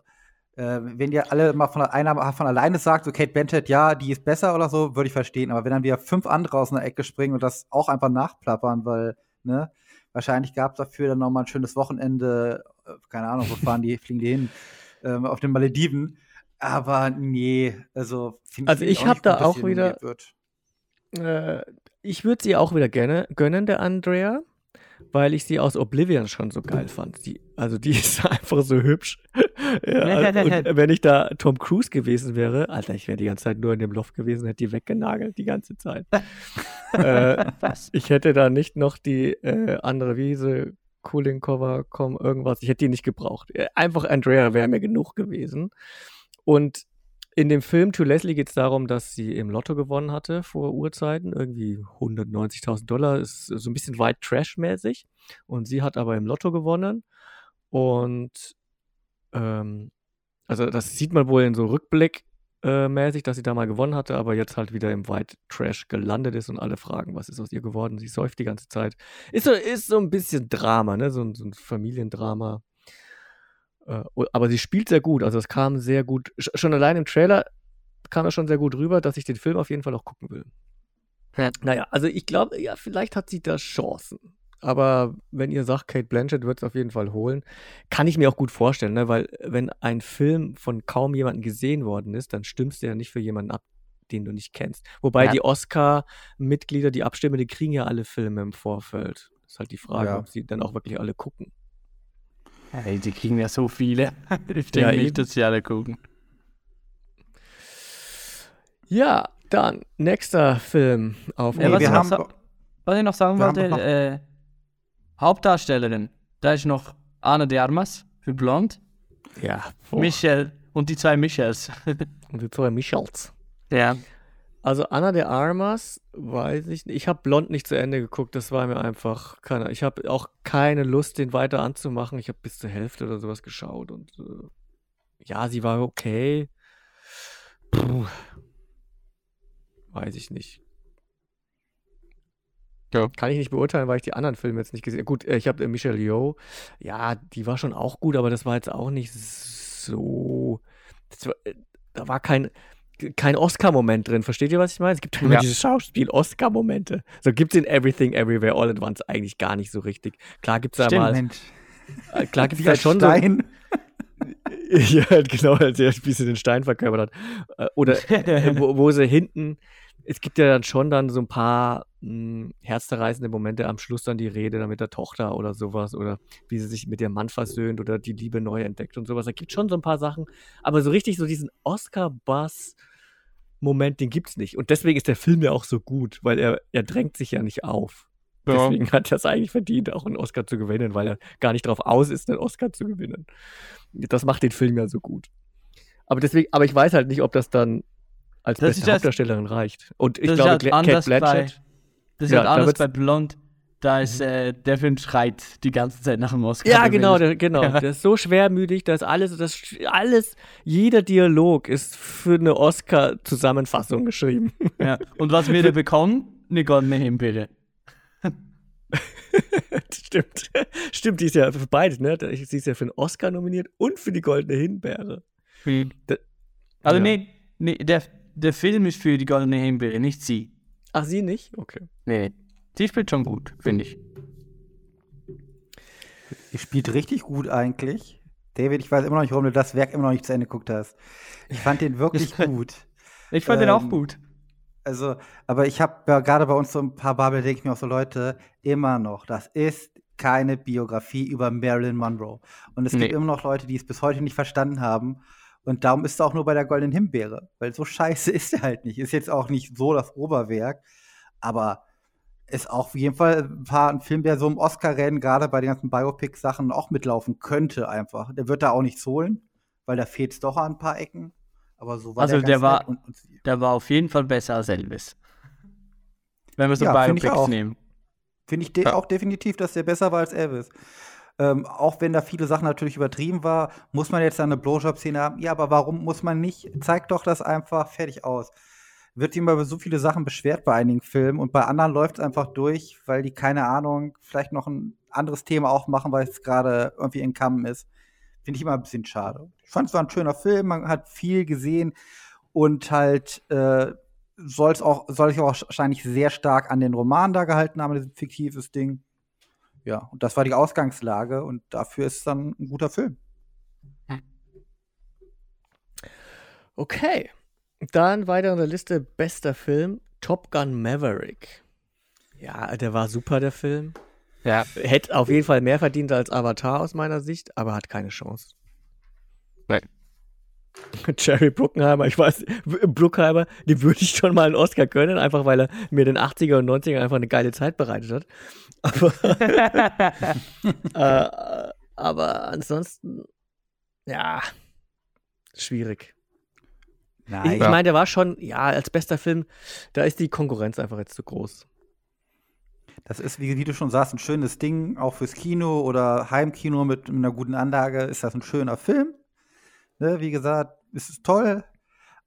Speaker 5: äh, wenn ihr alle mal von einer von alleine sagt, so Kate Blanchett, ja, die ist besser oder so, würde ich verstehen. Aber wenn dann wieder fünf andere aus einer Ecke springen und das auch einfach nachplappern, weil, ne, wahrscheinlich gab es dafür dann nochmal ein schönes Wochenende, äh, keine Ahnung, wo fahren die, fliegen die hin, ähm, auf den Malediven. Aber nee, also
Speaker 3: Also ich
Speaker 5: auch
Speaker 3: hab
Speaker 5: nicht
Speaker 3: da auch wieder-. Äh, ich würde sie auch wieder gerne gönnen, der Andrea, weil ich sie aus Oblivion schon so geil fand. Die, also die ist einfach so hübsch. ja, und wenn ich da Tom Cruise gewesen wäre, Alter, ich wäre die ganze Zeit nur in dem Loft gewesen, hätte die weggenagelt die ganze Zeit. äh,
Speaker 4: Was?
Speaker 3: ich hätte da nicht noch die äh, andere Wiese, Cooling Cover, komm, irgendwas. Ich hätte die nicht gebraucht. Äh, Einfach Andrea wäre mir genug gewesen. Und in dem Film To Leslie geht es darum, dass sie im Lotto gewonnen hatte vor Urzeiten. Irgendwie 190.000 Dollar. Ist so ein bisschen White Trash-mäßig. Und sie hat aber im Lotto gewonnen. Und ähm, also das sieht man wohl in so Rückblick äh, mäßig, dass sie da mal gewonnen hatte, aber jetzt halt wieder im White Trash gelandet ist und alle fragen, was ist aus ihr geworden? Sie säuft die ganze Zeit. Ist so, ist so ein bisschen Drama, ne? So, so ein Familiendrama. Äh, aber sie spielt sehr gut, also es kam sehr gut. sch- Schon allein im Trailer kam es schon sehr gut rüber, dass ich den Film auf jeden Fall auch gucken will.
Speaker 4: Ja.
Speaker 3: Naja, also ich glaube, ja, vielleicht hat sie da Chancen. Aber wenn ihr sagt, Kate Blanchett wird es auf jeden Fall holen, kann ich mir auch gut vorstellen, ne? weil wenn ein Film von kaum jemandem gesehen worden ist, dann stimmst du ja nicht für jemanden ab, den du nicht kennst. Wobei
Speaker 4: Ja.
Speaker 3: die Oscar-Mitglieder, die abstimmen, die kriegen ja alle Filme im Vorfeld. Ist halt die Frage,
Speaker 5: Ja.
Speaker 3: ob sie dann auch wirklich alle gucken.
Speaker 4: Hey, die kriegen ja so viele. Ich denke
Speaker 3: Ja,
Speaker 4: nicht, dass sie alle gucken.
Speaker 3: Ja, dann nächster Film auf
Speaker 4: Ja,
Speaker 5: Nee,
Speaker 4: was, ich noch
Speaker 5: haben-
Speaker 4: was ich noch sagen wollte,
Speaker 5: noch-
Speaker 4: äh, Hauptdarstellerin, da ist noch Anna de Armas für Blond,
Speaker 3: Ja, boah.
Speaker 4: Michelle und die zwei Michels.
Speaker 3: und die zwei Michels.
Speaker 4: ja.
Speaker 3: Also Anna de Armas, weiß ich nicht. Ich habe Blond nicht zu Ende geguckt, das war mir einfach keine. Ich habe auch keine Lust, den weiter anzumachen. Ich habe bis zur Hälfte oder sowas geschaut und äh, ja, sie war okay. Puh. Weiß ich nicht.
Speaker 4: Ja.
Speaker 3: Kann ich nicht beurteilen, weil ich die anderen Filme jetzt nicht gesehen habe. Gut, äh, ich habe äh, Michelle Yeoh. Ja, die war schon auch gut, aber das war jetzt auch nicht so. War, äh, da war kein, kein Oscar-Moment drin. Versteht ihr, was ich meine? Es gibt immer
Speaker 4: Ja.
Speaker 3: diese Schauspiel-Oscar-Momente. So gibt es in Everything, Everywhere, All at Once eigentlich gar nicht so richtig. Klar gibt es da mal.
Speaker 5: Mensch.
Speaker 3: äh, Klar gibt es halt schon so.
Speaker 5: Stein.
Speaker 3: ja, genau, als er wie sie den Stein verkörpert hat. Äh, Oder äh, wo, wo sie hinten, es gibt ja dann schon dann so ein paar mh, herzzerreißende Momente am Schluss dann die Rede dann mit der Tochter oder sowas oder wie sie sich mit ihrem Mann versöhnt oder die Liebe neu entdeckt und sowas. Da gibt schon so ein paar Sachen, aber so richtig so diesen Oscar-Bass Moment, den gibt's nicht. Und deswegen ist der Film ja auch so gut, weil er, er drängt sich ja nicht auf.
Speaker 4: Ja.
Speaker 3: Deswegen hat er es eigentlich verdient, auch einen Oscar zu gewinnen, weil er gar nicht darauf aus ist, einen Oscar zu gewinnen. Das macht den Film ja so gut. Aber deswegen, aber ich weiß halt nicht, ob das dann als
Speaker 4: Das
Speaker 3: beste Hauptdarstellerin reicht. Und ich
Speaker 4: das
Speaker 3: glaube,
Speaker 4: ist halt bei,
Speaker 3: Blanchett.
Speaker 4: das ist
Speaker 3: Ja,
Speaker 4: halt anders bei Blond. Da ist äh, der Film schreit die ganze Zeit nach dem Oscar.
Speaker 3: Ja, genau, der, genau.
Speaker 4: Ja.
Speaker 3: Der ist so schwermütig, dass alles, das alles, jeder Dialog ist für eine Oscar-Zusammenfassung geschrieben.
Speaker 4: Ja. Und was wir da bekommen? Eine goldene Himbeere.
Speaker 3: Stimmt. Stimmt, die ist ja für beides, ne? Sie ist ja für einen Oscar nominiert und für die Goldene Himbeere. Da-
Speaker 4: Also
Speaker 3: Ja.
Speaker 4: nee, nee der, der Film ist für die goldene Himbeere, nicht sie.
Speaker 3: Ach, sie nicht? Okay.
Speaker 4: Nee. Sie spielt schon gut, finde ich.
Speaker 5: Die spielt richtig gut eigentlich. David, ich weiß immer noch nicht, warum du das Werk immer noch nicht zu Ende geguckt hast. Ich fand den wirklich gut.
Speaker 4: Ich fand den auch
Speaker 5: Ähm,
Speaker 4: gut.
Speaker 5: Also, aber ich habe ja gerade bei uns so ein paar Bubble, denke ich mir auch so, Leute, immer noch, das ist keine Biografie über Marilyn Monroe. Und es
Speaker 4: Nee.
Speaker 5: gibt immer noch Leute, die es bis heute nicht verstanden haben. Und darum ist er auch nur bei der Goldenen Himbeere. Weil so scheiße ist er halt nicht. Ist jetzt auch nicht so das Oberwerk. Aber ist auch auf jeden Fall ein, paar, ein Film, der so im Oscar-Rennen, gerade bei den ganzen Biopic-Sachen, auch mitlaufen könnte einfach. Der wird da auch nichts holen, weil da fehlt es doch an ein paar Ecken. Aber so war
Speaker 4: Also
Speaker 5: der,
Speaker 4: der war-
Speaker 5: und, und
Speaker 4: Der war auf jeden Fall besser als Elvis. Wenn wir so
Speaker 5: Ja, find
Speaker 4: Biopics
Speaker 5: auch.
Speaker 4: nehmen.
Speaker 5: Finde ich de
Speaker 4: Ja.
Speaker 5: auch definitiv, dass der besser war als Elvis. Ähm, auch wenn da viele Sachen natürlich übertrieben war, muss man jetzt eine Blowjob-Szene haben. Ja, aber warum muss man nicht? Zeigt doch das einfach fertig aus. Wird immer über so viele Sachen beschwert bei einigen Filmen und bei anderen läuft es einfach durch, weil die, keine Ahnung, vielleicht noch ein anderes Thema aufmachen, weil es gerade irgendwie in Kamm ist. Finde ich immer ein bisschen schade. Ich fand es war ein schöner Film, man hat viel gesehen und halt äh, soll es auch, soll sich auch wahrscheinlich sehr stark an den Roman da gehalten haben, dieses fiktives Ding. Ja, und das war die Ausgangslage und dafür ist es dann ein guter Film.
Speaker 3: Okay. Dann weiter in der Liste bester Film Top Gun Maverick. Ja, der war super, der Film.
Speaker 4: Ja.
Speaker 3: Hätte auf jeden Fall mehr verdient als Avatar aus meiner Sicht, aber hat keine Chance.
Speaker 4: Nein.
Speaker 3: Jerry Bruckheimer, ich weiß, Bruckheimer, dem würde ich schon mal einen Oscar gönnen, einfach weil er mir den 80er und 90er einfach eine geile Zeit bereitet hat. Aber, äh, aber ansonsten, ja, schwierig. Ich,
Speaker 5: Nein,
Speaker 3: ich meine, der war schon, ja, als bester Film, da ist die Konkurrenz einfach jetzt zu groß.
Speaker 5: das ist, wie, wie du schon sagst, ein schönes Ding, auch fürs Kino oder Heimkino mit einer guten Anlage ist das ein schöner Film. Ne, wie gesagt, ist es toll,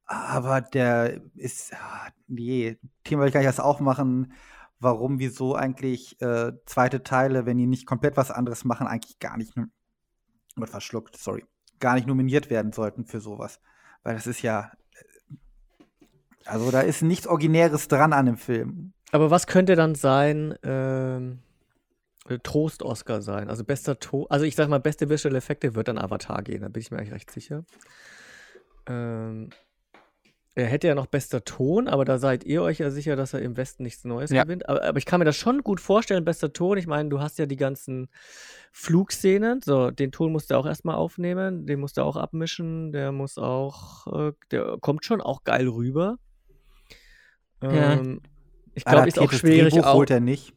Speaker 5: aber der ist, ah, nee, Thema will ich gar nicht erst aufmachen, warum, wieso eigentlich äh, zweite Teile, wenn die nicht komplett was anderes machen, eigentlich gar nicht, wird verschluckt, sorry, gar nicht nominiert werden sollten für sowas. Weil das ist ja, äh, also da ist nichts Originäres dran an dem Film.
Speaker 3: Aber was könnte dann sein, ähm, äh, Trost-Oscar sein? Also bester To also ich sag mal, beste Visual Effekte wird dann Avatar gehen, da bin ich mir eigentlich recht sicher. Ähm, er hätte ja noch bester Ton, aber da seid ihr euch ja sicher, dass er im Westen nichts Neues
Speaker 4: Ja.
Speaker 3: gewinnt. Aber, aber ich kann mir das schon gut vorstellen, bester Ton. Ich meine, du hast ja die ganzen Flugszenen. So, den Ton musst du auch erstmal aufnehmen, den musst du auch abmischen, der muss auch, äh, der kommt schon auch geil rüber.
Speaker 4: Ja.
Speaker 3: Ähm, ich glaube, ist auch schwierig.
Speaker 5: Drehbuch
Speaker 3: Auch,
Speaker 5: holt er nicht.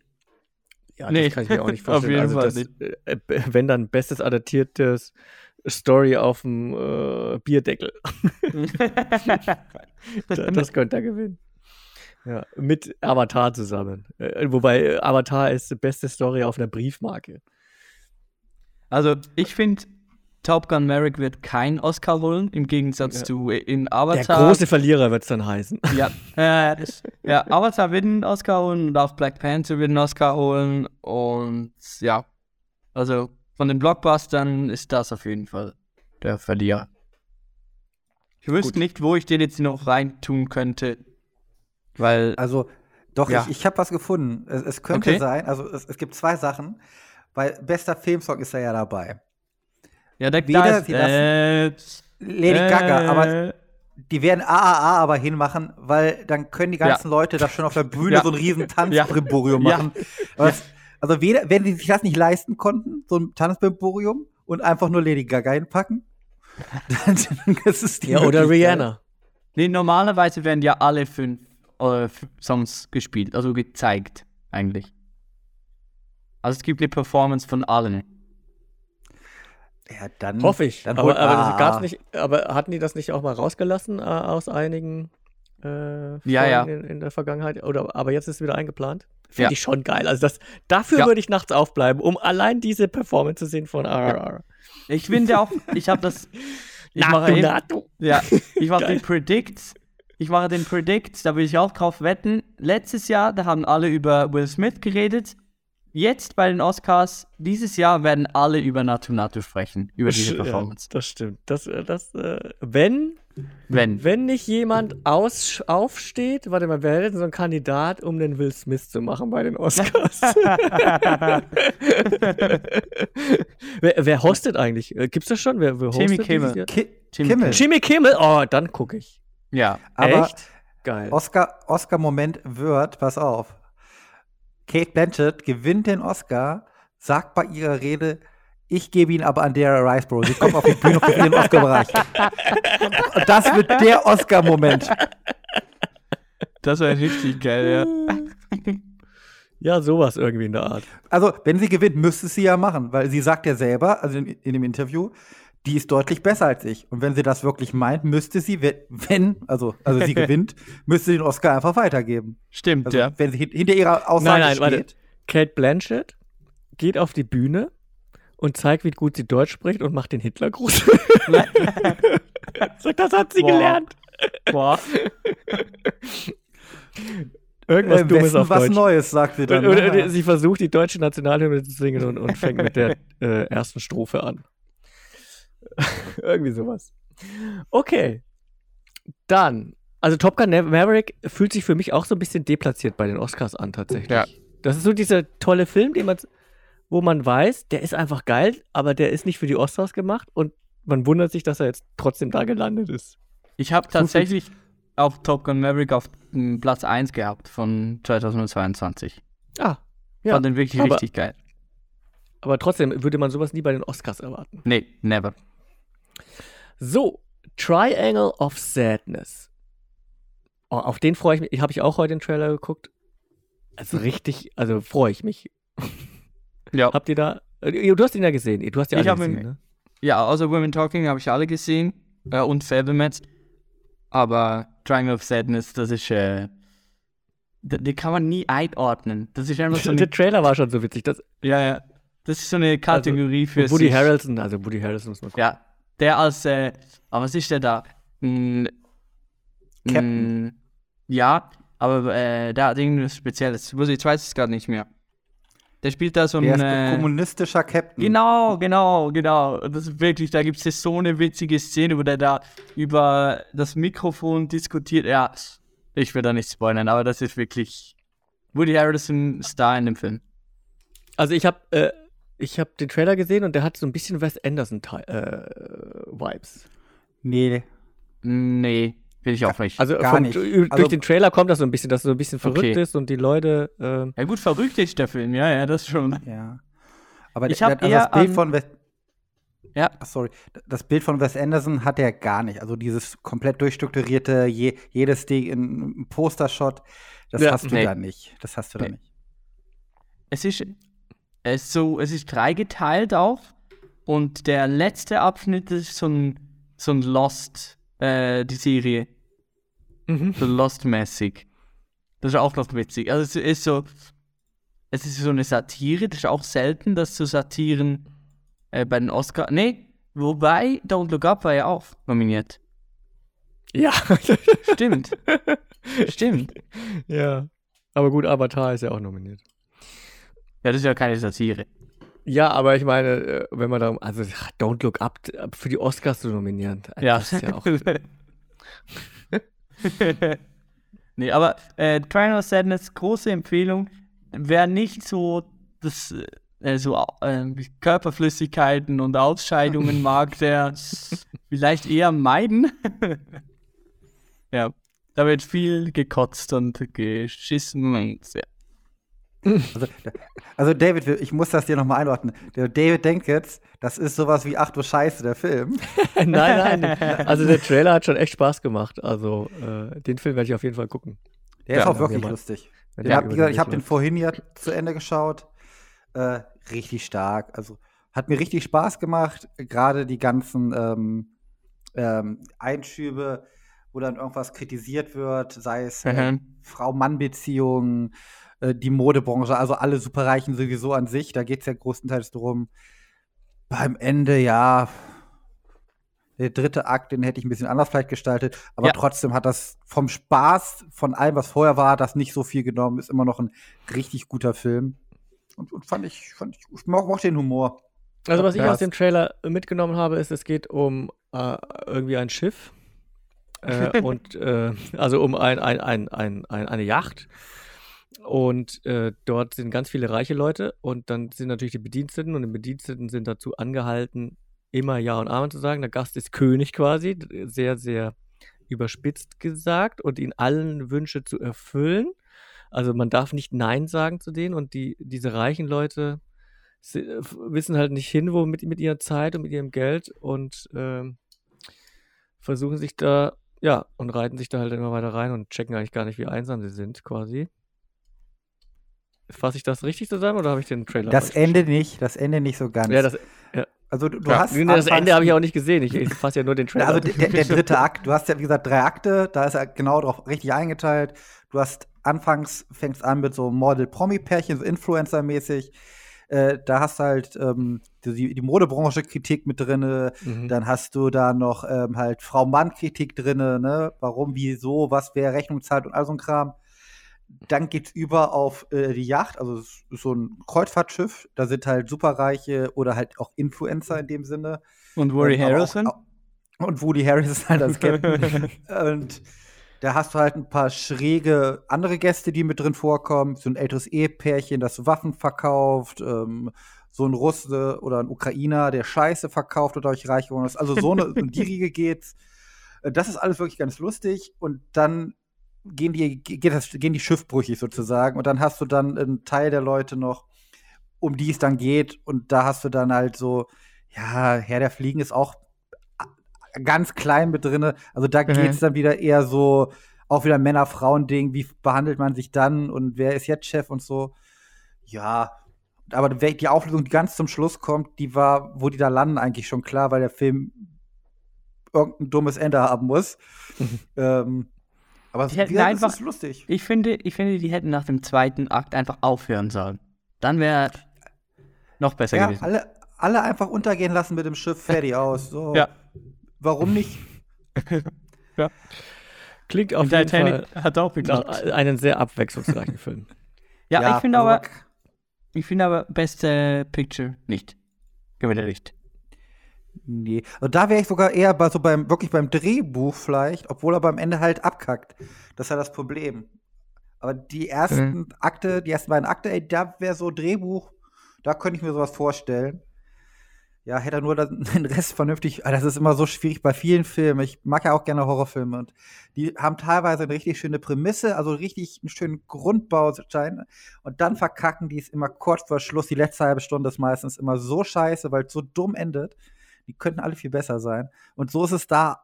Speaker 3: ja,
Speaker 4: Nee,
Speaker 3: das kann ich mir auch nicht
Speaker 4: auf
Speaker 3: vorstellen.
Speaker 4: jeden
Speaker 3: also
Speaker 4: Fall
Speaker 3: das,
Speaker 4: nicht.
Speaker 3: äh, äh, wenn dann bestes adaptiertes Story auf dem äh, Bierdeckel. Da- das könnte er gewinnen. Ja, mit Avatar zusammen. Äh, wobei äh, Avatar ist die beste Story auf einer Briefmarke.
Speaker 4: Also, ich finde, Top Gun Merrick wird kein Oscar holen, im Gegensatz
Speaker 3: Ja.
Speaker 4: zu äh, in
Speaker 3: Der
Speaker 4: Avatar.
Speaker 3: große Verlierer wird es dann heißen.
Speaker 4: Ja, äh, das, ja, Avatar wird einen Oscar holen und auch Black Panther wird einen Oscar holen. Und ja, also von den Blockbustern ist das auf jeden Fall der Verlierer. Ich wüsste
Speaker 3: Gut.
Speaker 4: nicht, wo ich den jetzt noch reintun könnte, weil
Speaker 5: Also, doch,
Speaker 4: Ja.
Speaker 5: ich, ich habe was gefunden. Es, es könnte
Speaker 4: Okay.
Speaker 5: sein, also es, es gibt zwei Sachen, weil bester Filmsong ist er ja dabei.
Speaker 4: ja, der
Speaker 5: Weder
Speaker 4: da ist, äh,
Speaker 5: Lady Gaga, aber
Speaker 4: äh,
Speaker 5: die werden AAA aber hinmachen, weil dann können die ganzen Leute da schon auf der Bühne
Speaker 4: Ja.
Speaker 5: so ein riesen
Speaker 4: Ja.
Speaker 5: Tanzbrimborium
Speaker 4: Ja.
Speaker 5: machen. Es- Also weder, wenn die sich das nicht leisten konnten, so ein Tanzbrimborium und einfach nur Lady Gaga hinpacken, dann, dann ist es die
Speaker 3: Ja, oder. Rihanna.
Speaker 4: Nee, normalerweise werden ja alle fünf äh, Songs gespielt, also gezeigt, eigentlich. Also es gibt eine Performance von allen.
Speaker 5: Ja, dann
Speaker 3: Hoffe ich.
Speaker 5: Dann
Speaker 3: aber, aber, das
Speaker 5: AAA.
Speaker 3: gab's nicht, aber hatten die das nicht auch mal rausgelassen äh, aus einigen äh,
Speaker 4: Ja, ja.
Speaker 3: In, in der Vergangenheit? Oder, aber jetzt ist es wieder eingeplant? Finde
Speaker 4: Ja.
Speaker 3: ich schon geil. Also das, dafür
Speaker 4: Ja.
Speaker 3: würde ich nachts aufbleiben, um allein diese Performance zu sehen von RRR.
Speaker 4: Ich finde auch, ich habe das. Ich mache eben, ja, ich mache den Predict. Ich mache den Predict, da will ich auch drauf wetten. Letztes Jahr, da haben alle über Will Smith geredet. Jetzt bei den Oscars, dieses Jahr werden alle über Natu Natu sprechen, über diese
Speaker 3: Ja,
Speaker 4: Performance.
Speaker 3: das stimmt. Das, äh, das, äh, wenn,
Speaker 4: Wenn.
Speaker 3: wenn nicht jemand aus, aufsteht, warte mal, wer hätte so einen Kandidat, um den Will Smith zu machen bei den Oscars? wer, wer hostet eigentlich? Äh, Gibt's das schon? Wer, wer
Speaker 4: Jimmy
Speaker 3: hostet
Speaker 4: Kimmel.
Speaker 5: Ki
Speaker 4: Jimmy
Speaker 5: Kimmel.
Speaker 3: Jimmy Kimmel? Oh, dann gucke ich.
Speaker 4: Ja.
Speaker 5: Aber
Speaker 3: Echt? Geil.
Speaker 5: Oscar, Oscar-Moment wird, pass auf. Kate Blanchett gewinnt den Oscar, sagt bei ihrer Rede, ich gebe ihn aber an Dara Riceborough. Sie kommt auf die Bühne und kriegt den Oscar-Bereich. Und das wird der Oscar-Moment.
Speaker 4: Das wäre richtig geil, ja.
Speaker 3: Ja, sowas irgendwie in der Art.
Speaker 5: Also, wenn sie gewinnt, müsste sie ja machen, weil sie sagt ja selber, also in, in dem Interview, die ist deutlich besser als ich. Und wenn sie das wirklich meint, müsste sie, we- wenn, also, also sie gewinnt, müsste sie den Oscar einfach weitergeben.
Speaker 4: Stimmt,
Speaker 5: Also,
Speaker 4: ja.
Speaker 5: wenn sie hin- hinter ihrer Aussage
Speaker 3: Nein, nein, warte.
Speaker 5: steht.
Speaker 3: Kate Blanchett geht auf die Bühne und zeigt, wie gut sie Deutsch spricht und macht den Hitlergruß. Sagt, das hat sie
Speaker 4: Boah.
Speaker 3: gelernt.
Speaker 4: Boah.
Speaker 3: Irgendwas
Speaker 5: Im
Speaker 3: Dummes
Speaker 5: Westen
Speaker 3: auf
Speaker 5: was
Speaker 3: Deutsch.
Speaker 5: Neues, sagt sie dann.
Speaker 3: Oder,
Speaker 5: ne?
Speaker 3: oder sie versucht, die deutsche Nationalhymne zu singen und, und fängt mit der äh, ersten Strophe an. Irgendwie sowas. Okay. Dann, also Top Gun Maverick fühlt sich für mich auch so ein bisschen deplatziert bei den Oscars an, tatsächlich.
Speaker 4: Ja.
Speaker 3: Das ist so dieser tolle Film, den man, wo man weiß, der ist einfach geil, aber der ist nicht für die Oscars gemacht und man wundert sich, dass er jetzt trotzdem da gelandet ist.
Speaker 4: Ich habe tatsächlich auch Top Gun Maverick auf mm, Platz 1 gehabt von 2022.
Speaker 3: Ah, ja.
Speaker 4: Fand den wirklich
Speaker 3: aber-
Speaker 4: richtig geil.
Speaker 3: Aber trotzdem würde man sowas nie bei den Oscars erwarten.
Speaker 4: Nee, never.
Speaker 3: So, Triangle of Sadness. Oh, auf den freue ich mich. Habe ich auch heute den Trailer geguckt. Also richtig, also freue ich mich.
Speaker 4: Ja.
Speaker 3: Habt ihr da. äh, Du hast ihn ja gesehen. Du hast ja alle
Speaker 4: hab ihn-
Speaker 3: gesehen, ne?
Speaker 4: Ja, außer Women Talking habe ich alle gesehen äh, und Fablemans. Aber Triangle of Sadness, das ist, äh, die kann man nie einordnen. Das ist einfach so
Speaker 3: Der
Speaker 4: eine,
Speaker 3: Trailer war schon so witzig. Das,
Speaker 4: ja, ja, das ist so eine Kategorie für
Speaker 3: und Woody. Harrelson, also Woody Harrelson muss man gucken.
Speaker 4: Ja, der als, äh, aber was ist der da? Hm,
Speaker 5: Captain.
Speaker 4: hm, ja, aber äh, der hat irgendwas Spezielles. Ich ich weiß es gerade nicht mehr. Der spielt da so
Speaker 5: Der
Speaker 4: ein.
Speaker 5: ist ein
Speaker 4: Äh,
Speaker 5: kommunistischer Captain.
Speaker 4: Genau, genau, genau. Das ist wirklich, da gibt es so eine witzige Szene, wo der da über das Mikrofon diskutiert. Ja, ich will da nicht spoilern, aber das ist wirklich Woody Harrelson Star in dem Film.
Speaker 3: Also ich habe äh, ich hab den Trailer gesehen und der hat so ein bisschen Wes Anderson äh, Vibes.
Speaker 5: Nee,
Speaker 4: Nee, will ich auch nicht.
Speaker 3: Also
Speaker 5: Gar
Speaker 3: vom,
Speaker 5: nicht.
Speaker 3: durch
Speaker 5: Also-
Speaker 3: den Trailer kommt das so ein bisschen, dass es so ein bisschen verrückt
Speaker 4: Okay.
Speaker 3: ist und die Leute. ähm,
Speaker 4: ja gut, verrückt ist der Film, ja, ja, das schon.
Speaker 5: ja. Aber
Speaker 4: Ich
Speaker 5: der-
Speaker 4: hab
Speaker 5: also
Speaker 4: eher
Speaker 5: das Bild
Speaker 4: an-
Speaker 5: von Wes
Speaker 4: Ja,
Speaker 5: Ach, sorry. Das Bild von Wes Anderson hat er gar nicht. Also dieses komplett durchstrukturierte, je, jedes Ding in einem Postershot, das
Speaker 3: Ja,
Speaker 5: hast du
Speaker 4: nee.
Speaker 5: da nicht. Das hast du da nicht.
Speaker 4: es ist, es ist so, es ist dreigeteilt auch. Und der letzte Abschnitt ist so ein, so ein Lost, äh, die Serie.
Speaker 3: mhm.
Speaker 4: So Lost-mäßig. Das ist auch noch witzig. Also es ist so, es ist so eine Satire, das ist auch selten, dass so Satiren äh, bei den Oscars. Nee, wobei Don't Look Up war ja auch nominiert.
Speaker 3: Ja.
Speaker 4: Stimmt. Stimmt.
Speaker 3: ja. Aber gut, Avatar ist ja auch nominiert.
Speaker 4: Ja, das ist ja keine Satire.
Speaker 3: Ja, aber ich meine, äh, wenn man darum, also Don't Look Up für die Oscars zu nominieren,
Speaker 4: Ja.
Speaker 3: das ist ja auch.
Speaker 4: nee, aber äh, Triangle Sadness, große Empfehlung. Wer nicht so das äh, so äh, Körperflüssigkeiten und Ausscheidungen mag, der vielleicht eher meiden. ja, da wird viel gekotzt und geschissen und ja.
Speaker 5: Also, also David, ich muss das dir nochmal einordnen. Der David denkt jetzt, das ist sowas wie Ach du Scheiße, der Film.
Speaker 3: nein, nein. Also der Trailer hat schon echt Spaß gemacht. Also äh, den Film werde ich auf jeden Fall gucken.
Speaker 5: Der
Speaker 3: Ja,
Speaker 5: ist auch wirklich lustig. Ich habe gesagt,
Speaker 3: den
Speaker 5: ich hab
Speaker 3: Weg
Speaker 5: den vorhin ja zu Ende geschaut. Äh, richtig stark. Also hat mir richtig Spaß gemacht. Gerade die ganzen ähm, ähm, Einschübe, wo dann irgendwas kritisiert wird, sei es äh,
Speaker 4: Mhm.
Speaker 5: Frau-Mann-Beziehungen, äh, die Modebranche, also alle Superreichen sowieso an sich. Da geht es ja größtenteils drum. Beim Ende, ja, der dritte Akt, den hätte ich ein bisschen anders vielleicht gestaltet, aber
Speaker 4: Ja.
Speaker 5: trotzdem hat das vom Spaß, von allem, was vorher war, das nicht so viel genommen, ist immer noch ein richtig guter Film. Und, und fand ich, fand ich, ich mo- mochte den Humor.
Speaker 3: Also was ich aus dem Trailer mitgenommen habe, ist, es geht um äh, irgendwie ein Schiff äh, und äh, also um ein, ein, ein, ein, eine Yacht. Und äh, dort sind ganz viele reiche Leute und dann sind natürlich die Bediensteten und die Bediensteten sind dazu angehalten, immer Ja und Amen zu sagen. Der Gast ist König quasi, sehr, sehr überspitzt gesagt und ihnen allen Wünsche zu erfüllen. Also man darf nicht Nein sagen zu denen und die, diese reichen Leute sie, äh, wissen halt nicht hin, wo mit, mit ihrer Zeit und mit ihrem Geld und ähm, versuchen sich da, ja, und reiten sich da halt immer weiter rein und checken eigentlich gar nicht, wie einsam sie sind, quasi. Fasse ich das richtig zusammen oder habe ich den Trailer
Speaker 5: Das Ende nicht, das Ende nicht so ganz.
Speaker 3: Ja, das,
Speaker 5: also du, du
Speaker 3: ja.
Speaker 5: hast
Speaker 3: Nee, das Ende habe ich auch nicht gesehen. Ich, ich fasse ja nur den Trailer.
Speaker 5: Also der, der dritte Akt, du hast ja wie gesagt drei Akte, da ist er genau drauf richtig eingeteilt. Du hast anfangs fängst an mit so Model-Promi-Pärchen, so Influencer-mäßig. Äh, da hast du halt ähm, die, die Modebranche-Kritik mit drinne.
Speaker 3: Mhm.
Speaker 5: Dann hast du da noch ähm, halt Frau-Mann-Kritik drinne, ne? Warum, wieso, was wer Rechnung zahlt und all so ein Kram. Dann geht's über auf äh, die Yacht, also so ein Kreuzfahrtschiff. Da sind halt Superreiche oder halt auch Influencer in dem Sinne.
Speaker 4: Und Woody
Speaker 5: Ähm, aber
Speaker 4: Harrelson?
Speaker 5: Auch, auch, und Woody Harrelson ist halt das Captain. und da hast du halt ein paar schräge andere Gäste, die mit drin vorkommen. So ein älteres Ehepärchen, das Waffen verkauft. Ähm, so ein Russe oder ein Ukrainer, der Scheiße verkauft und dadurch reich geworden ist. Also so eine in die Riege geht's. Äh, Das ist alles wirklich ganz lustig. Und dann gehen die, geht das, gehen die schiffbrüchig sozusagen. Und dann hast du dann einen Teil der Leute noch, um die es dann geht. Und da hast du dann halt so, ja, Herr der Fliegen ist auch ganz klein mit drinne. Also da
Speaker 4: Mhm.
Speaker 5: geht's dann wieder eher so, auch wieder Männer-Frauen-Ding, wie behandelt man sich dann und wer ist jetzt Chef und so. Ja, aber die Auflösung, die ganz zum Schluss kommt, die war, wo die da landen, eigentlich schon klar, weil der Film irgendein dummes Ende haben muss. ähm, aber
Speaker 4: Die hätten einfach-
Speaker 5: es ist lustig.
Speaker 4: Ich finde, ich finde, die hätten nach dem zweiten Akt einfach aufhören sollen. Dann wäre noch besser
Speaker 5: Ja,
Speaker 4: gewesen.
Speaker 5: alle, alle einfach untergehen lassen mit dem Schiff, fertig aus. So.
Speaker 4: Ja.
Speaker 5: Warum nicht?
Speaker 3: Klingt auf
Speaker 4: Und
Speaker 3: jeden
Speaker 4: Titanic
Speaker 3: Fall
Speaker 4: hat auch geklappt.
Speaker 3: einen sehr abwechslungsreichen Film.
Speaker 4: Ja, ich finde
Speaker 5: also
Speaker 4: aber, ich finde aber beste Picture nicht. Gewinner nicht.
Speaker 5: Nee. Also da wäre ich sogar eher bei so beim, wirklich beim Drehbuch vielleicht, obwohl er beim Ende halt abkackt. Das ist ja das Problem. Aber die ersten
Speaker 4: Mhm.
Speaker 5: Akte, die ersten beiden Akte, ey, da wäre so Drehbuch, da könnte ich mir sowas vorstellen. Ja, hätte er nur den Rest vernünftig. ah, Das ist immer so schwierig bei vielen Filmen. Ich mag ja auch gerne Horrorfilme und die haben teilweise eine richtig schöne Prämisse, also richtig einen schönen Grundbaustein. Und dann verkacken die es immer kurz vor Schluss. Die letzte halbe Stunde ist meistens immer so scheiße, weil es so dumm endet. Die könnten alle viel besser sein. Und so ist es da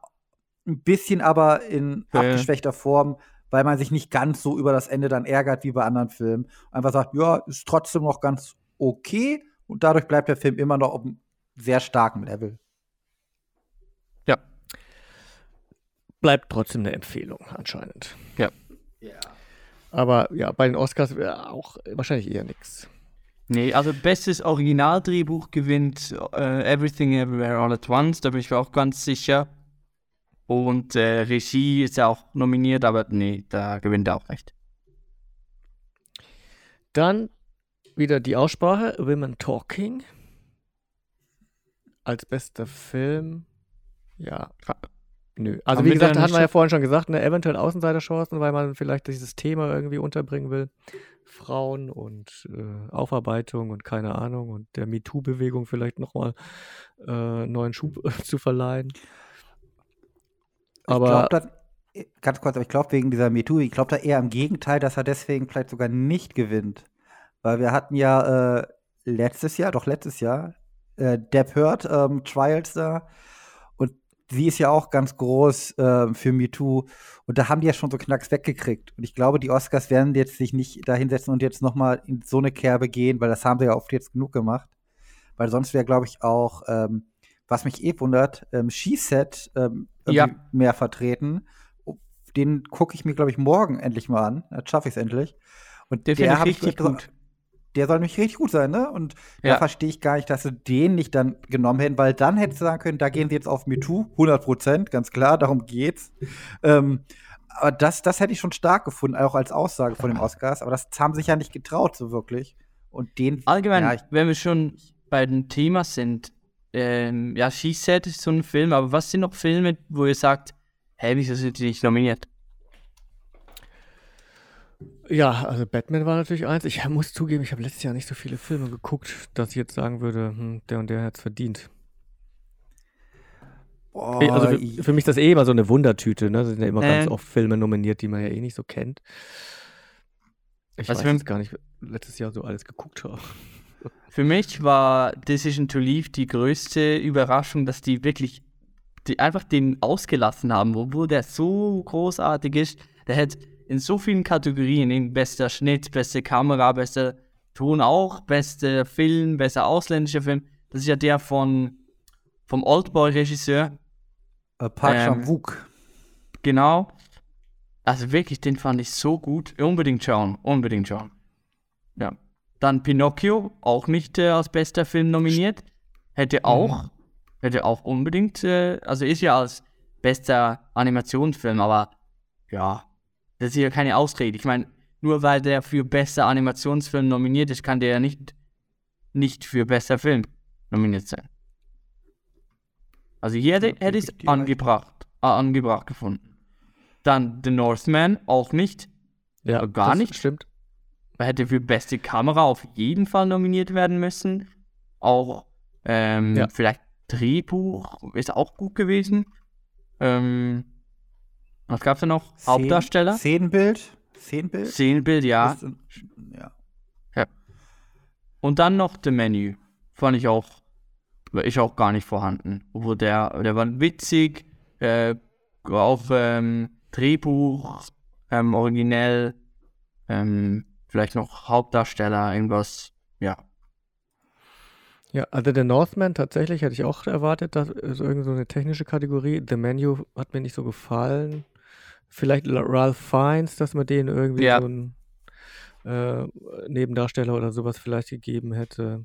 Speaker 5: ein bisschen aber in
Speaker 4: Ja.
Speaker 5: abgeschwächter Form, weil man sich nicht ganz so über das Ende dann ärgert wie bei anderen Filmen. Einfach sagt, ja, ist trotzdem noch ganz okay. Und dadurch bleibt der Film immer noch auf einem sehr starken Level.
Speaker 4: Ja.
Speaker 3: Bleibt trotzdem eine Empfehlung, anscheinend.
Speaker 4: Ja.
Speaker 3: Aber ja, bei den Oscars wäre auch wahrscheinlich eher nichts.
Speaker 4: Nee, also bestes Originaldrehbuch gewinnt äh, Everything Everywhere All at Once, da bin ich mir auch ganz sicher. Und äh, Regie ist ja auch nominiert, aber nee, da gewinnt er auch recht.
Speaker 3: Dann wieder die Aussprache, Women Talking. Als bester Film. Ja. Nö. Also
Speaker 4: Haben
Speaker 3: wie gesagt,
Speaker 4: da
Speaker 3: hatten wir ja vorhin schon gesagt, ne, eventuell Außenseiterchancen, weil man vielleicht dieses Thema irgendwie unterbringen will. Frauen und äh, Aufarbeitung und keine Ahnung und der MeToo-Bewegung vielleicht nochmal äh, neuen Schub zu verleihen. Aber
Speaker 5: ich glaube, ganz kurz, aber ich glaube wegen dieser MeToo, ich glaube da eher im Gegenteil, dass er deswegen vielleicht sogar nicht gewinnt. Weil wir hatten ja äh, letztes Jahr, doch letztes Jahr, äh, Depp Heard ähm, Trials da. Sie ist ja auch ganz groß ähm, für MeToo. Und da haben die ja schon so Knacks weggekriegt. Und ich glaube, die Oscars werden jetzt sich nicht da hinsetzen und jetzt noch mal in so eine Kerbe gehen, weil das haben sie ja oft jetzt genug gemacht. Weil sonst wäre, glaube ich, auch, ähm, was mich eh wundert, ähm, She-Set ähm,
Speaker 4: Ja.
Speaker 5: irgendwie mehr vertreten. Den gucke ich mir, glaube ich, morgen endlich mal an. Jetzt schaffe ich es endlich. Und
Speaker 4: Der finde ich
Speaker 5: hab
Speaker 4: richtig gut.
Speaker 5: Der soll nämlich richtig gut sein, ne? Und da
Speaker 4: Ja.
Speaker 5: verstehe ich gar nicht, dass sie den nicht dann genommen hätten, weil dann hättest du sagen können, da gehen sie jetzt auf MeToo, 100 Prozent, ganz klar, darum geht's. Ähm, aber das, das hätte ich schon stark gefunden, auch als Aussage von den Oscars. Aber das haben sich ja nicht getraut, so wirklich. Und den.
Speaker 4: Allgemein,
Speaker 5: Ja,
Speaker 4: wenn wir schon bei dem Thema sind, ähm, ja, She Said ist so ein Film, aber was sind noch Filme, wo ihr sagt, hä, wieso sind die nicht nominiert?
Speaker 3: Ja, also Batman war natürlich eins. Ich muss zugeben, ich habe letztes Jahr nicht so viele Filme geguckt, dass ich jetzt sagen würde, hm, der und der hat es verdient.
Speaker 5: boah,
Speaker 3: also für, für mich ist das eh immer so eine Wundertüte, ne? Da sind ja immer ganz
Speaker 4: Ähm.
Speaker 3: oft Filme nominiert, die man ja eh nicht so kennt. Ich weiß jetzt gar nicht, letztes Jahr so alles geguckt habe.
Speaker 4: Für mich war Decision to Leave die größte Überraschung, dass die wirklich die einfach den ausgelassen haben, obwohl der so großartig ist. Der hat in so vielen Kategorien, in bester Schnitt, beste Kamera, bester Ton auch, bester Film, bester ausländischer Film. Das ist ja der von vom Oldboy-Regisseur,
Speaker 5: äh, Park
Speaker 4: ähm,
Speaker 5: Chan-wook.
Speaker 4: genau. Also wirklich, den fand ich so gut. Unbedingt schauen, unbedingt schauen. Ja. Dann Pinocchio, auch nicht äh, als bester Film nominiert. Hätte auch, hätte auch unbedingt, äh, also ist ja als bester Animationsfilm, aber ja, das ist ja keine Ausrede. Ich meine, nur weil der für bester Animationsfilm nominiert ist, kann der ja nicht, nicht für bester Film nominiert sein. Also hier hätte, hätte ich es angebracht, äh, angebracht gefunden. Dann The Northman, auch nicht.
Speaker 3: Ja,
Speaker 4: Äh, gar
Speaker 3: das
Speaker 4: nicht?
Speaker 3: Stimmt.
Speaker 4: Er hätte für beste Kamera auf jeden Fall nominiert werden müssen. Auch ähm,
Speaker 3: Ja.
Speaker 4: vielleicht Drehbuch ist auch gut gewesen. Ähm, was gab's da noch?
Speaker 5: Szen-
Speaker 4: Hauptdarsteller?
Speaker 5: Szenenbild. Szenenbild.
Speaker 4: Szenenbild, ja.
Speaker 5: Ist, ja.
Speaker 4: Und dann noch The Menu. Fand ich auch, ist auch gar nicht vorhanden. Obwohl der, der war witzig, äh, auch ähm, Drehbuch, ähm, originell, ähm, vielleicht noch Hauptdarsteller, irgendwas, ja.
Speaker 3: Ja, also der Northman tatsächlich hätte ich auch erwartet, dass so irgend so eine technische Kategorie. The Menu hat mir nicht so gefallen. Vielleicht La- Ralph Fiennes, dass man den irgendwie
Speaker 4: Ja.
Speaker 3: so einen äh, Nebendarsteller oder sowas vielleicht gegeben hätte.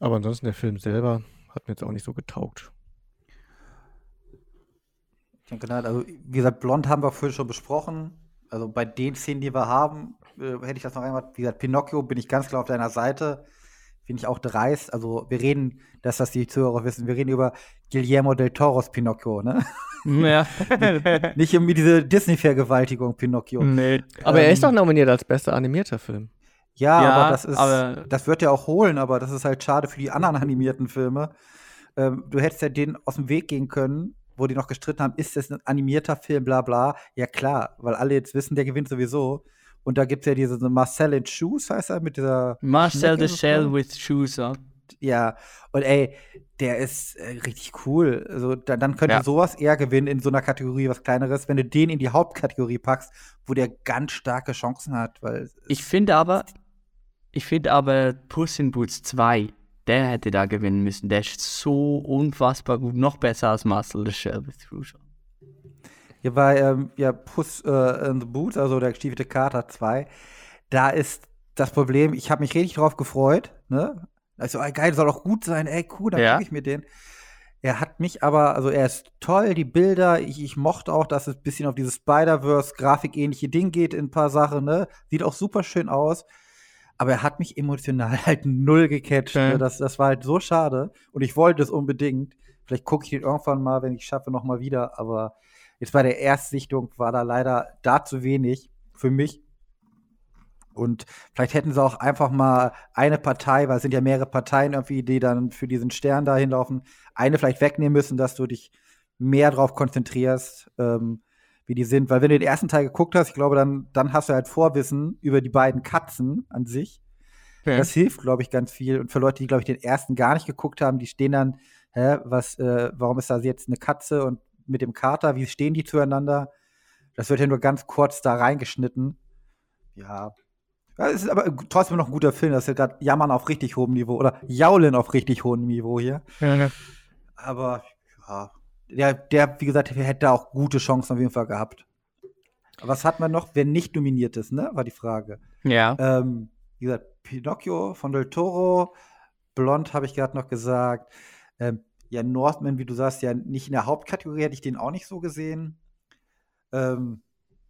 Speaker 3: Aber ansonsten der Film selber hat mir jetzt auch nicht so getaugt.
Speaker 5: Ich denke, nein, also wie gesagt, Blond haben wir vorhin schon besprochen. Also bei den Szenen, die wir haben, äh, hätte ich das noch einmal. Wie gesagt, Pinocchio bin ich ganz klar auf deiner Seite. Finde ich auch dreist. Also wir reden, dass das die Zuhörer wissen, wir reden über Guillermo del Toros Pinocchio, ne?
Speaker 4: Ja.
Speaker 5: Nicht um diese Disney-Vergewaltigung Pinocchio.
Speaker 4: nee.
Speaker 3: Aber er ist
Speaker 5: Ähm,
Speaker 3: doch nominiert als bester animierter Film.
Speaker 5: Ja,
Speaker 4: Ja,
Speaker 5: aber das ist,
Speaker 4: aber-
Speaker 5: das wird er auch holen, aber das ist halt schade für die anderen animierten Filme. Ähm, du hättest ja den aus dem Weg gehen können, wo die noch gestritten haben, ist das ein animierter Film, bla bla. Ja klar, weil alle jetzt wissen, der gewinnt sowieso. Und da gibt es ja diese Marcel in Shoes, heißt er, mit dieser
Speaker 4: Marcel the Shell
Speaker 5: so.
Speaker 4: with Shoes on.
Speaker 5: Ja, und ey, der ist äh, richtig cool. Also da, dann könnte
Speaker 4: Ja.
Speaker 5: sowas eher gewinnen in so einer Kategorie, was kleineres, wenn du den in die Hauptkategorie packst, wo der ganz starke Chancen hat, weil
Speaker 4: Ich finde aber, ich finde aber Puss in Boots 2, der hätte da gewinnen müssen. Der ist so unfassbar gut, noch besser als Marcel the Shell with Shoes on.
Speaker 5: Hier bei ähm, ja, Puss äh, in the Boots, also der gestiefelte Kater 2, da ist das Problem, ich habe mich richtig drauf gefreut. Ne? Also, ey, geil, soll auch gut sein, ey, cool, dann
Speaker 4: Ja.
Speaker 5: gucke ich mir den. Er hat mich aber, also er ist toll, die Bilder, ich, ich mochte auch, dass es ein bisschen auf dieses Spider-Verse-Grafikähnliche Ding geht in ein paar Sachen, ne? Sieht auch super schön aus. Aber er hat mich emotional halt null gecatcht.
Speaker 4: Okay.
Speaker 5: Ne? Das, das war halt so schade. Und ich wollte es unbedingt. Vielleicht gucke ich den irgendwann mal, wenn ich schaffe, noch mal wieder. Aber jetzt bei der Erstsichtung war da leider da zu wenig für mich. Und vielleicht hätten sie auch einfach mal eine Partei, weil es sind ja mehrere Parteien irgendwie, die dann für diesen Stern da hinlaufen, eine vielleicht wegnehmen müssen, dass du dich mehr drauf konzentrierst, ähm, wie die sind. Weil wenn du den ersten Teil geguckt hast, ich glaube, dann, dann hast du halt Vorwissen über die beiden Katzen an sich. Das hilft, glaube ich, ganz viel. Und für Leute, die, glaube ich, den ersten gar nicht geguckt haben, die stehen dann, hä, was, äh, warum ist da jetzt eine Katze und mit dem Kater, wie stehen die zueinander? Das wird ja nur ganz kurz da reingeschnitten. Ja. Ja es ist aber trotzdem noch ein guter Film. Das ist ja gerade Jammern auf richtig hohem Niveau oder Jaulen auf richtig hohem Niveau hier. Aber ja, der, der, wie gesagt, hätte auch gute Chancen auf jeden Fall gehabt. Aber was hat man noch, wer nicht nominiert ist, ne? War die Frage.
Speaker 4: Ja.
Speaker 5: Ähm, wie gesagt, Pinocchio von Del Toro, Blond habe ich gerade noch gesagt. Ähm, ja, Northman, wie du sagst, ja nicht in der Hauptkategorie hätte ich den auch nicht so gesehen. Ähm,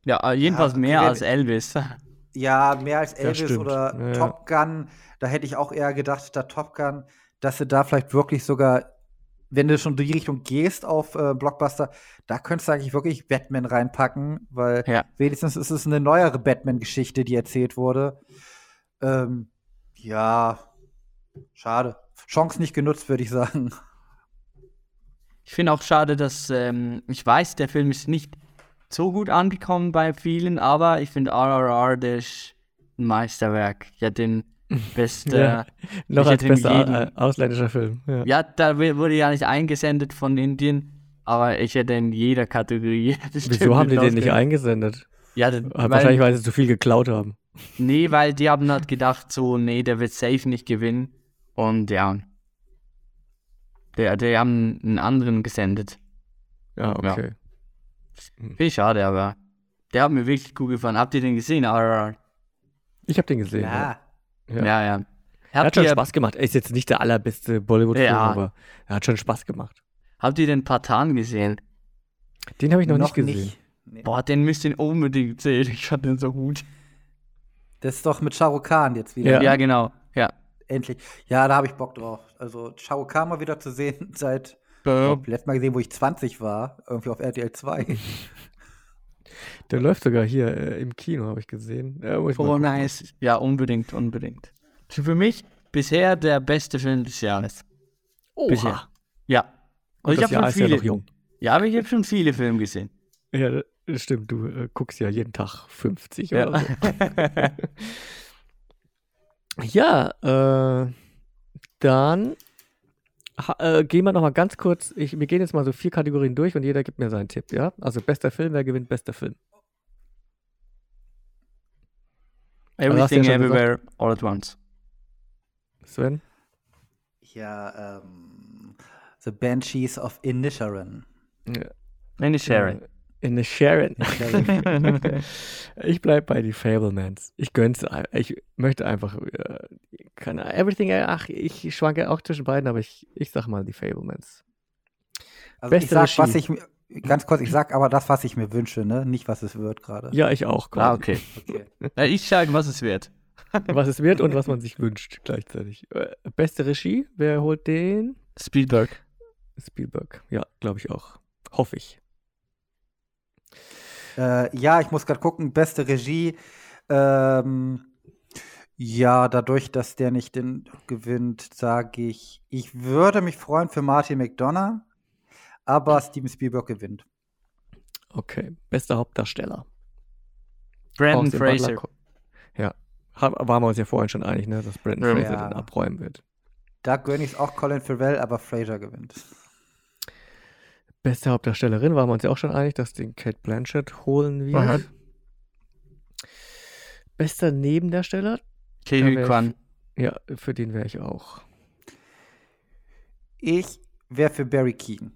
Speaker 4: Ja, jedenfalls
Speaker 5: okay,
Speaker 4: mehr als Elvis.
Speaker 5: Ja, mehr als Elvis
Speaker 3: stimmt.
Speaker 5: oder
Speaker 3: Ja, ja.
Speaker 5: Top Gun, da hätte ich auch eher gedacht, statt Top Gun, dass du da vielleicht wirklich sogar, wenn du schon in die Richtung gehst auf äh, Blockbuster, da könntest du eigentlich wirklich Batman reinpacken, weil
Speaker 4: Ja.
Speaker 5: wenigstens ist es eine neuere Batman-Geschichte, die erzählt wurde. Ähm, ja, schade. Chance nicht genutzt, würde ich sagen.
Speaker 4: Ich finde auch schade, dass ähm, ich weiß, der Film ist nicht so gut angekommen bei vielen, aber ich finde RRR das ist ein Meisterwerk. Ja, den beste.
Speaker 3: Ja. Noch als bester ausländischer Film. Ja.
Speaker 4: Ja, da wurde ja nicht eingesendet von Indien, aber ich hätte in jeder Kategorie.
Speaker 3: Wieso haben die den nicht eingesendet?
Speaker 4: Ja, das,
Speaker 3: Ah, Wahrscheinlich, weil sie zu viel geklaut haben.
Speaker 4: Nee, weil die haben halt gedacht, so, nee, der wird safe nicht gewinnen. Und ja. Der, die haben einen anderen gesendet.
Speaker 3: Ja,
Speaker 4: Ja.
Speaker 3: Okay.
Speaker 4: Finde ich schade, aber der hat mir wirklich gut gefallen. Habt ihr den gesehen? RRR?
Speaker 3: Ich habe den gesehen. Ja.
Speaker 5: Ja.
Speaker 3: Ja.
Speaker 4: Ja.
Speaker 3: Er hat schon
Speaker 4: ihr,
Speaker 3: Spaß gemacht. Er ist jetzt nicht der allerbeste Bollywood-Film,
Speaker 4: Ja.
Speaker 3: aber er hat schon Spaß gemacht.
Speaker 4: habt ihr den Patan gesehen?
Speaker 3: Den habe ich noch, nicht gesehen.
Speaker 5: Nee.
Speaker 4: Boah, den müsst ihr unbedingt sehen. Ich fand den so gut.
Speaker 5: Das ist doch mit Shah Khan jetzt wieder.
Speaker 3: Ja.
Speaker 4: Ja, genau. Ja.
Speaker 5: Endlich. Ja, da habe ich Bock drauf. Also Shah Khan mal wieder zu sehen seit ich
Speaker 4: Äh,
Speaker 5: glaub, letztes Mal gesehen, wo ich 20 war, irgendwie auf RTL 2.
Speaker 3: Der läuft sogar hier äh, im Kino, habe ich gesehen. Ich mal
Speaker 4: Oh, nice. Ja, unbedingt, unbedingt. Für mich bisher der beste Film des Jahres.
Speaker 3: Oha.
Speaker 4: Bisher. Ja. Und
Speaker 3: Und
Speaker 4: ich
Speaker 3: das
Speaker 4: habe schon
Speaker 3: ist ja
Speaker 4: viele.
Speaker 3: noch jung.
Speaker 4: Ja, aber ich habe schon viele Filme gesehen.
Speaker 3: Ja, das stimmt. Du äh, guckst ja jeden Tag 50
Speaker 4: Ja.
Speaker 3: oder so. Ja, äh, dann äh, gehen wir noch mal ganz kurz. Ich, wir gehen jetzt mal so vier Kategorien durch und jeder gibt mir seinen Tipp, ja? Also bester Film, wer gewinnt bester Film?
Speaker 4: Everything,
Speaker 3: schon
Speaker 4: Everywhere, All at Once.
Speaker 3: Sven?
Speaker 5: ja, ähm, The Banshees of Inisherin.
Speaker 3: Ja.
Speaker 4: Nein, Sharon.
Speaker 3: In the Sharon. ich bleib bei die Fablemans. Ich gönn's. Ich möchte einfach. Äh, keine Ahnung, Everything. äh, Ach, ich schwanke auch zwischen beiden, aber ich, ich sag mal die Fablemans.
Speaker 5: Also ich
Speaker 3: Beste
Speaker 5: sag,
Speaker 3: Regie.
Speaker 5: was ich mir, ganz kurz, ich sag aber das, was ich mir wünsche, ne? Nicht, was es wird gerade.
Speaker 3: Ja, ich auch.
Speaker 4: Ah,
Speaker 3: quasi.
Speaker 4: okay.
Speaker 5: Okay.
Speaker 4: Na, ich sage, was es wird.
Speaker 3: Was es wird und was man sich wünscht gleichzeitig. Äh, beste Regie, wer holt den?
Speaker 4: Spielberg.
Speaker 3: Spielberg. Ja, glaube ich auch. Hoffe ich.
Speaker 5: Äh, ja, ich muss gerade gucken, beste Regie. Ähm, ja, dadurch, dass der nicht den gewinnt, sage ich, ich würde mich freuen für Martin McDonough, aber Steven Spielberg gewinnt.
Speaker 3: Okay. Bester Hauptdarsteller.
Speaker 4: Brandon Fraser.
Speaker 3: Butler Ja. Waren wir uns ja vorhin schon einig, ne, dass Brandon
Speaker 4: Ja.
Speaker 3: Fraser den abräumen wird.
Speaker 5: Da gönne ich es auch Colin Farrell, aber Fraser gewinnt.
Speaker 3: Beste Hauptdarstellerin waren wir uns ja auch schon einig, dass den Kate Blanchett holen wird.
Speaker 4: Aha.
Speaker 3: Bester Nebendarsteller?
Speaker 4: Ke
Speaker 3: Da
Speaker 4: Huy
Speaker 3: wär ich-
Speaker 4: Quan.
Speaker 3: Ja, für den wäre ich auch.
Speaker 5: Ich wäre für Barry Keegan.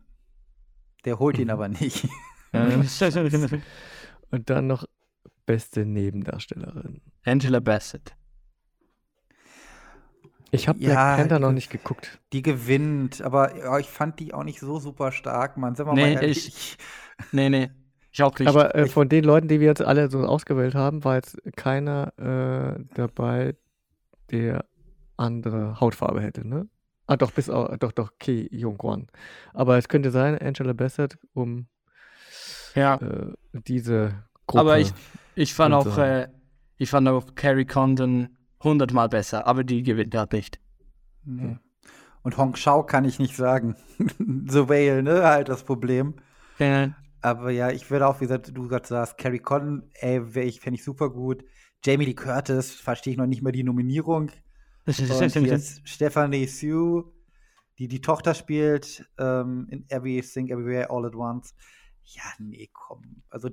Speaker 5: Der holt ihn
Speaker 3: Mhm.
Speaker 5: aber nicht.
Speaker 3: Und dann noch beste Nebendarstellerin.
Speaker 4: Angela Bassett.
Speaker 3: Ich habe Black
Speaker 5: Ja,
Speaker 3: Panther noch nicht geguckt.
Speaker 5: Die gewinnt, aber ja, ich fand die auch nicht so super stark, Mann. Sind wir
Speaker 4: Nee,
Speaker 5: mal ehrlich.
Speaker 4: ich- Nee, nee. Ich auch nicht.
Speaker 3: Aber äh, von den Leuten, die wir jetzt alle so ausgewählt haben, war jetzt keiner äh, dabei, der andere Hautfarbe hätte, ne? Ah, doch, bis au- doch, doch, Ki Jong Kwon. Aber es könnte sein, Angela Bassett, um
Speaker 4: ja.
Speaker 3: äh, diese Gruppe.
Speaker 4: Aber ich, ich fand auch, äh, ich fand auch Carrie Condon hundertmal besser, aber die gewinnt halt nicht.
Speaker 5: Nee. Und Hong Shao kann ich nicht sagen. The Whale, ne? Halt das Problem.
Speaker 4: Äh,
Speaker 5: Aber ja, ich würde auch, wie gesagt, du gerade sagst, Carrie Condon, ey, wär ich, fände ich super gut. Jamie Lee Curtis, verstehe ich noch nicht mal die Nominierung. Und jetzt Stephanie Sue, die die Tochter spielt, ähm, in Everything, Everywhere, All at Once. Ja, nee, komm. Also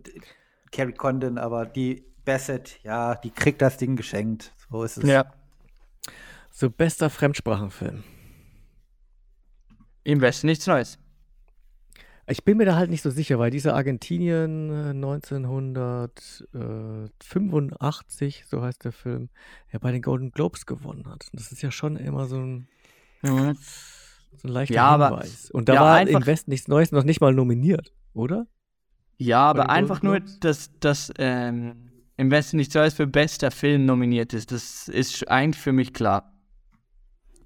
Speaker 5: Carrie Condon, aber die Bassett, ja, die kriegt das Ding geschenkt. So ist es.
Speaker 4: ja.
Speaker 3: so bester Fremdsprachenfilm.
Speaker 4: Im Westen nichts Neues.
Speaker 3: Ich bin mir da halt nicht so sicher, weil dieser Argentinien äh, 1985, so heißt der Film, ja bei den Golden Globes gewonnen hat. Das ist ja schon immer so ein,
Speaker 4: Mhm.
Speaker 3: so ein leichter
Speaker 4: Ja, aber-
Speaker 3: Hinweis. Und da
Speaker 4: ja,
Speaker 3: war
Speaker 4: einfach-
Speaker 3: im Westen nichts Neues noch nicht mal nominiert, oder?
Speaker 4: Ja, aber einfach
Speaker 3: Golden
Speaker 4: nur,
Speaker 3: Globes?
Speaker 4: dass, dass ähm, im Westen nichts Neues für bester Film nominiert ist. Das ist eigentlich für mich klar.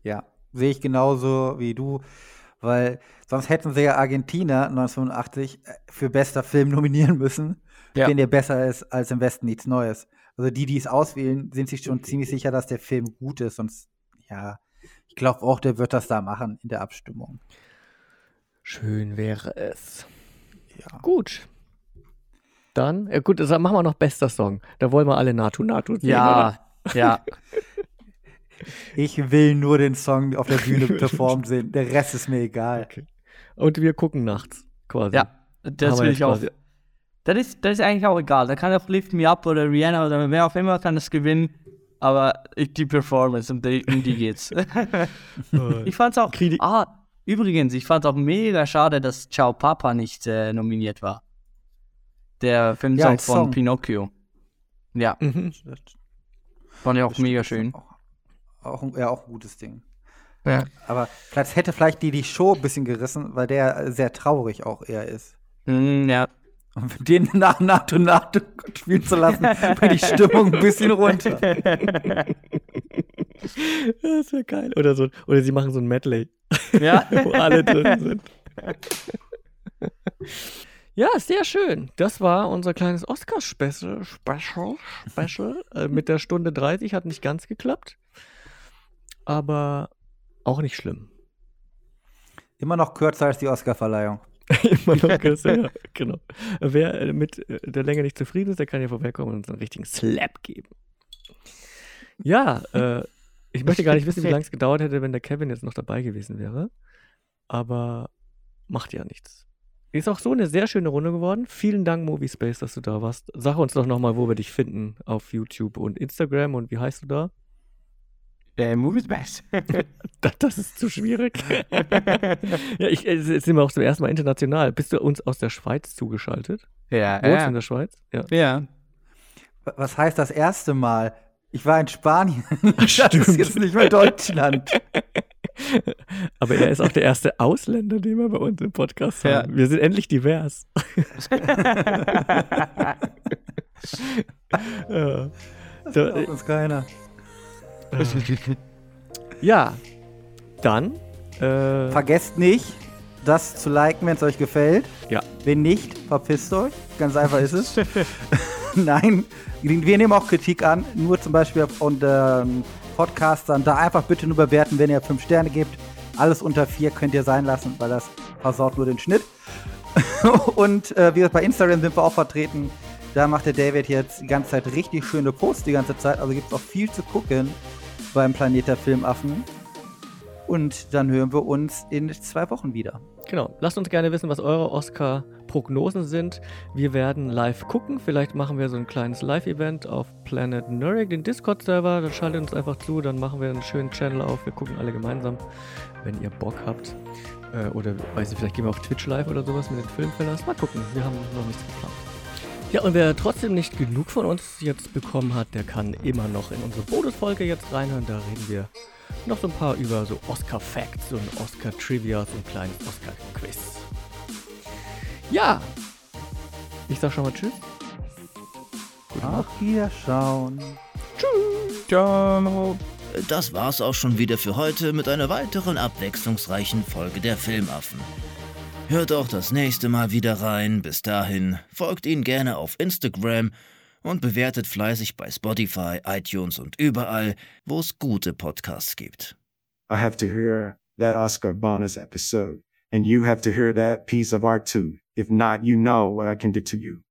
Speaker 5: Ja, sehe ich genauso wie du, weil sonst hätten sie ja Argentina 1985 äh, für bester Film nominieren müssen,
Speaker 4: Ja.
Speaker 5: den der besser ist als im Westen nichts Neues. Also die, die es auswählen, sind sich schon ziemlich sicher, dass der Film gut ist. Sonst, ja, ich glaube auch, der wird das da machen in der Abstimmung.
Speaker 3: Schön wäre es.
Speaker 5: Ja.
Speaker 3: Gut. Dann, ja gut, dann machen wir noch bester Song. Da wollen wir alle Natu Natu sehen, oder?
Speaker 4: Ja, ja.
Speaker 5: Ich will nur den Song auf der Bühne performt sehen. Der Rest ist mir egal.
Speaker 3: Okay. Und wir gucken nachts quasi.
Speaker 4: ja, das
Speaker 3: Haben
Speaker 4: will ich auch. Das ist, das ist eigentlich auch egal. Da kann auch Lift Me Up oder Rihanna oder wer auch immer kann das gewinnen. Aber die Performance, um die, um die geht's. ich fand's auch. Ah, übrigens, ich fand's auch mega schade, dass Ciao Papa nicht äh, nominiert war. Der Filmsong
Speaker 5: Ja,
Speaker 4: von
Speaker 5: Song.
Speaker 4: Pinocchio. Ja,
Speaker 3: Mhm.
Speaker 4: fand ich auch mega schön.
Speaker 5: Auch, auch, ja, auch ein gutes Ding.
Speaker 4: Ja.
Speaker 5: Aber vielleicht hätte vielleicht die die Show ein bisschen gerissen, weil der sehr traurig auch eher ist.
Speaker 4: Mm, ja.
Speaker 5: Und den nach NATO NATO spielen zu lassen, bringt die Stimmung ein bisschen runter.
Speaker 3: Das wäre geil. Oder, so, oder sie machen so ein Medley,
Speaker 4: ja.
Speaker 3: wo alle drin sind. Ja, sehr schön. Das war unser kleines Oscar-Special. Special, Special. Äh, mit der Stunde 30 hat nicht ganz geklappt. Aber auch nicht schlimm.
Speaker 5: Immer noch kürzer als die Oscarverleihung.
Speaker 3: Immer noch kürzer, ja, genau. Wer äh, mit äh, der Länge nicht zufrieden ist, der kann ja vorbeikommen und uns einen richtigen Slap geben. Ja, äh, ich möchte gar nicht wissen, wie lange es gedauert hätte, wenn der Kevin jetzt noch dabei gewesen wäre. Aber macht ja nichts. Ist auch so eine sehr schöne Runde geworden. Vielen Dank, Moviespace, dass du da warst. Sag uns doch nochmal, wo wir dich finden auf YouTube und Instagram und wie heißt du da?
Speaker 4: Der Movies Best.
Speaker 3: Das, das ist zu schwierig. ja, ich, äh, jetzt sind wir auch zum ersten Mal international. Bist du uns aus der Schweiz zugeschaltet?
Speaker 4: ja,
Speaker 3: Wohnst du in
Speaker 4: ja.
Speaker 3: der Schweiz? Ja.
Speaker 4: ja.
Speaker 5: Wa- Was heißt das erste Mal? Ich war in Spanien. Das
Speaker 3: Stimmt.
Speaker 5: ist jetzt nicht mehr Deutschland.
Speaker 3: Aber er ist auch der erste Ausländer, den wir bei uns im Podcast
Speaker 4: Ja.
Speaker 3: haben. Wir sind endlich divers. ja.
Speaker 5: Das
Speaker 3: Da,
Speaker 5: uns keiner.
Speaker 3: ja, dann. Äh,
Speaker 5: Vergesst nicht, das zu liken, wenn es euch gefällt.
Speaker 3: Ja.
Speaker 5: Wenn nicht, verpisst euch. Ganz einfach ist es. Nein, wir nehmen auch Kritik an. Nur zum Beispiel von den Podcastern. Da einfach bitte nur bewerten, wenn ihr fünf Sterne gebt. Alles unter vier könnt ihr sein lassen, weil das versaut nur den Schnitt. Und äh, wie gesagt, bei Instagram sind wir auch vertreten. Da macht der David jetzt die ganze Zeit richtig schöne Posts die ganze Zeit. Also gibt es auch viel zu gucken beim Planet der Filmaffen. Und dann hören wir uns in zwei Wochen wieder.
Speaker 3: Genau. Lasst uns gerne wissen, was eure Oscar-Prognosen sind. Wir werden live gucken. Vielleicht machen wir so ein kleines Live-Event auf Planet Nureg, den Discord-Server. Dann schaltet uns einfach zu. Dann machen wir einen schönen Channel auf. Wir gucken alle gemeinsam, wenn ihr Bock habt. Äh, oder weiß ich, vielleicht gehen wir auf Twitch live oder sowas mit den Filmfellers. Mal gucken, wir haben noch nichts geplant. Ja, und wer trotzdem nicht genug von uns jetzt bekommen hat, der kann immer noch in unsere Bonusfolge jetzt reinhören. Da reden wir noch so ein paar über so Oscar-Facts und Oscar-Trivia, so ein kleines Oscar-Quiz. Ja, ich sag schon mal Tschüss.
Speaker 5: Auf Wiederschauen.
Speaker 4: Ciao.
Speaker 1: Das war's auch schon wieder für heute mit einer weiteren abwechslungsreichen Folge der Filmaffen. Hört auch das nächste Mal wieder rein. Bis dahin folgt ihnen gerne auf Instagram und bewertet fleißig bei Spotify, iTunes und überall, wo es gute Podcasts gibt.
Speaker 2: I have to hear that Oscar bonus episode, and you have to hear that piece of art too. If not, you know what I can do to you.